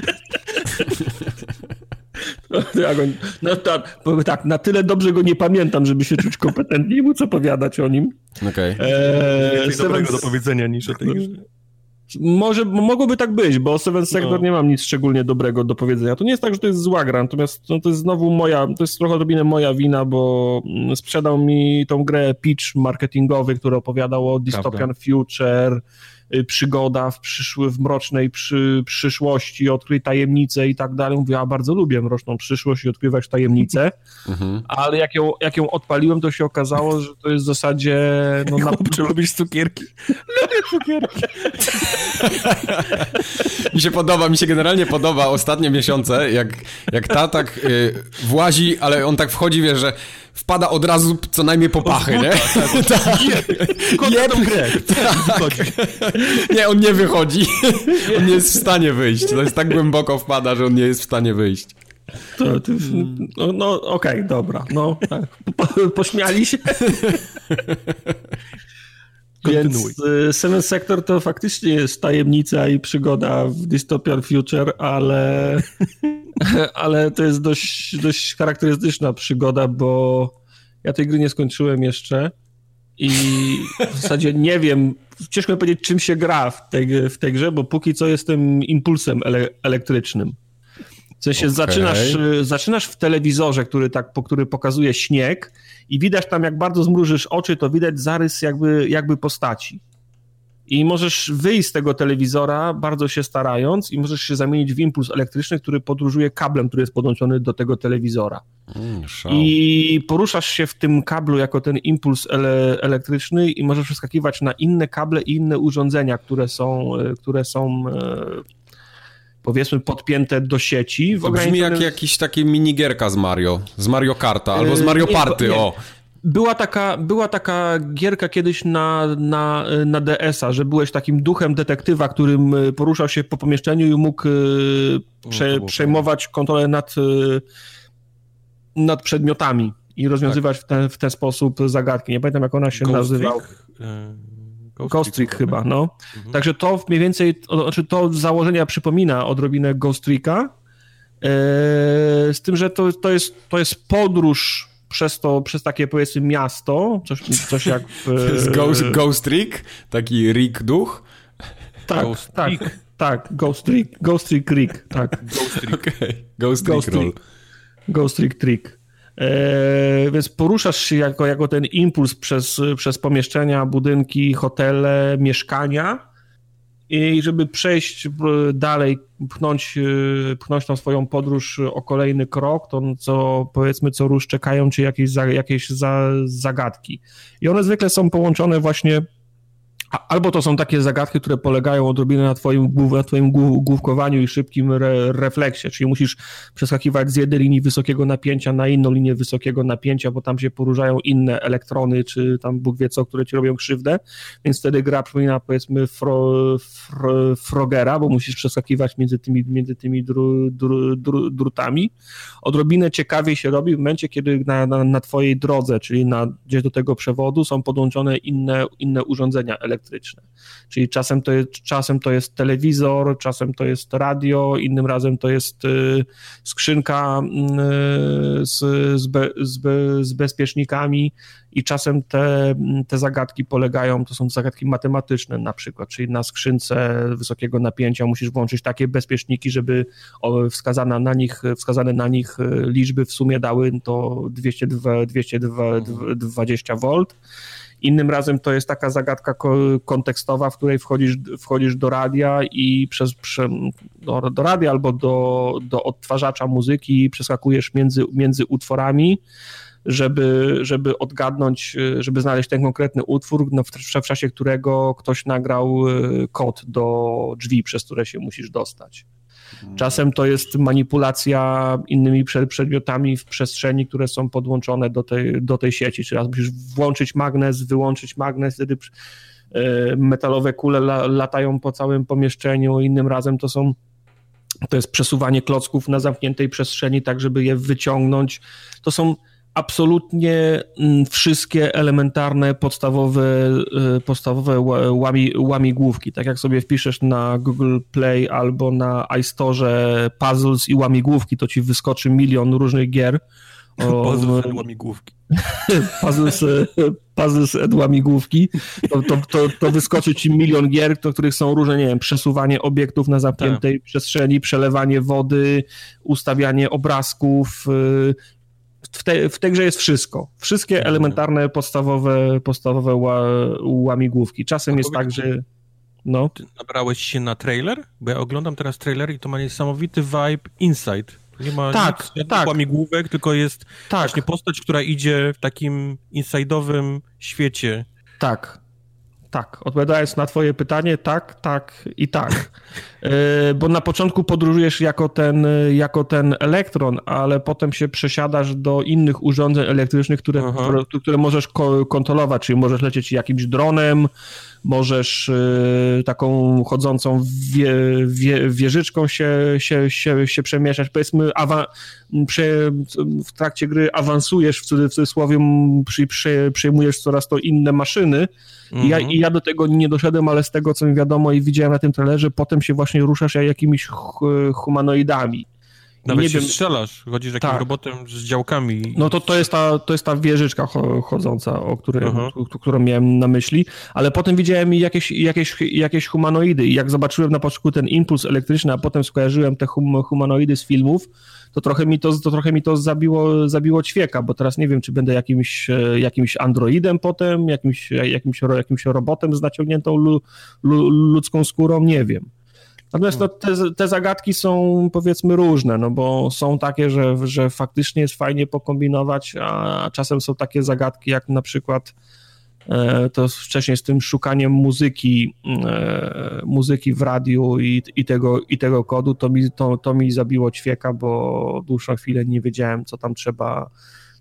No tak, tak, na tyle dobrze go nie pamiętam, żeby się czuć kompetentnie i móc opowiadać o nim. Okej. Okay. Eee, Seven... dobrego do powiedzenia niż o tej grze. Może, mogłoby tak być, bo Seven Sector no. nie mam nic szczególnie dobrego do powiedzenia. To nie jest tak, że to jest zła gra, natomiast no, to jest znowu moja, to jest trochę odrobinę moja wina, bo mm, sprzedał mi tą grę pitch marketingowy, który opowiadał o Dystopian Future, przygoda w, przyszły, w mrocznej przy, przyszłości, odkryj tajemnicę i tak dalej. Mówię, ja bardzo lubię mroczną przyszłość i odkrywać tajemnice, mhm. ale jak ją, jak ją odpaliłem, to się okazało, że to jest w zasadzie... No, na... Czy lubisz cukierki? Lubię cukierki. mi się podoba, mi się generalnie podoba ostatnie miesiące, jak, jak ta tak y, włazi, ale on tak wchodzi, wie, że wpada od razu co najmniej po pachy, nie? Tak. tak. Jeb, grę. Nie, on nie wychodzi. On nie jest w stanie wyjść. To jest tak głęboko wpada, że on nie jest w stanie wyjść. To, to, no, no okej, okay, dobra. No, tak. po, pośmiali się. Więc y, Seven Sector to faktycznie jest tajemnica i przygoda w Dystopian Future, ale, ale to jest dość, dość charakterystyczna przygoda, bo ja tej gry nie skończyłem jeszcze i w zasadzie nie wiem, ciężko mi powiedzieć, czym się gra w tej, w tej grze, bo póki co jestem impulsem ele elektrycznym. W sensie okay. zaczynasz, zaczynasz w telewizorze, który tak, po który pokazuje śnieg i widać tam, jak bardzo zmrużysz oczy, to widać zarys jakby, jakby postaci. I możesz wyjść z tego telewizora, bardzo się starając, i możesz się zamienić w impuls elektryczny, który podróżuje kablem, który jest podłączony do tego telewizora. Mm, I poruszasz się w tym kablu jako ten impuls ele elektryczny i możesz przeskakiwać na inne kable i inne urządzenia, które są, e, które są e, powiedzmy podpięte do sieci. W to brzmi jak jakiś taki minigierka z Mario, z Mario Karta albo z Mario Party, nie, o. Była taka, była taka gierka kiedyś na, na, na DS-a, że byłeś takim duchem detektywa, którym e, poruszał się po pomieszczeniu i mógł e, prze, przejmować kontrolę nad, e, nad przedmiotami i rozwiązywać tak. w, ten, w ten sposób zagadki. Nie pamiętam, jak ona się Ghost nazywała. Ghost, Trick chyba, no. Mhm. Także to mniej więcej, znaczy to z założenia przypomina odrobinę Ghost Tricka, z tym, że to, to, jest, to jest podróż przez to, przez takie powiedzmy miasto, coś, coś jak... W, to jest ghost, ghost? Taki Rick duch? Tak, ghost tak, tak, Ghost Trick, Ghost Rick, tak. Ghost Trick. Okay. Ghost, ghost Ghost Trick. Eee, więc poruszasz się jako, jako ten impuls przez, przez pomieszczenia, budynki, hotele, mieszkania i żeby przejść dalej, pchnąć, e, pchnąć tą swoją podróż o kolejny krok, to co powiedzmy co róż czekają czy jakieś, jakieś zagadki. I one zwykle są połączone właśnie Albo to są takie zagadki, które polegają odrobinę na twoim, na twoim główkowaniu i szybkim re, refleksie, czyli musisz przeskakiwać z jednej linii wysokiego napięcia na inną linię wysokiego napięcia, bo tam się poruszają inne elektrony, czy tam Bóg wie co, które ci robią krzywdę, więc wtedy gra przypomina powiedzmy fro, fro, Frogera, bo musisz przeskakiwać między tymi, między tymi dru, dru, dru, drutami. Odrobinę ciekawiej się robi w momencie, kiedy na, na, na twojej drodze, czyli na, gdzieś do tego przewodu są podłączone inne, inne urządzenia elektryczne, elektryczne. Czyli czasem to, jest, czasem to jest telewizor, czasem to jest radio, innym razem to jest y, skrzynka y, z, z, be, z, be, z bezpiecznikami i czasem te, te zagadki polegają, to są zagadki matematyczne na przykład, czyli na skrzynce wysokiego napięcia musisz włączyć takie bezpieczniki, żeby wskazane na nich, wskazane na nich y, liczby w sumie dały to 202, 220 V Innym razem to jest taka zagadka kontekstowa, w której wchodzisz, wchodzisz do radia i przez, do, do radia albo do, do odtwarzacza muzyki przeskakujesz między, między utworami, żeby, żeby odgadnąć, żeby znaleźć ten konkretny utwór, no w, w czasie którego ktoś nagrał e, kod do drzwi, przez które się musisz dostać. Czasem to jest manipulacja innymi przedmiotami w przestrzeni, które są podłączone do tej, do tej sieci. Czyli raz musisz włączyć magnes, wyłączyć magnes, wtedy e, metalowe kule latają po całym pomieszczeniu, innym razem to są to jest przesuwanie klocków na zamkniętej przestrzeni, tak żeby je wyciągnąć. To są absolutnie mm, wszystkie elementarne, podstawowe, y, podstawowe łami, łamigłówki. Tak jak sobie wpiszesz na Google Play albo na iStore puzzles i łamigłówki, to ci wyskoczy milion różnych gier. O, puzzles i łamigłówki. puzzles, puzzles and łamigłówki. To, to, to, to, wyskoczy ci milion gier, do których są różne, nie wiem, przesuwanie obiektów na zamkniętej tak. przestrzeni, przelewanie wody, ustawianie obrazków, y, w, te, w tej grze jest wszystko. Wszystkie mhm. elementarne, podstawowe, podstawowe ła, łamigłówki. Czasem jest tak, że... No. Ty nabrałeś się na trailer? Bo ja oglądam teraz trailer i to ma niesamowity vibe Inside. Nie ma tak, nic, tak. łamigłówek, tylko jest tak. właśnie postać, która idzie w takim inside'owym świecie. Tak, tak, odpowiadając na twoje pytanie, tak, tak i tak. E, bo na początku podróżujesz jako ten, jako ten elektron, ale potem się przesiadasz do innych urządzeń elektrycznych, które, które, które możesz kontrolować, czyli możesz lecieć jakimś dronem, możesz y, taką chodzącą wie, wie, wieżyczką się, się, się, się przemieszać. Powiedzmy, awa, przy, w trakcie gry awansujesz, w cudzysłowie, przy, przy, przejmujesz coraz to inne maszyny. I, ja, mhm. I ja do tego nie doszedłem, ale z tego, co mi wiadomo i widziałem na tym trailerze, potem się właśnie ruszasz jakimiś humanoidami. Nawet nie się wiem, strzelasz, chodzisz jakimś tak. robotem z działkami. No to, to, jest ta, to jest ta wieżyczka chodząca, o której, którą miałem na myśli, ale potem widziałem jakieś, jakieś, jakieś humanoidy i jak zobaczyłem na początku ten impuls elektryczny, a potem skojarzyłem te hum, humanoidy z filmów, to trochę mi to, to, trochę mi to zabiło, zabiło ćwieka, bo teraz nie wiem, czy będę jakimś, e, jakimś androidem potem, jakimś, jakimś, jakimś robotem z naciągniętą lu, lu, ludzką skórą, nie wiem. Natomiast no, te, te, zagadki są powiedzmy różne, no bo są takie, że, że faktycznie jest fajnie pokombinować, a czasem są takie zagadki jak na przykład e, to wcześniej z tym szukaniem muzyki, e, muzyki w radiu i, i, tego, i tego kodu, to mi, to, to mi zabiło ćwieka, bo dłuższą chwilę nie wiedziałem, co tam trzeba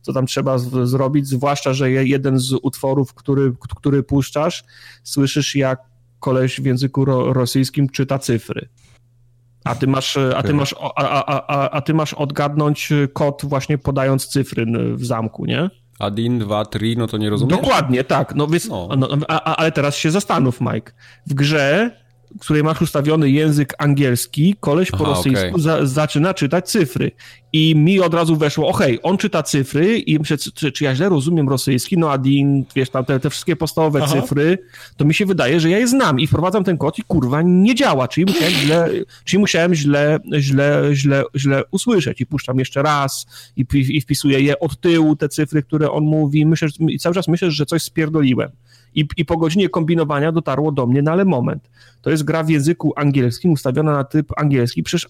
co tam trzeba z, zrobić, zwłaszcza, że jeden z utworów, który, który puszczasz, słyszysz jak koleś w języku ro, rosyjskim czyta cyfry. A ty masz, a ty masz, a, a, a, a ty masz odgadnąć kod właśnie podając cyfry w zamku, nie? Adin, 2, 3, no to nie rozumiesz? Dokładnie, tak. No, więc, no. No, a, ale teraz się zastanów, Mike. W grze której masz ustawiony język angielski, koleś po Aha, rosyjsku okay. za, zaczyna czytać cyfry. I mi od razu weszło, okej, okay, on czyta cyfry i myślę, czy, czy ja źle rozumiem rosyjski, no Adin, wiesz, tam te, te wszystkie podstawowe Aha. cyfry, to mi się wydaje, że ja je znam i wprowadzam ten kod i kurwa nie działa, czyli musiałem źle, czyli musiałem źle, źle, źle, źle usłyszeć i puszczam jeszcze raz i, i wpisuję je od tyłu, te cyfry, które on mówi, myślę, i cały czas myślę, że coś spierdoliłem. I, I po godzinie kombinowania dotarło do mnie, no ale moment. To jest gra w języku angielskim, ustawiona na typ angielski, przecież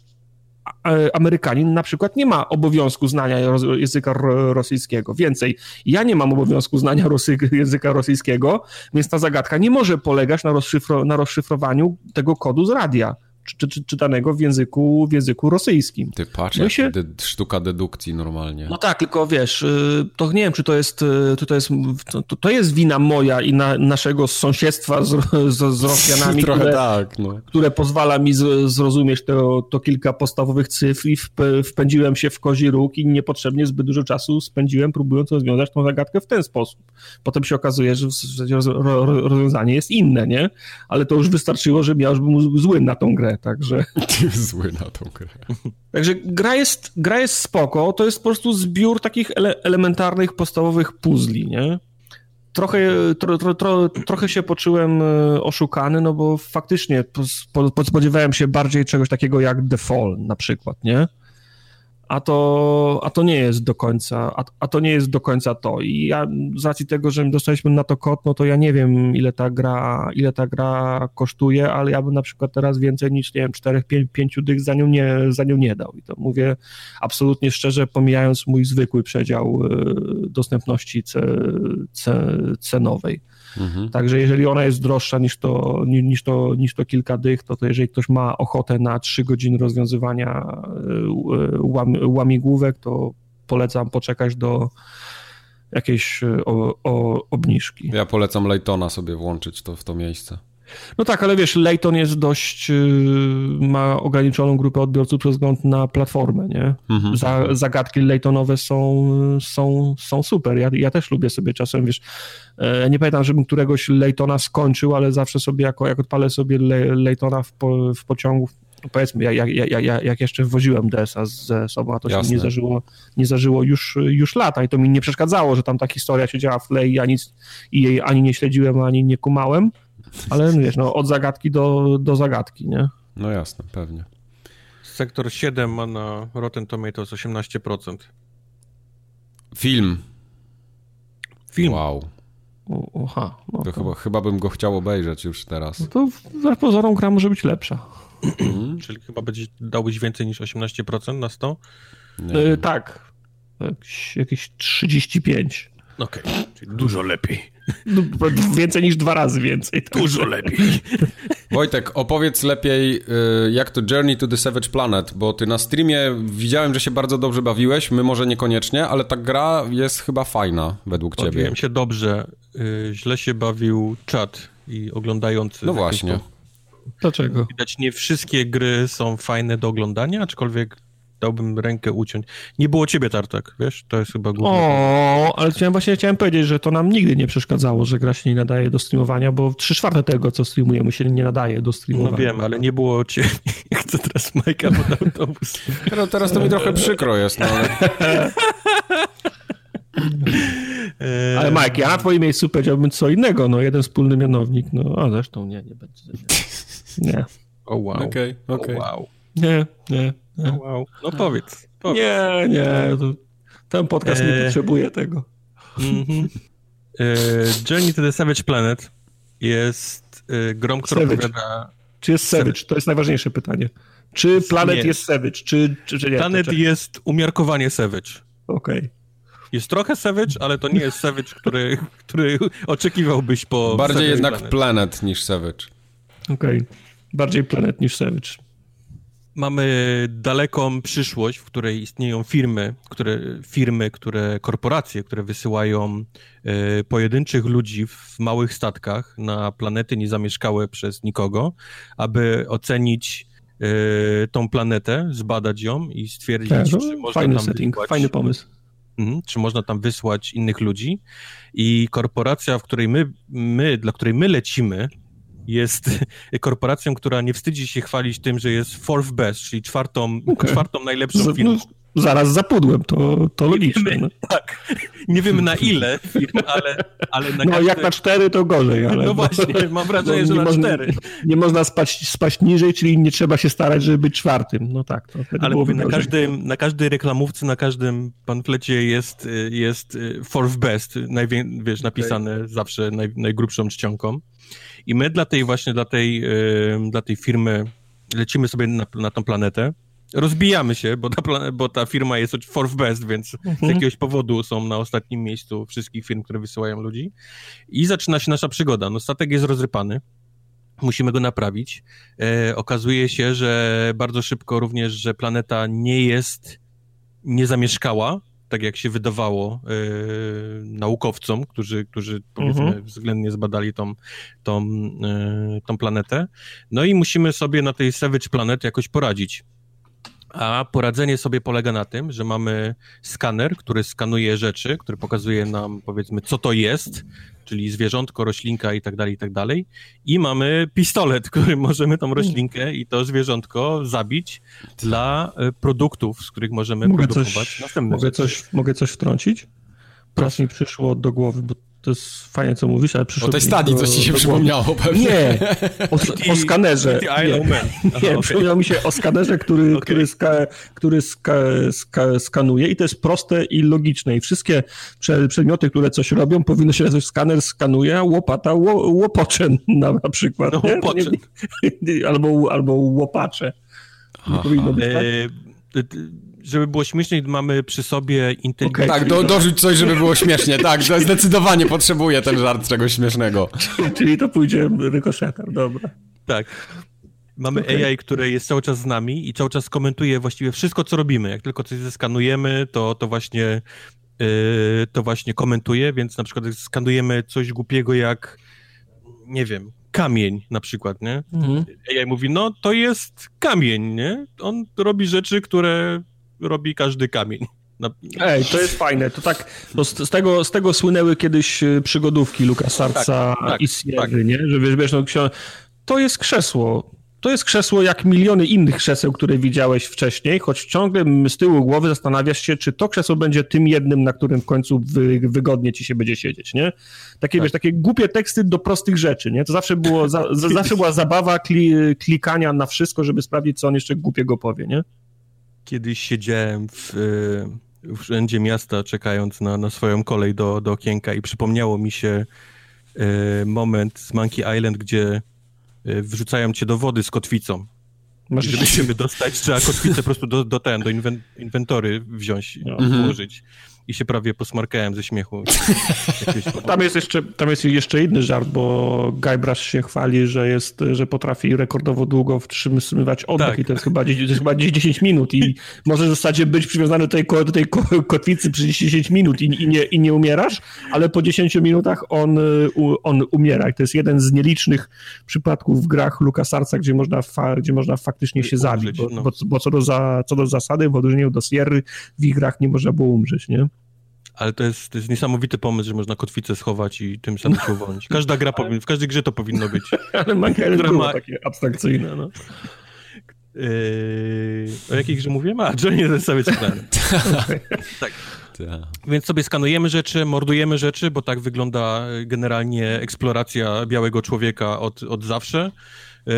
Amerykanin na przykład nie ma obowiązku znania języka rosyjskiego. Więcej, ja nie mam obowiązku znania rosy, języka rosyjskiego, więc ta zagadka nie może polegać na, rozszyfro, na rozszyfrowaniu tego kodu z radia czy, czy, czytanego w języku, w języku rosyjskim. Ty patrz, no się... de, sztuka dedukcji normalnie. No tak, tylko wiesz, y, to nie wiem, czy to jest, y, czy to jest, to, to jest wina moja i na, naszego sąsiedztwa z, z, z Rosjanami, które, tak, no. które pozwala mi z, zrozumieć to, to kilka podstawowych cyfr i wpędziłem się w kozi róg i niepotrzebnie zbyt dużo czasu spędziłem próbując rozwiązać tą zagadkę w ten sposób. Potem się okazuje, że rozwiązanie jest inne, nie? Ale to już wystarczyło, że ja już był zły na tą grę także... Zły na tą grę. Także gra jest, gra jest spoko, to jest po prostu zbiór takich ele elementarnych, podstawowych puzli, nie? Trochę, tro, tro, tro, trochę się poczułem e, oszukany, no bo faktycznie spodziewałem się bardziej czegoś takiego jak The Fall na przykład, nie? A to, a to nie jest do końca, a, a, to nie jest do końca to. I ja z racji tego, że dostaliśmy na to kod, no to ja nie wiem, ile ta gra, ile ta gra kosztuje, ale ja bym na przykład teraz więcej niż, nie wiem, 4-5 dych za nią, nie, za nią nie dał. I to mówię absolutnie szczerze, pomijając mój zwykły przedział e, dostępności ce, ce, cenowej. Mhm. Także jeżeli ona jest droższa niż to, niż, to, niż to kilka dych, to, to jeżeli ktoś ma ochotę na 3 godziny rozwiązywania e, łam, łamigłówek, to polecam poczekać do jakiejś e, o, o, obniżki. Ja polecam Laytona sobie włączyć to w to miejsce. No tak, ale wiesz, Layton jest dość, y, ma ograniczoną grupę odbiorców przez wzgląd na platformę, nie? Mhm. Za, zagadki Laytonowe są, są, są super. Ja, ja też lubię sobie czasem, wiesz, e, nie pamiętam, żebym któregoś Laytona skończył, ale zawsze sobie, jako, jak odpalę sobie Laytona w, po, w pociągu, powiedzmy, jak, jak, jak, jak jeszcze woziłem DS-a ze sobą, a to Jasne. się nie zażyło, nie zażyło już, już lata i to mi nie przeszkadzało, że tam ta historia się działa w tle i, ja nic, i jej ani nie śledziłem, ani nie kumałem, ale wiesz, no, od zagadki do, do zagadki, nie? No jasne, pewnie. Sektor 7 ma na Rotten Tomatoes 18%. Film. Film. Wow. Oha. No to, to, Chyba, chyba bym go chciał obejrzeć już teraz. No to za pozorom gra może być lepsza. Mhm. Czyli chyba będzie, dałbyś więcej niż 18% na 100? Yy, tak. Jakieś, jakieś 35. Okej, okay. czyli dużo lepiej. No, więcej niż dwa razy więcej. Tak. Dużo lepiej. Wojtek, opowiedz lepiej, y, jak to Journey to the Savage Planet, bo ty na streamie widziałem, że się bardzo dobrze bawiłeś, my może niekoniecznie, ale ta gra jest chyba fajna według ciebie. Bawiłem się dobrze. Y, źle się bawił czat i oglądający. No właśnie. Dlaczego? Widać, nie wszystkie gry są fajne do oglądania, aczkolwiek dałbym rękę uciąć. Nie było ciebie, Tartak, wiesz? To jest chyba głupie. O, ale chciałem właśnie chciałem powiedzieć, że to nam nigdy nie przeszkadzało, że gra się nie nadaje do streamowania, bo trzy czwarte tego, co streamujemy, się nie nadaje do streamowania. No wiem, ale nie było cię. Chcę teraz Majka pod autobus. No, teraz to mi trochę przykro jest, no ale... Ale Mike, ja na twoim miejscu powiedziałbym co innego, no jeden wspólny mianownik, no a zresztą nie, nie będzie. Nie. O wow. Okej, okay, okej. Okay. wow. Nie, nie. Oh, wow. No powiedz. powiedz. Nie, nie. ten podcast e... nie potrzebuje tego. Mm-hmm. E... Journey to the Savage Planet jest e, grą, która Savage. opowiada... Czy jest Savage? To jest najważniejsze pytanie. Czy Planet nie. jest Savage? Czy, czy, czy nie? Planet jest umiarkowanie Savage. Okej. Okay. Jest trochę Savage, ale to nie jest Savage, który, który oczekiwałbyś po... Bardziej Savage jednak Planet. Planet niż Savage. Okej. Okay. Bardziej Planet niż Savage mamy daleką przyszłość, w której istnieją firmy, które, firmy, które, korporacje, które wysyłają y, pojedynczych ludzi w małych statkach na planety niezamieszkałe przez nikogo, aby ocenić y, tą planetę, zbadać ją i stwierdzić, tak, no, czy można fajny tam setting, wysłać, fajny pomysł. Mhm, czy można tam wysłać innych ludzi. I korporacja, w której my, my dla której my lecimy, jest korporacją, która nie wstydzi się chwalić tym, że jest fourth best, czyli czwartą, okay. czwartą najlepszą firmą. No, zaraz zapudłem, to, to logiczne. Nie wiemy, no. Tak. Nie wiemy na ile firm, ale, ale na No każdy... jak na cztery to gorzej, ale... No właśnie, mam wrażenie, no, że na można, cztery. Nie można spaść, spaść niżej, czyli nie trzeba się starać, żeby być czwartym. No tak, Ale mówię, na, każdym, na każdej reklamówce, na każdym panflecie jest, jest y, fourth best, najwię, wiesz, napisane okay. zawsze naj, najgrubszą czcionką. I my dla tej właśnie, dla tej, dla tej firmy lecimy sobie na, na tą planetę, rozbijamy się, bo ta, bo ta firma jest fourth best, więc mhm. z jakiegoś powodu są na ostatnim miejscu wszystkich firm, które wysyłają ludzi. I zaczyna się nasza przygoda. No, statek jest rozrypany, musimy go naprawić. E, okazuje się, że bardzo szybko również, że planeta nie jest niezamieszkała, tak jak się wydawało yy, naukowcom, którzy, którzy powiedzmy mhm. względnie zbadali tą, tą, yy, tą planetę. No i musimy sobie na tej Savage Planet jakoś poradzić. A poradzenie sobie polega na tym, że mamy skaner, który skanuje rzeczy, który pokazuje nam, powiedzmy, co to jest, czyli zwierzątko, roślinka i tak dalej, i tak dalej. I mamy pistolet, którym możemy tą roślinkę i to zwierzątko zabić dla e, produktów, z których możemy mogę produkować coś, następne mogę coś, mogę coś wtrącić? Teraz mi przyszło do głowy, bo to jest fajnie, co mówisz, ale przyszło... O tej stadii coś ci się przypomniało pewnie. Nie, o, o skanerze. Nie, nie przypomniało mi się o skanerze, który, okay. który, ska, który ska, ska, skanuje i to jest proste i logiczne. I wszystkie przedmioty, które coś robią, powinno się nazywać skaner skanuje, a łopata ło, łopocze na, na przykład. No, albo, albo łopacze. Nie powinno być tak? Żeby było śmieszniej, mamy przy sobie inteligencję. Okay. Tak, do, dorzuć coś, żeby było śmiesznie, tak, zdecydowanie potrzebuję ten żart czegoś śmiesznego. Czyli to pójdzie rykoszetem, dobra. Tak. Mamy okay. AI, które jest cały czas z nami i cały czas komentuje właściwie wszystko, co robimy. Jak tylko coś zeskanujemy, to, to właśnie yy, to właśnie komentuje, więc na przykład skanujemy coś głupiego jak nie wiem, kamień na przykład, nie? Mhm. AI mówi, no to jest kamień, nie? On robi rzeczy, które robi każdy kamień. Ej, to jest fajne. To tak, no z, z, tego, z tego słynęły kiedyś y, przygodówki Luka Sarca tak, tak, i Sierry, tak. nie? Że wiesz, wiesz no, to jest krzesło to jest krzesło jak miliony innych krzeseł, które widziałeś wcześniej, choć ciągle z tyłu głowy zastanawiasz się, czy to krzesło będzie tym jednym, na którym w końcu wy, wygodnie ci się będzie siedzieć, nie? Takie, tak. wiesz, takie głupie teksty do prostych rzeczy, nie? To zawsze, było, za, zawsze była zabawa kli, klikania na wszystko, żeby sprawdzić, co on jeszcze głupiego powie, nie? Kiedyś siedziałem w, w urzędzie miasta, czekając na, na swoją kolej do, do okienka i przypomniało mi się y, moment z Monkey Island, gdzie Y, wrzucają cię do wody z kotwicą. Masz... Żeby się wydostać, trzeba kotwicę po prostu do, do ten, do inwentory wziąć, no. włożyć i się prawie posmarkałem ze śmiechu. tam, jest jeszcze, tam jest jeszcze inny żart, bo Guybrush się chwali, że, jest, że potrafi rekordowo długo wtrzymywać oddech tak. i to jest chyba, to jest chyba 10 minut i możesz w zasadzie być przywiązany do tej, do tej kotwicy przez 10 minut i, i, nie, i nie umierasz, ale po 10 minutach on, on umiera i to jest jeden z nielicznych przypadków w grach LucasArtsa, gdzie można, fa, gdzie można faktycznie się zabić, bo, no. bo, bo, co, do za, co do zasady w odróżnieniu do Sierry w ich grach nie można było umrzeć, nie? Ale to jest, to jest niesamowity pomysł, że można kotwicę schować i tym samym się uwolnić. Każda gra, powinna, w każdej grze to powinno być. Ale Minecraft było ma... takie abstrakcyjne, no. Yy, o jakiej grze mówimy? A, Johnny ten sobie skrany. tak. Więc sobie skanujemy rzeczy, mordujemy rzeczy, bo tak wygląda generalnie eksploracja białego człowieka od, od zawsze. Yy,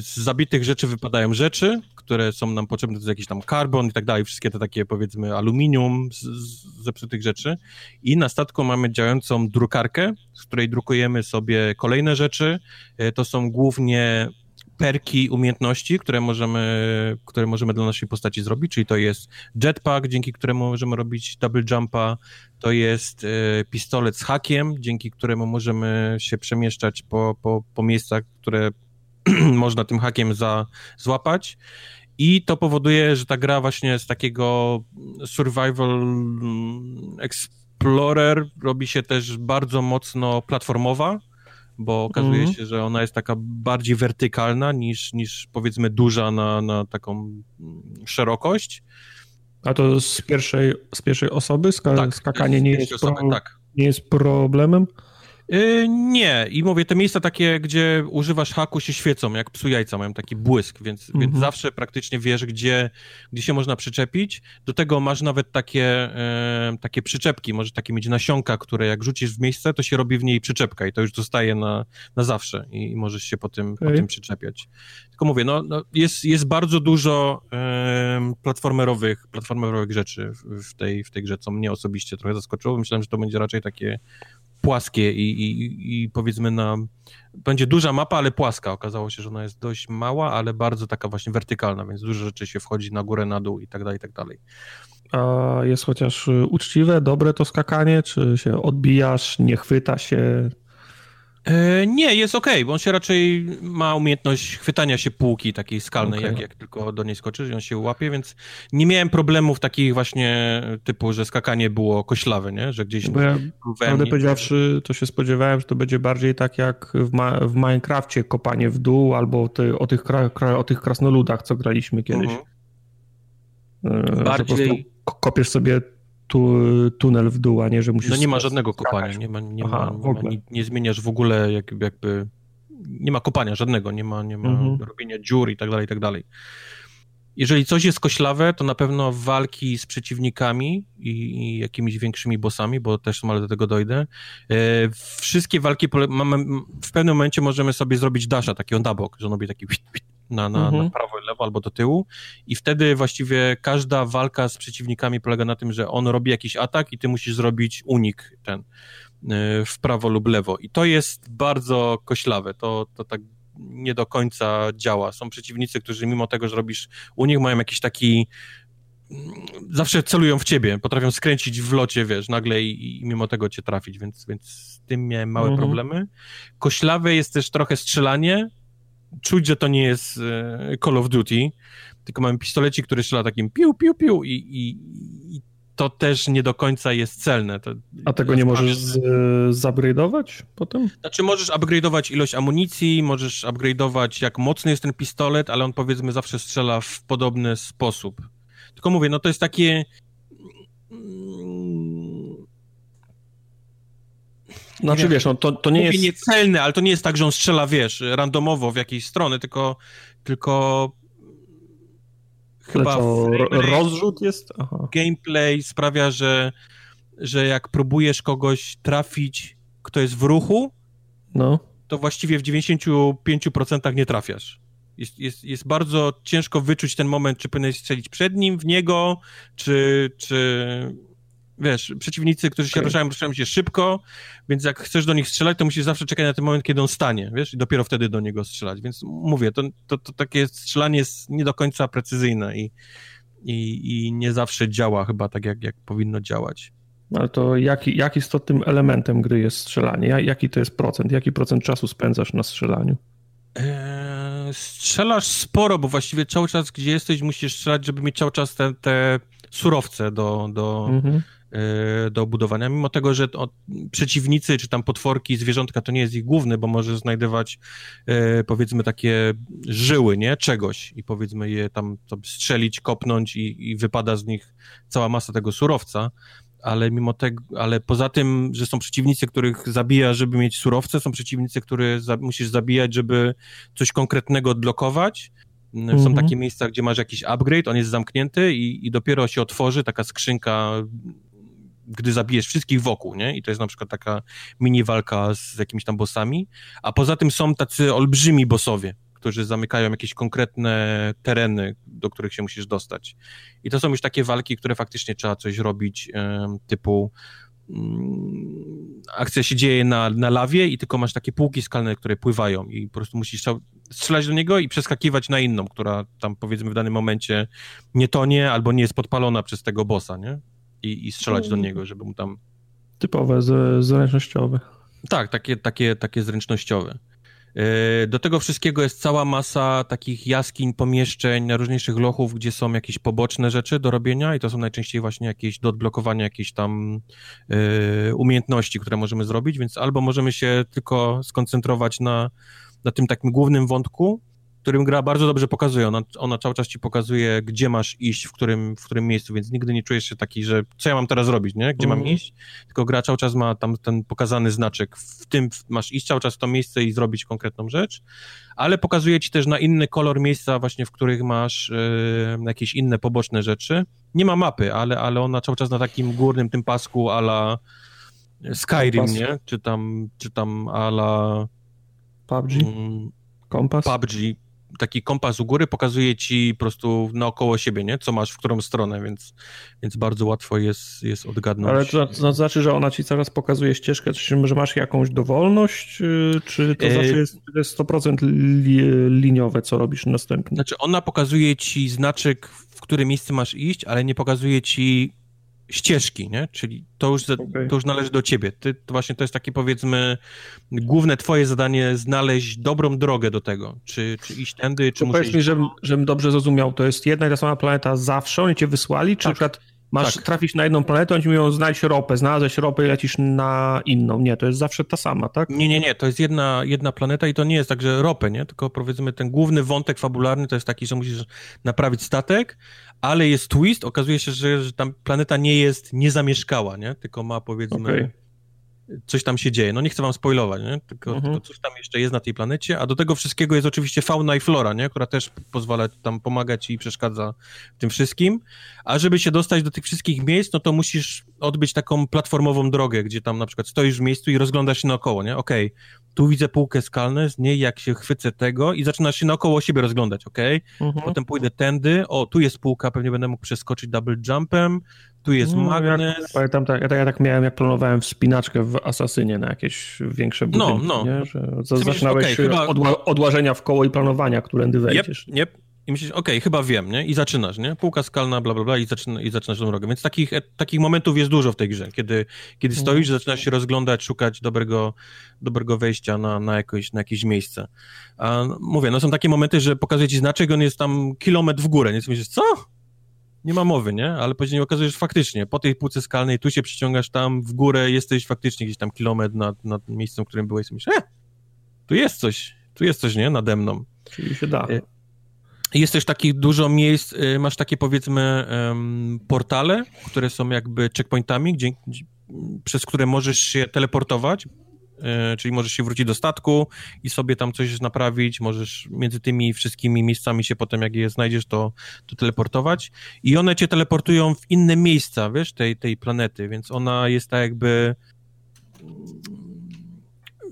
z zabitych rzeczy wypadają rzeczy, które są nam potrzebne, to jest jakiś tam karbon i tak dalej, wszystkie te takie powiedzmy aluminium zepsutych rzeczy. I na statku mamy działającą drukarkę, z której drukujemy sobie kolejne rzeczy. Yy, to są głównie perki umiejętności, które możemy, które możemy dla naszej postaci zrobić, czyli to jest jetpack, dzięki któremu możemy robić double jumpa, to jest y, pistolet z hakiem, dzięki któremu możemy się przemieszczać po, po, po miejscach, które można tym hakiem za, złapać. I to powoduje, że ta gra właśnie z takiego survival mm, explorer robi się też bardzo mocno platformowa, bo okazuje mm. się, że ona jest taka bardziej wertykalna niż, niż powiedzmy duża na, na taką mm, szerokość. A to z pierwszej, z pierwszej osoby Ska tak, skakanie nie jest, pro, tak. nie jest problemem? Yy, nie, i mówię, te miejsca takie, gdzie używasz haku się świecą, jak psu jajca, mają taki błysk, więc, więc mhm. zawsze praktycznie wiesz, gdzie, gdzie się można przyczepić. Do tego masz nawet takie, yy, takie przyczepki, może takie mieć nasionka, które jak rzucisz w miejsce, to się robi w niej przyczepka i to już zostaje na, na zawsze i, i możesz się po tym, okay. po tym przyczepiać. Tylko mówię, no, no jest, jest bardzo dużo yy, platformerowych, platformerowych rzeczy w, w, tej, w tej grze, co mnie osobiście trochę zaskoczyło. Myślałem, że to będzie raczej takie płaskie i, i, i, powiedzmy na... Będzie duża mapa, ale płaska. Okazało się, że ona jest dość mała, ale bardzo taka właśnie wertykalna, więc dużo rzeczy się wchodzi na górę, na dół i tak dalej, i tak dalej. A jest chociaż uczciwe, dobre to skakanie? Czy się odbijasz, nie chwyta się? E, nie, jest ok, bo on się raczej ma umiejętność chwytania się półki takiej skalnej, okay. jak, jak tylko do niej skoczysz i on się łapie, więc nie miałem problemów takich właśnie typu, że skakanie było koślawe, nie? Że gdzieś... Bo ja, prawdę powiedziawszy, to się spodziewałem, że to będzie bardziej tak jak w, ma w Minecrafcie kopanie w dół albo ty, o, tych o tych krasnoludach, co graliśmy kiedyś. Mhm. E, bardziej... kopiesz sobie tu, tunel w dół, a nie, że musisz... No nie ma żadnego kopania, nie ma, nie, Aha, ma, nie, ma, nie, nie, zmieniasz w ogóle jakby, jakby... Nie ma kopania żadnego, nie ma, nie ma mhm. robienia dziur i tak dalej, i tak dalej. Jeżeli coś jest koślawe, to na pewno walki z przeciwnikami i, i jakimiś większymi bossami, bo też ale do tego dojdę. E, wszystkie walki mamy, w pewnym momencie możemy sobie zrobić dasha, takiego na bok, że on robi taki na, na, mhm. na prawo i lewo albo do tyłu i wtedy właściwie każda walka z przeciwnikami polega na tym, że on robi jakiś atak i ty musisz zrobić unik ten y, w prawo lub lewo i to jest bardzo koślawe, to, to tak nie do końca działa. Są przeciwnicy, którzy mimo tego, że robisz unik, mają jakiś taki zawsze celują w ciebie, potrafią skręcić w locie, wiesz, nagle i, i mimo tego cię trafić, więc, więc z tym miałem małe mhm. problemy. Koślawe jest też trochę strzelanie, czuć, że to nie jest e, Call of Duty, tylko mamy pistolecik, który strzela takim piu, piu, piu i, i, i to też nie do końca jest celne. To A tego nie możesz z, zupgrade'ować potem? Znaczy możesz upgrade'ować ilość amunicji, możesz upgrade'ować jak mocny jest ten pistolet, ale on powiedzmy zawsze strzela w podobny sposób. Tylko mówię, no to jest takie... Znaczy wiesz, no to, to nie jest... niecelne, ale to nie jest tak, że on strzela, wiesz, randomowo w jakiejś strony, tylko, tylko chyba rozrzut jest? Aha. Gameplay sprawia, że, że jak próbujesz kogoś trafić, kto jest w ruchu, no. to właściwie w 95% nie trafiasz. Jest, jest, jest bardzo ciężko wyczuć ten moment, czy powinieneś strzelić przed nim, w niego, czy, czy wiesz, przeciwnicy, którzy się okay. ruszają, ruszają się szybko, więc jak chcesz do nich strzelać, to musisz zawsze czekać na ten moment, kiedy on stanie, wiesz, i dopiero wtedy do niego strzelać. Więc mówię, to, to, to takie strzelanie jest nie do końca precyzyjne i, i, i nie zawsze działa chyba tak, jak, jak powinno działać. Ale to jaki, jak istotnym elementem gry jest strzelanie? Jaki to jest procent? Jaki procent czasu spędzasz na strzelaniu? Eee, strzelasz sporo, bo właściwie cały czas, gdzie jesteś, musisz strzelać, żeby mieć cały czas te, te surowce do, do, mhm. E, do budowania, mimo tego, że przeciwnicy, czy tam potworki, zwierzątka to nie jest ich główny, bo może znajdywać e, powiedzmy takie żyły, nie? Czegoś i powiedzmy je tam strzelić, kopnąć i, i wypada z nich cała masa tego surowca, ale mimo tego, ale poza tym, że są przeciwnicy, których zabija, żeby mieć surowce, są przeciwnicy, które za, musisz zabijać, żeby coś konkretnego odblokować, są mhm. takie miejsca, gdzie masz jakiś upgrade, on jest zamknięty i, i dopiero się otworzy taka skrzynka gdy zabijesz wszystkich wokół, nie? I to jest na przykład taka mini walka z jakimiś tam bossami. A poza tym są tacy olbrzymi bossowie, którzy zamykają jakieś konkretne tereny, do których się musisz dostać. I to są już takie walki, które faktycznie trzeba coś robić, typu mm, akcja się dzieje na, na lawie i tylko masz takie półki skalne, które pływają i po prostu musisz strzelać do niego i przeskakiwać na inną, która tam powiedzmy w danym momencie nie tonie albo nie jest podpalona przez tego bossa, nie? I, i strzelać do mm. niego, żeby mu tam... Typowe, zręcznościowe. Tak, takie, takie, takie zręcznościowe. E, do tego wszystkiego jest cała masa takich jaskiń, pomieszczeń, najróżniejszych lochów, gdzie są jakieś poboczne rzeczy do robienia i to są najczęściej właśnie jakieś do odblokowania tam y, umiejętności, które możemy zrobić, więc albo możemy się tylko skoncentrować na, na tym takim głównym wątku, którym gra bardzo dobrze pokazuje. Ona, ona cały czas ci pokazuje, gdzie masz iść, w którym, w którym miejscu, więc nigdy nie czujesz się taki, że co ja mam teraz robić, nie? Gdzie mm. mam mhm. iść? Tylko gra cały czas ma tam ten pokazany znaczek. W tym masz iść cały czas w to miejsce i zrobić konkretną rzecz, ale pokazuje ci też na inny kolor miejsca właśnie, w których masz yy, jakieś inne poboczne rzeczy. Nie ma mapy, ale, ale ona cały czas na takim górnym tym pasku ala Skyrim, nie? Czy tam, czy tam ala... PUBG? Mm, Kompas? PUBG, taki kompas u góry pokazuje ci po prostu naokoło siebie, nie? Co masz, w którą stronę, więc, więc bardzo łatwo jest, jest odgadnąć. Ale to, to znaczy, że ona ci zaraz pokazuje ścieżkę, czy że masz jakąś dowolność, y, czy to e... zawsze jest, jest 100% li, liniowe, co robisz następnie? Znaczy, ona pokazuje ci znaczek, w które miejsce masz iść, ale nie pokazuje ci ścieżki, nie? Czyli to już, okay. to już należy do ciebie. Ty, to właśnie to jest takie powiedzmy główne twoje zadanie znaleźć dobrą drogę do tego. Czy, czy iść tędy, czy to Powiedz mi, żebym, żebym dobrze zrozumiał, to jest jedna i ta sama planeta zawsze, oni cię wysłali, czy tak. na przykład masz tak. trafić na jedną planetę, oni ci mówią znajdź ropę, znalazłeś ropę i lecisz na inną. Nie, to jest zawsze ta sama, tak? Nie, nie, nie, to jest jedna, jedna planeta i to nie jest tak, że ropę, nie? Tylko powiedzmy ten główny wątek fabularny to jest taki, że musisz naprawić statek, ale jest twist, okazuje się, że, że tam planeta nie jest niezamieszkała, nie? Tylko ma powiedzmy... Okay coś tam się dzieje. No nie chcę wam spoilować, nie? Tylko, mhm. coś tam jeszcze jest na tej planecie, a do tego wszystkiego jest oczywiście fauna i flora, nie? Która też pozwala tam pomagać i przeszkadza w tym wszystkim. A żeby się dostać do tych wszystkich miejsc, no to musisz odbyć taką platformową drogę, gdzie tam na przykład stoisz w miejscu i rozglądasz się naokoło, nie? Okej, okay, tu widzę półkę skalną, z niej jak się chwycę tego i zaczynasz się naokoło siebie rozglądać? Okay? Mhm. Potem pójdę tędy, o, tu jest półka, pewnie będę mógł przeskoczyć double jumpem, tu jest no, magnes. Ja, pamiętam, tak, ja, tak, ja tak miałem, jak planowałem wspinaczkę w Asasynie na jakieś większe budynki, no, no. Nie? Że zaczynałeś okay, chyba... odła odłażenia w koło i planowania, którędy wejdziesz. Yep, yep. I myślisz, okej, okay, chyba wiem, nie? I zaczynasz, nie? Półka skalna, bla, bla, bla i, zaczyna, i zaczynasz tą drogę. Więc takich, e, takich momentów jest dużo w tej grze, kiedy, kiedy mhm. stoisz, zaczynasz się rozglądać, szukać dobrego, dobrego wejścia na, na, jakoś, na jakieś miejsce. A mówię, no są takie momenty, że pokazuje ci znaczek, on jest tam kilometr w górę, więc myślisz, co? Nie ma mowy, nie? Ale później okazuje się, że faktycznie po tej półce skalnej tu się przyciągasz tam w górę, jesteś faktycznie gdzieś tam kilometr nad, nad miejscem, w którym byłeś i myślisz, e, tu jest coś, tu jest coś, nie? Nade mną. Czyli się da. Jest też takich dużo miejsc, y, masz takie powiedzmy portale, które są jakby checkpointami, gdzie, przez które możesz się teleportować, y, czyli możesz się wrócić do statku i sobie tam coś naprawić, możesz między tymi wszystkimi miejscami się potem, jak je znajdziesz, to, to teleportować. I one cię teleportują w inne miejsca, wiesz, tej, tej planety, więc ona jest tak jakby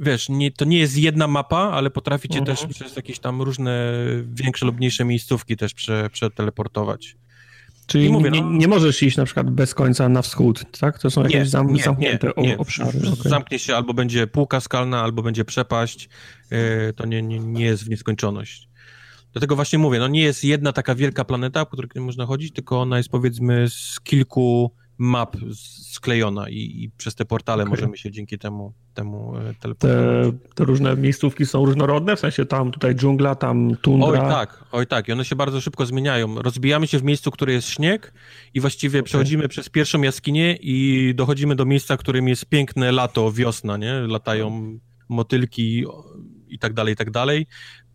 wiesz, nie, to nie jest jedna mapa, ale potraficie mhm. też przez jakieś tam różne większe lub mniejsze miejscówki też prze, przeteleportować. Czyli mówię, nie, no, nie, możesz iść na przykład bez końca na wschód, tak? To są jakieś nie, zam, nie, zamknięte nie, obszary. Okay. Zamknie się, albo będzie półka skalna, albo będzie przepaść. Yy, to nie, nie, nie jest w nieskończoność. Dlatego właśnie mówię, no nie jest jedna taka wielka planeta, po której można chodzić, tylko ona jest powiedzmy z kilku map sklejona i, i przez te portale okay. możemy się dzięki temu, temu e, teleportować. Te, te, różne miejscówki są różnorodne, w sensie tam tutaj dżungla, tam tundra. Oj tak, oj tak i one się bardzo szybko zmieniają. Rozbijamy się w miejscu, które jest śnieg i właściwie okay. przechodzimy przez pierwszą jaskinię i dochodzimy do miejsca, którym jest piękne lato, wiosna, nie? Latają motylki i tak dalej, i tak dalej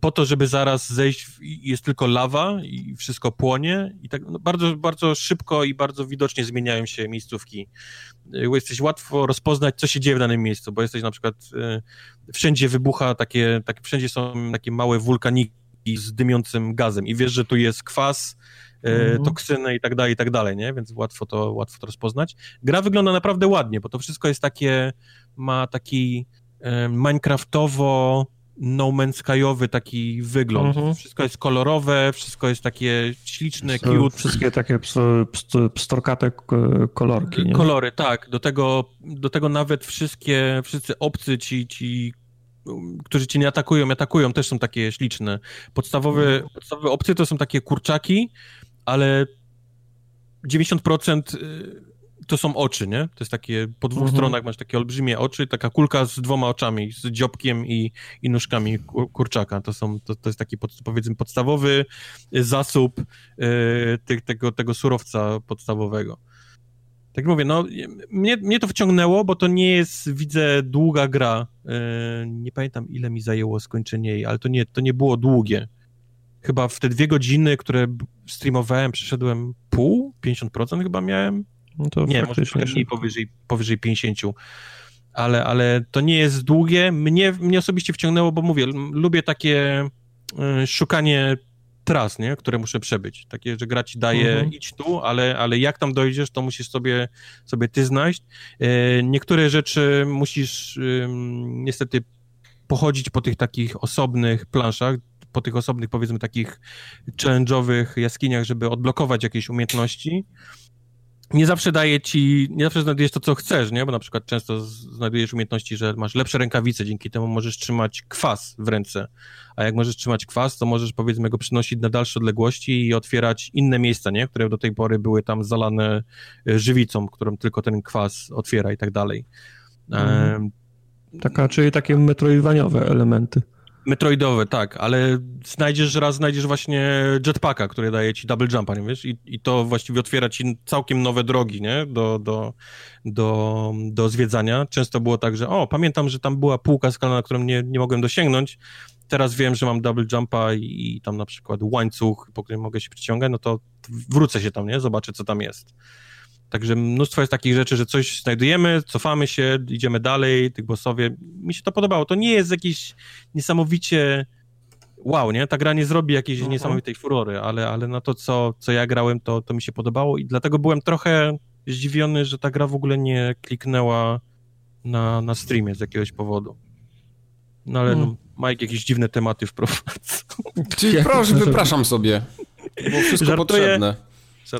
po to, żeby zaraz zejść, jest tylko lawa i wszystko płonie i tak no bardzo, bardzo szybko i bardzo widocznie zmieniają się miejscówki. Jesteś łatwo rozpoznać, co się dzieje w danym miejscu, bo jesteś na przykład, y, wszędzie wybucha takie, takie, wszędzie są takie małe wulkaniki z dymiącym gazem i wiesz, że tu jest kwas, y, mhm. toksyny i tak dalej, i tak dalej, nie? Więc łatwo to, łatwo to rozpoznać. Gra wygląda naprawdę ładnie, bo to wszystko jest takie, ma taki y, Minecraftowo no Man's Skyowy taki wygląd. Mhm. Wszystko jest kolorowe, wszystko jest takie śliczne, cute. Wszystkie takie pstorkate kolorki. Nie? Kolory, tak. Do tego, do tego nawet wszystkie, wszyscy obcy ci, ci którzy cię nie atakują, atakują, też są takie śliczne. Podstawowe, mhm. podstawowe opcje to są takie kurczaki, ale 90% to są oczy, nie? To jest takie, po dwóch mhm. stronach masz takie olbrzymie oczy, taka kulka z dwoma oczami, z dziobkiem i, i nóżkami kurczaka. To, są, to, to jest taki, pod, powiedzmy, podstawowy zasób y, tego, tego surowca podstawowego. Tak mówię, no, mnie, mnie to wciągnęło, bo to nie jest, widzę, długa gra. Y, nie pamiętam, ile mi zajęło skończenie jej, ale to nie, to nie było długie. Chyba w te dwie godziny, które streamowałem, przeszedłem pół, 50% chyba miałem no to nie, może mniej powyżej, powyżej 50. Ale, ale to nie jest długie. Mnie, mnie osobiście wciągnęło, bo mówię, lubię takie y, szukanie tras, nie? które muszę przebyć. Takie, że gra ci daje mhm. idź tu, ale, ale jak tam dojdziesz, to musisz sobie, sobie ty znaleźć. Y, niektóre rzeczy musisz y, niestety pochodzić po tych takich osobnych planszach, po tych osobnych, powiedzmy, takich challenge'owych jaskiniach, żeby odblokować jakieś umiejętności nie zawsze daje ci, nie zawsze znajdujesz to, co chcesz, nie? Bo na przykład często znajdujesz umiejętności, że masz lepsze rękawice, dzięki temu możesz trzymać kwas w ręce. A jak możesz trzymać kwas, to możesz powiedzmy go przynosić na dalsze odległości i otwierać inne miejsca, nie? Które do tej pory były tam zalane e, żywicą, którą tylko ten kwas otwiera i tak dalej. Mhm. Taka, czyli takie metroidwaniowe elementy. Metroidowe, tak, ale znajdziesz raz, znajdziesz właśnie jetpacka, który daje ci double jumpa, nie wiesz? I, I to właściwie otwiera ci całkiem nowe drogi, nie? Do, do, do, do zwiedzania. Często było tak, że o, pamiętam, że tam była półka skalna, którą nie, nie mogłem dosięgnąć. Teraz wiem, że mam double jumpa i, i tam na przykład łańcuch, po którym mogę się przyciągać, no to wrócę się tam, nie? Zobaczę, co tam jest. Także mnóstwo jest takich rzeczy, że coś znajdujemy, cofamy się, idziemy dalej, tych bossowie. Mi się to podobało. To nie jest jakieś niesamowicie wow, nie? Ta gra nie zrobi jakiejś uh -huh. niesamowitej furory, ale, ale na to, co, co ja grałem, to, to mi się podobało i dlatego byłem trochę zdziwiony, że ta gra w ogóle nie kliknęła na, na streamie z jakiegoś powodu. No ale hmm. no, Mike jakieś dziwne tematy wprowadza. Czyli proszę, wypraszam sobie. Było wszystko Żartuję. potrzebne.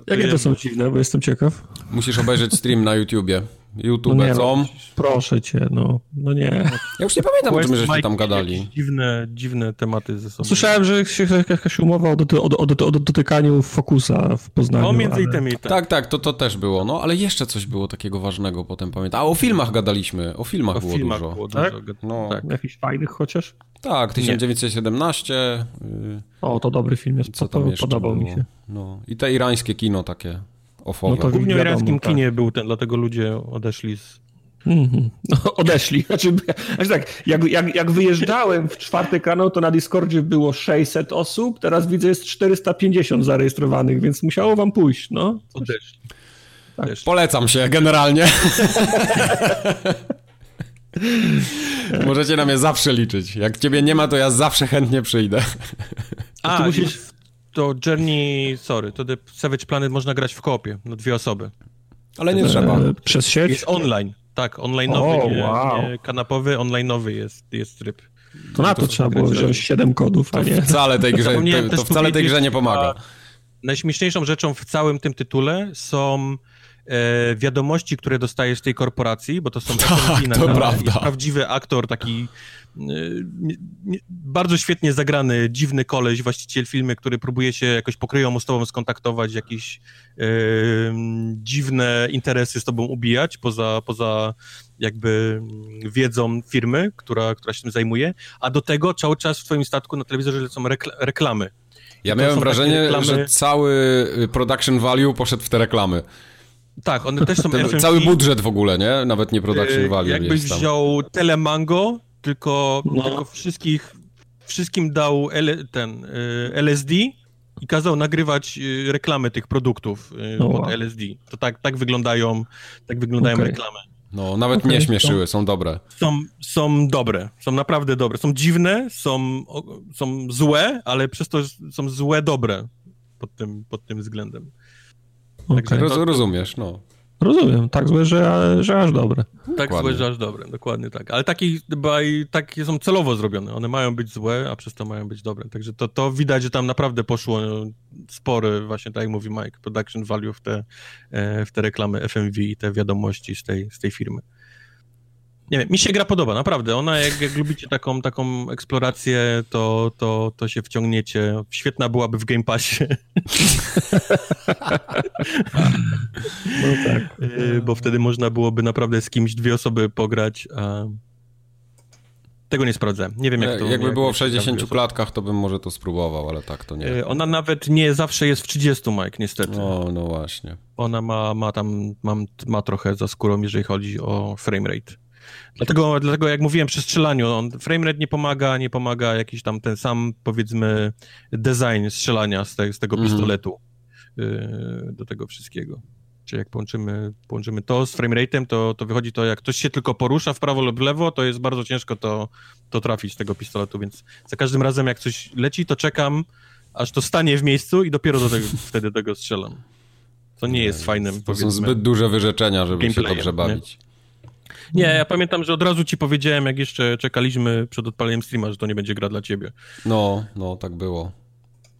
Jakie to są dziwne, bo jestem ciekaw. Musisz obejrzeć stream na YouTubie. YouTube no? No, proszę cię, no, no nie. Ja już nie pamiętam, o czym żeście tam gadali. Dziwne, dziwne tematy ze sobą. Słyszałem, że się jakaś umowa o, doty, o, o, o dotykaniu Focusa w Poznaniu. O, między ale... innymi. Tak. tak, tak, to, to też było, no, ale jeszcze coś było takiego ważnego potem pamiętam. A o filmach gadaliśmy, o filmach o było filmach dużo. Było tak? Dużo. No. tak? Jakichś fajnych chociaż? Tak, 1917. Nie. O, to dobry film jest, Co tam podobał było? mi się. No. I te irańskie kino takie ofowe. No to głównie w irańskim tak. kinie był ten, dlatego ludzie odeszli z... Mm-hmm. No, odeszli. Znaczy, znaczy tak, jak, jak, jak wyjeżdżałem w czwartek rano, to na Discordzie było 600 osób, teraz widzę jest 450 zarejestrowanych, więc musiało wam pójść, no. Odeszli. Tak. Polecam się generalnie. Możecie na mnie zawsze liczyć. Jak ciebie nie ma, to ja zawsze chętnie przyjdę. A, to musisz... To Journey, sorry, to The Savage Planet można grać w kopie, no dwie osoby. Ale nie trzeba. E, przez sieć? Jest online, tak, online'owy, nie, wow. nie kanapowy, online'owy jest, jest tryb. To na to, to trzeba było wziąć 7 kodów, a nie... Wcale tej grze, to, to wcale tej grze nie pomaga. Najśmieszniejszą rzeczą w całym tym tytule są e, wiadomości, które dostajesz z tej korporacji, bo to są tak, to prawda. prawdziwy aktor, taki e, bardzo świetnie zagrany, dziwny koleś, właściciel filmu, który próbuje się jakoś pokryją z tobą skontaktować, jakieś e, dziwne interesy z tobą ubijać, poza, poza jakby wiedzą firmy, która, która się tym zajmuje, a do tego cały czas w twoim statku na telewizorze lecą reklamy. Ja miałem wrażenie, reklamy... że cały production value poszedł w te reklamy. Tak, one też są Ten, Cały budżet w ogóle, nie? Nawet nie production value Jakbyś wziął Telemango, tylko, no. tylko wszystkich, wszystkim dał L, ten y, LSD i kazał nagrywać y, reklamy tych produktów y, no, pod LSD. To tak, tak wyglądają, tak wyglądają okay. reklamy. No, nawet okay, mnie śmieszyły, są dobre. Są, są dobre, są naprawdę dobre. Są dziwne, są, są złe, ale przez to są złe dobre pod tym, pod tym względem. Okay. Roz, rozumiesz, no. Rozumiem, tak złe, że, że aż dobre. Tak dokładnie. złe, że aż dobre, dokładnie tak. Ale takie, takie są celowo zrobione. One mają być złe, a przez to mają być dobre. Także to, to widać, że tam naprawdę poszło spory, właśnie tak jak mówi Mike, production value w te, e, w te reklamy FMV i te wiadomości z tej, z tej firmy nie wiem, mi się gra podoba, naprawdę. Ona, jak, jak lubicie taką, taką eksplorację, to, to, to się wciągniecie. Świetna byłaby w Game Passie. no tak. Y, bo wtedy można byłoby naprawdę z kimś dwie osoby pograć, a tego nie sprawdzę. Nie wiem, jak to... Jakby jak było w 60 klatkach, to bym może to spróbował, ale tak to nie. Y, ona nawet nie zawsze jest w 30, Mike, niestety. No, no właśnie. Ona ma, ma tam, mam, ma trochę za skórą, jeżeli chodzi o framerate. Dlatego, dlatego jak mówiłem przy strzelaniu, on, framerate nie pomaga, nie pomaga jakiś tam ten sam, powiedzmy, design strzelania z, te, z tego mm. pistoletu yy, do tego wszystkiego. Czyli jak połączymy, połączymy to z frameratem, to, to wychodzi to, jak ktoś się tylko porusza w prawo lub w lewo, to jest bardzo ciężko to, to trafić z tego pistoletu, więc za każdym razem jak coś leci, to czekam, aż to stanie w miejscu i dopiero do tego, wtedy tego strzelam. To nie jest fajnym, To są zbyt duże wyrzeczenia, żeby się dobrze bawić. Nie? Nie, ja pamiętam, że od razu ci powiedziałem, jak jeszcze czekaliśmy przed odpaleniem streama, że to nie będzie gra dla ciebie. No, no, tak było.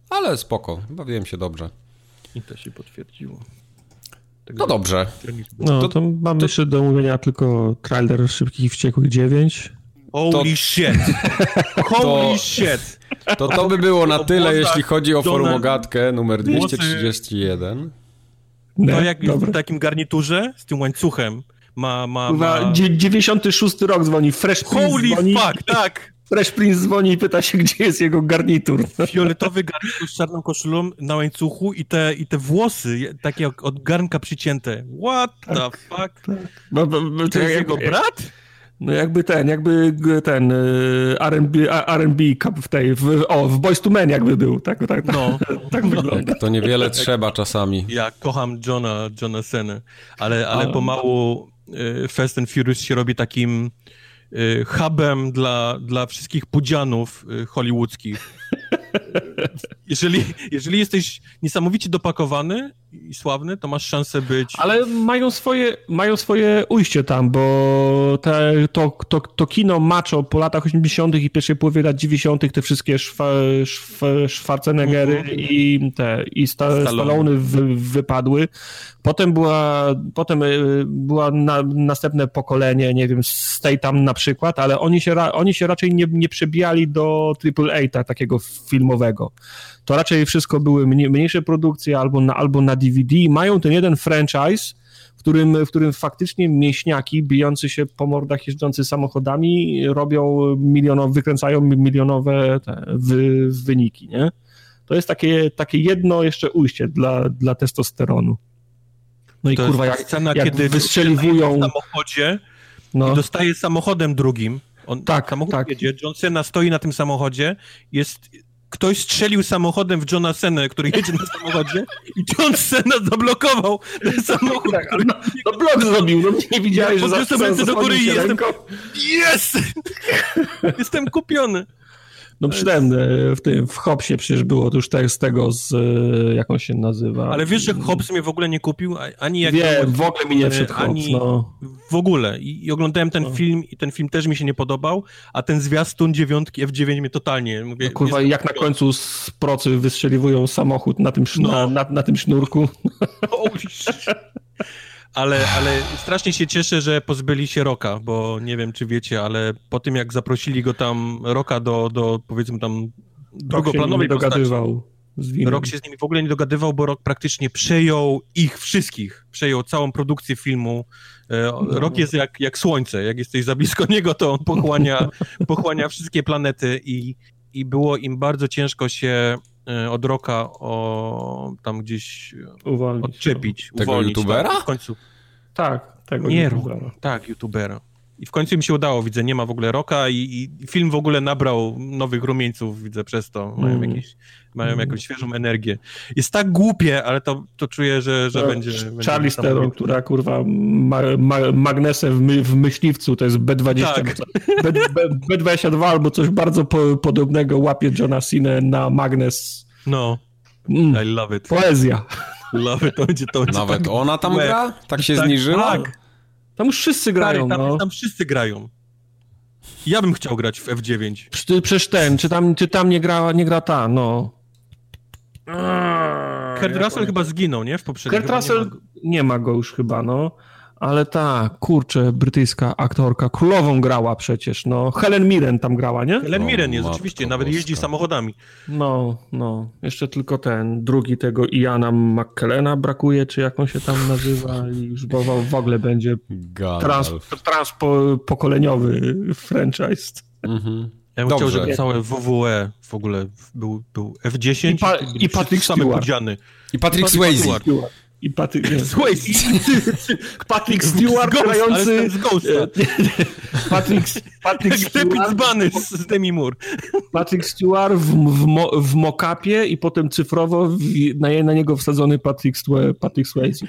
Ale spoko, bawiłem się dobrze. I to się potwierdziło. Tak no dobrze. No, to, to mamy to... jeszcze do mówienia tylko trailer Szybkich i Wściekłych 9. Holy to... shit! Holy to... shit! To to by było na tyle, jeśli chodzi o formogatkę numer 231. To jak w takim garniturze z tym łańcuchem ma... ma, ma... 96 rok dzwoni, Fresh Prince Holy dzwoni. fuck, tak! Fresh Prince dzwoni i pyta się, gdzie jest jego garnitur. Fioletowy garnitur z czarną koszulą na łańcuchu i te, i te włosy, takie od garnka przycięte. What tak, the fuck? Tak. No, no, no, to jest jego brat? No jakby ten, jakby ten y, R&B, R&B w tej, w, o, w Boys to Men jakby był, tak, tak, tak, no. tak wygląda. To niewiele trzeba czasami. Ja kocham Johna, Johna Senna, ale, ale pomału Fast and Furious się robi takim y, hubem dla, dla wszystkich pudzianów hollywoodzkich. Jeżeli, jeżeli jesteś niesamowicie dopakowany i sławny, to masz szansę być... Ale mają swoje, mają swoje ujście tam, bo te, to, to, to kino macho po latach 80. i pierwszej połowie lat 90. te wszystkie szwa, szwa, Schwarzeneggery mm -hmm. i te i sta, Stallone wy, wypadły. Potem była, potem y, była na, następne pokolenie, nie wiem, Stay tam na przykład, ale oni się, oni się raczej nie, nie przebijali do AAA takiego filmowego to raczej wszystko były mniejsze produkcje albo na, albo na DVD. Mają ten jeden franchise, w którym, w którym faktycznie mieśniaki bijący się po mordach jeżdżący samochodami robią milionowe, wykręcają milionowe wy, wyniki, nie? To jest takie, takie jedno jeszcze ujście dla, dla testosteronu. No i to kurwa, jak, scena, jak kiedy wystrzeliwują... w samochodzie no. i dostaje samochodem drugim. On, tak, samochód tak. jedzie, John Cena stoi na tym samochodzie, jest ktoś strzelił samochodem w Johna Cena, który jedzie na samochodzie i John Cena zablokował ten samochód. Tak, no, no blok zrobił, no nie widziałeś, ja że podniosłem ręce do góry i jestem... Jest! jestem kupiony. No przynajmniej w tym, w Hopsie przecież było to już te, z tego, z, e, jak on się nazywa. Ale wiesz, że Hobbs mnie w ogóle nie kupił, ani jak... Wiem, w ogóle mi nie wszedł Hobbs, no. W ogóle. I, i oglądałem ten no. film i ten film też mi się nie podobał, a ten zwiastun dziewiątki F9 mnie totalnie... Mówię, no, kurwa, jak na końcu z procy wystrzeliwują samochód na tym, no. na, na, na tym sznurku. Oh, ale, ale strasznie się cieszę, że pozbyli się Roka, bo nie wiem, czy wiecie, ale po tym, jak zaprosili go tam, Roka do, do powiedzmy tam drugoplanowej Rok dogadywał. Rok się z nimi w ogóle nie dogadywał, bo Rok praktycznie przejął ich wszystkich, przejął całą produkcję filmu. E, no. Rok jest jak, jak słońce, jak jesteś za blisko niego, to on pochłania, pochłania wszystkie planety i, i było im bardzo ciężko się od Roka o, tam gdzieś uwolnić, odczepić. Tego uwolnić, youtubera? Tak, w końcu. Tak, tego Nie, youtubera. Tak, youtubera. I w końcu mi się udało, widzę, nie ma w ogóle Roka i, i film w ogóle nabrał nowych rumieńców, widzę przez to. Mają, mm. jakieś, mają mm. jakąś świeżą energię. Jest tak głupie, ale to, to czuję, że, że no, będzie... Charlie Steron, która kurwa ma, ma, magnesem w, my, w myśliwcu, to jest B20, tak. B, B, B22 albo coś bardzo po, podobnego łapie Johna Cena na magnes. No, mm. I love it. Poezja. Love it, to będzie to. Będzie Nawet tak, ona tam gra? Tak się tak, zniżyła? Tak. Tam już wszyscy grają, tam, no. tam wszyscy grają. Ja bym chciał grać w F9. Przecież ten, czy tam, czy tam nie, gra, nie gra ta, no. Kurt Russell chyba zginął, nie? W poprzednim. Kurt Russell nie ma, nie ma go już chyba, no. Ale ta, kurczę, brytyjska aktorka, królową grała przecież, no. Helen Mirren tam grała, nie? Helen Mirren jest, oczywiście, nawet jeździ samochodami. No, no. Jeszcze tylko ten, drugi tego Iana McKellena brakuje, czy jak on się tam nazywa i już w ogóle będzie trans, transpokoleniowy franchise. Mhm. Ja bym Dobrze. chciał, żeby całe WWE w ogóle był, był F10 i, pa, i Patrick Stewart. I Patrick Swayze. I Patrick, Swayze. Patrick Stewart Ghost, grający... Z Ghosta. Patrick, Patrick Stewart... z, z Demi Moore. Patrick Stewart w, w, mo, w mokapie i potem cyfrowo w, na, na niego wsadzony Patrick, Patrick Swayze.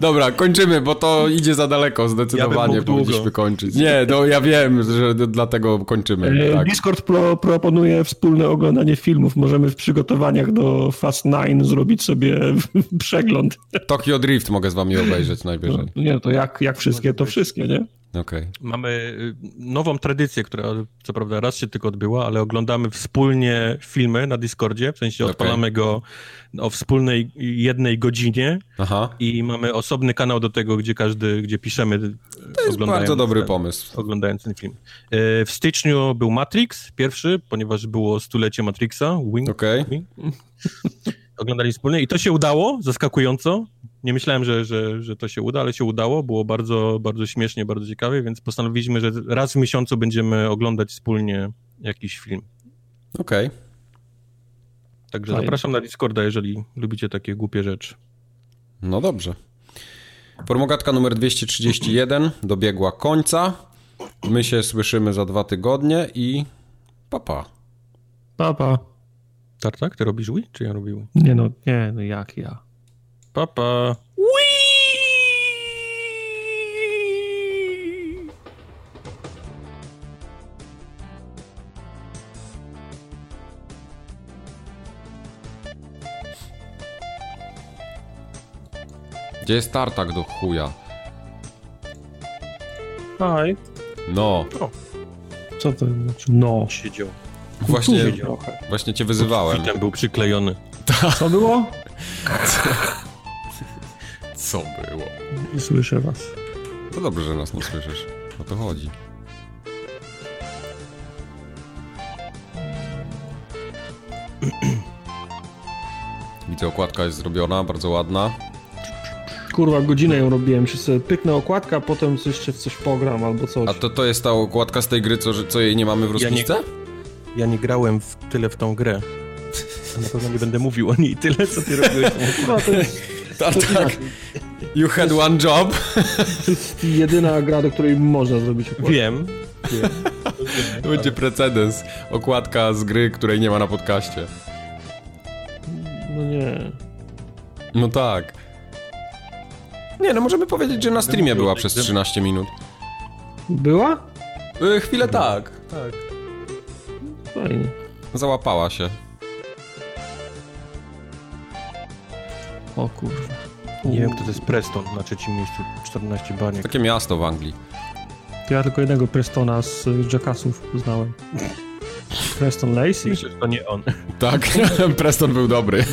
Dobra, kończymy, bo to idzie za daleko zdecydowanie. Ja powinniśmy kończyć. Nie, no ja wiem, że dlatego kończymy. E, tak. Discord pro, proponuje wspólne oglądanie filmów. Możemy w przygotowaniach do Fast Nine zrobić sobie przegląd. Tokyo Drift mogę z wami obejrzeć najwyżej. No, nie, to jak, jak wszystkie, to wszystkie, nie? Okay. Mamy y, nową tradycję, która co prawda raz się tylko odbyła, ale oglądamy wspólnie filmy na Discordzie, w sensie odpalamy okay. go o wspólnej jednej godzinie Aha. i mamy osobny kanał do tego, gdzie każdy, gdzie piszemy. To jest bardzo dobry ten, pomysł. Oglądając ten film. Y, w styczniu był Matrix, pierwszy, ponieważ było stulecie Matrixa. Wing. Okay. Oglądali wspólnie i to się udało, zaskakująco. Nie myślałem, że, że, że to się uda, ale się udało. Było bardzo, bardzo śmiesznie, bardzo ciekawie, więc postanowiliśmy, że raz w miesiącu będziemy oglądać wspólnie jakiś film. Okej. Okay. Także Fajne. zapraszam na Discorda, jeżeli lubicie takie głupie rzeczy. No dobrze. Formogatka numer 231 dobiegła końca. My się słyszymy za dwa tygodnie i papa. Papa. Tartak, ty robisz Wii, czy ja robię Wii? Nie no, nie, no jak ja. Papa. Wii! Gdzie jest tartak do chuja? Aj. No. O. Co to znaczy? No. Siedział. Właśnie, właśnie cię wyzywałem. Ten był przyklejony. Co było? Co było? Nie słyszę was. To dobrze, że nas nie słyszysz. O to chodzi. Widzę, okładka jest zrobiona, bardzo ładna. Kurwa, godzinę ją robiłem. Czy sobie pyknę okładkę, a potem jeszcze w coś pogram albo coś. A to, to jest ta okładka z tej gry, co, co jej nie mamy w rozpisce? Ja nie, ja nie grałem w tyle w tą grę. Na pewno nie będę mówił o niej tyle, co ty robiłeś. No, to jest... Tak, tak. You had one job. To jest jedyna gra, do której można zrobić okładkę. Wiem. Wiem. To będzie precedens. Okładka z gry, której nie ma na podcaście. No nie. No tak. Nie, no możemy powiedzieć, że na streamie była przez 13 minut. Była? Y, chwilę tak, tak. Fajnie. Załapała się. O kurwa. Nie wiem, kto to jest Preston na trzecim miejscu, 14 baniek. Takie miasto w Anglii. Ja tylko jednego Prestona z Jackassów znałem. Preston Lacey? Myślę, że to nie on. Tak, Preston był dobry.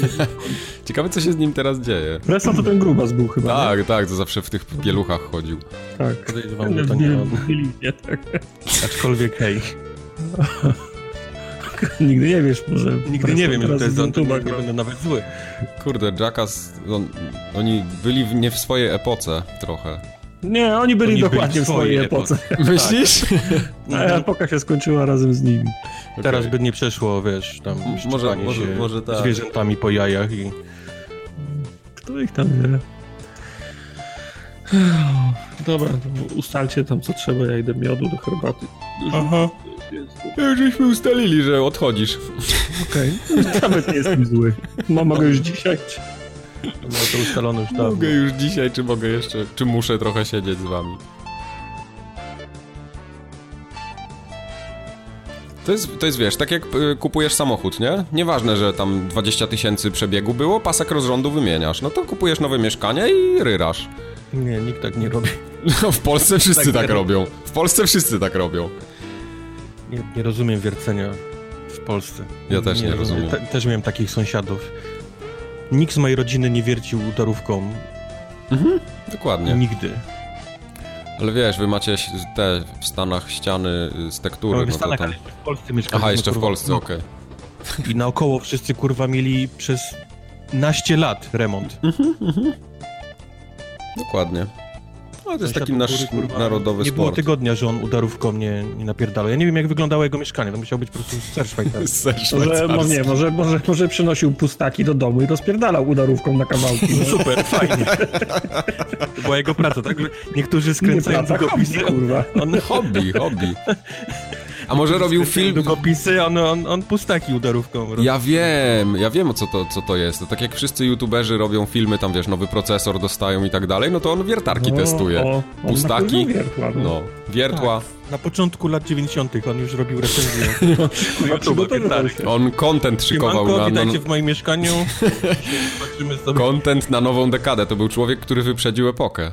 Ciekawe, co się z nim teraz dzieje. Preston to ten grubas był chyba, Tak, nie? tak, to zawsze w tych pieluchach chodził. Tak. Podejrzewam, że to nie on. Nie, tak. Aczkolwiek hej. Nigdy nie wiesz, może... Nigdy nie wiem, że to jest on, to nie, będę nawet zły. Kurde, Jackass, on, oni byli w, nie w swojej epoce trochę. Nie, oni byli Oni byli dokładnie w w swojej swojej epoce. Myślisz? A epoka się skończyła razem z nimi. Teraz by nie przeszło, wiesz, tam może- może- się może tak. zwierzętami po jajach i... Kto ich tam wie? Dobra, to ustalcie tam co trzeba, ja idę miodu do herbaty. Aha. Już żeśmy ustalili, że odchodzisz. Okej, nawet nie jestem zły. No, mogę już dzisiaj. No to ustalone już dawno. Mogę już dzisiaj, czy mogę jeszcze, czy muszę trochę siedzieć z wami. To jest, to jest, wiesz, tak jak y, kupujesz samochód, nie? Nieważne, że tam 20 tysięcy przebiegu było, pasek rozrządu wymieniasz. No to kupujesz nowe mieszkanie i ryrasz. Nie, nikt tak nie robi. No w Polsce wszyscy Tak tak, robią. W Polsce wszyscy tak robią. Nie, nie rozumiem wiercenia w Polsce. Ja też nie rozumiem. Te, też miałem takich sąsiadów. Nikt z mojej rodziny nie wiercił udarówką. Dokładnie. Nigdy. Ale wiesz, wy macie te w Stanach ściany z tektury, No, no w to Stanach, tam... w Polsce mieszkaliśmy. Aha, jeszcze w Polsce, no. okej. I naokoło wszyscy kurwa mieli przez naście lat remont. Dokładnie. No to jest taki nasz kurwa, narodowy Nie było sport. tygodnia, że on udarówką nie, nie napierdalał. Ja nie wiem, jak wyglądało jego mieszkanie. To musiał być po prostu ser szwajcarski. Ser Może, może, nie, może, może, może przynosił pustaki do domu i rozpierdalał udarówką na kawałki. No. Super, fajnie. To była jego praca, tak? Niektórzy Nie skręcają praca, długopisy. hobby, kurwa. On, Hobby, hobby. A może robił film... Długopisy, on, on, on pustaki udarówką. robi. Ja wiem, ja wiem co to, co to jest. To tak jak wszyscy youtuberzy robią filmy, tam wiesz, nowy procesor dostają i tak dalej, no to on wiertarki No, testuje. o, on Pustaki, wiertła, no. no, wiertła. Na początku lat 90. on już robił recenzję. Się. On content szykował Siemanko, na, na, witajcie w moim mieszkaniu. Content na nową dekadę. To był człowiek, który wyprzedził epokę.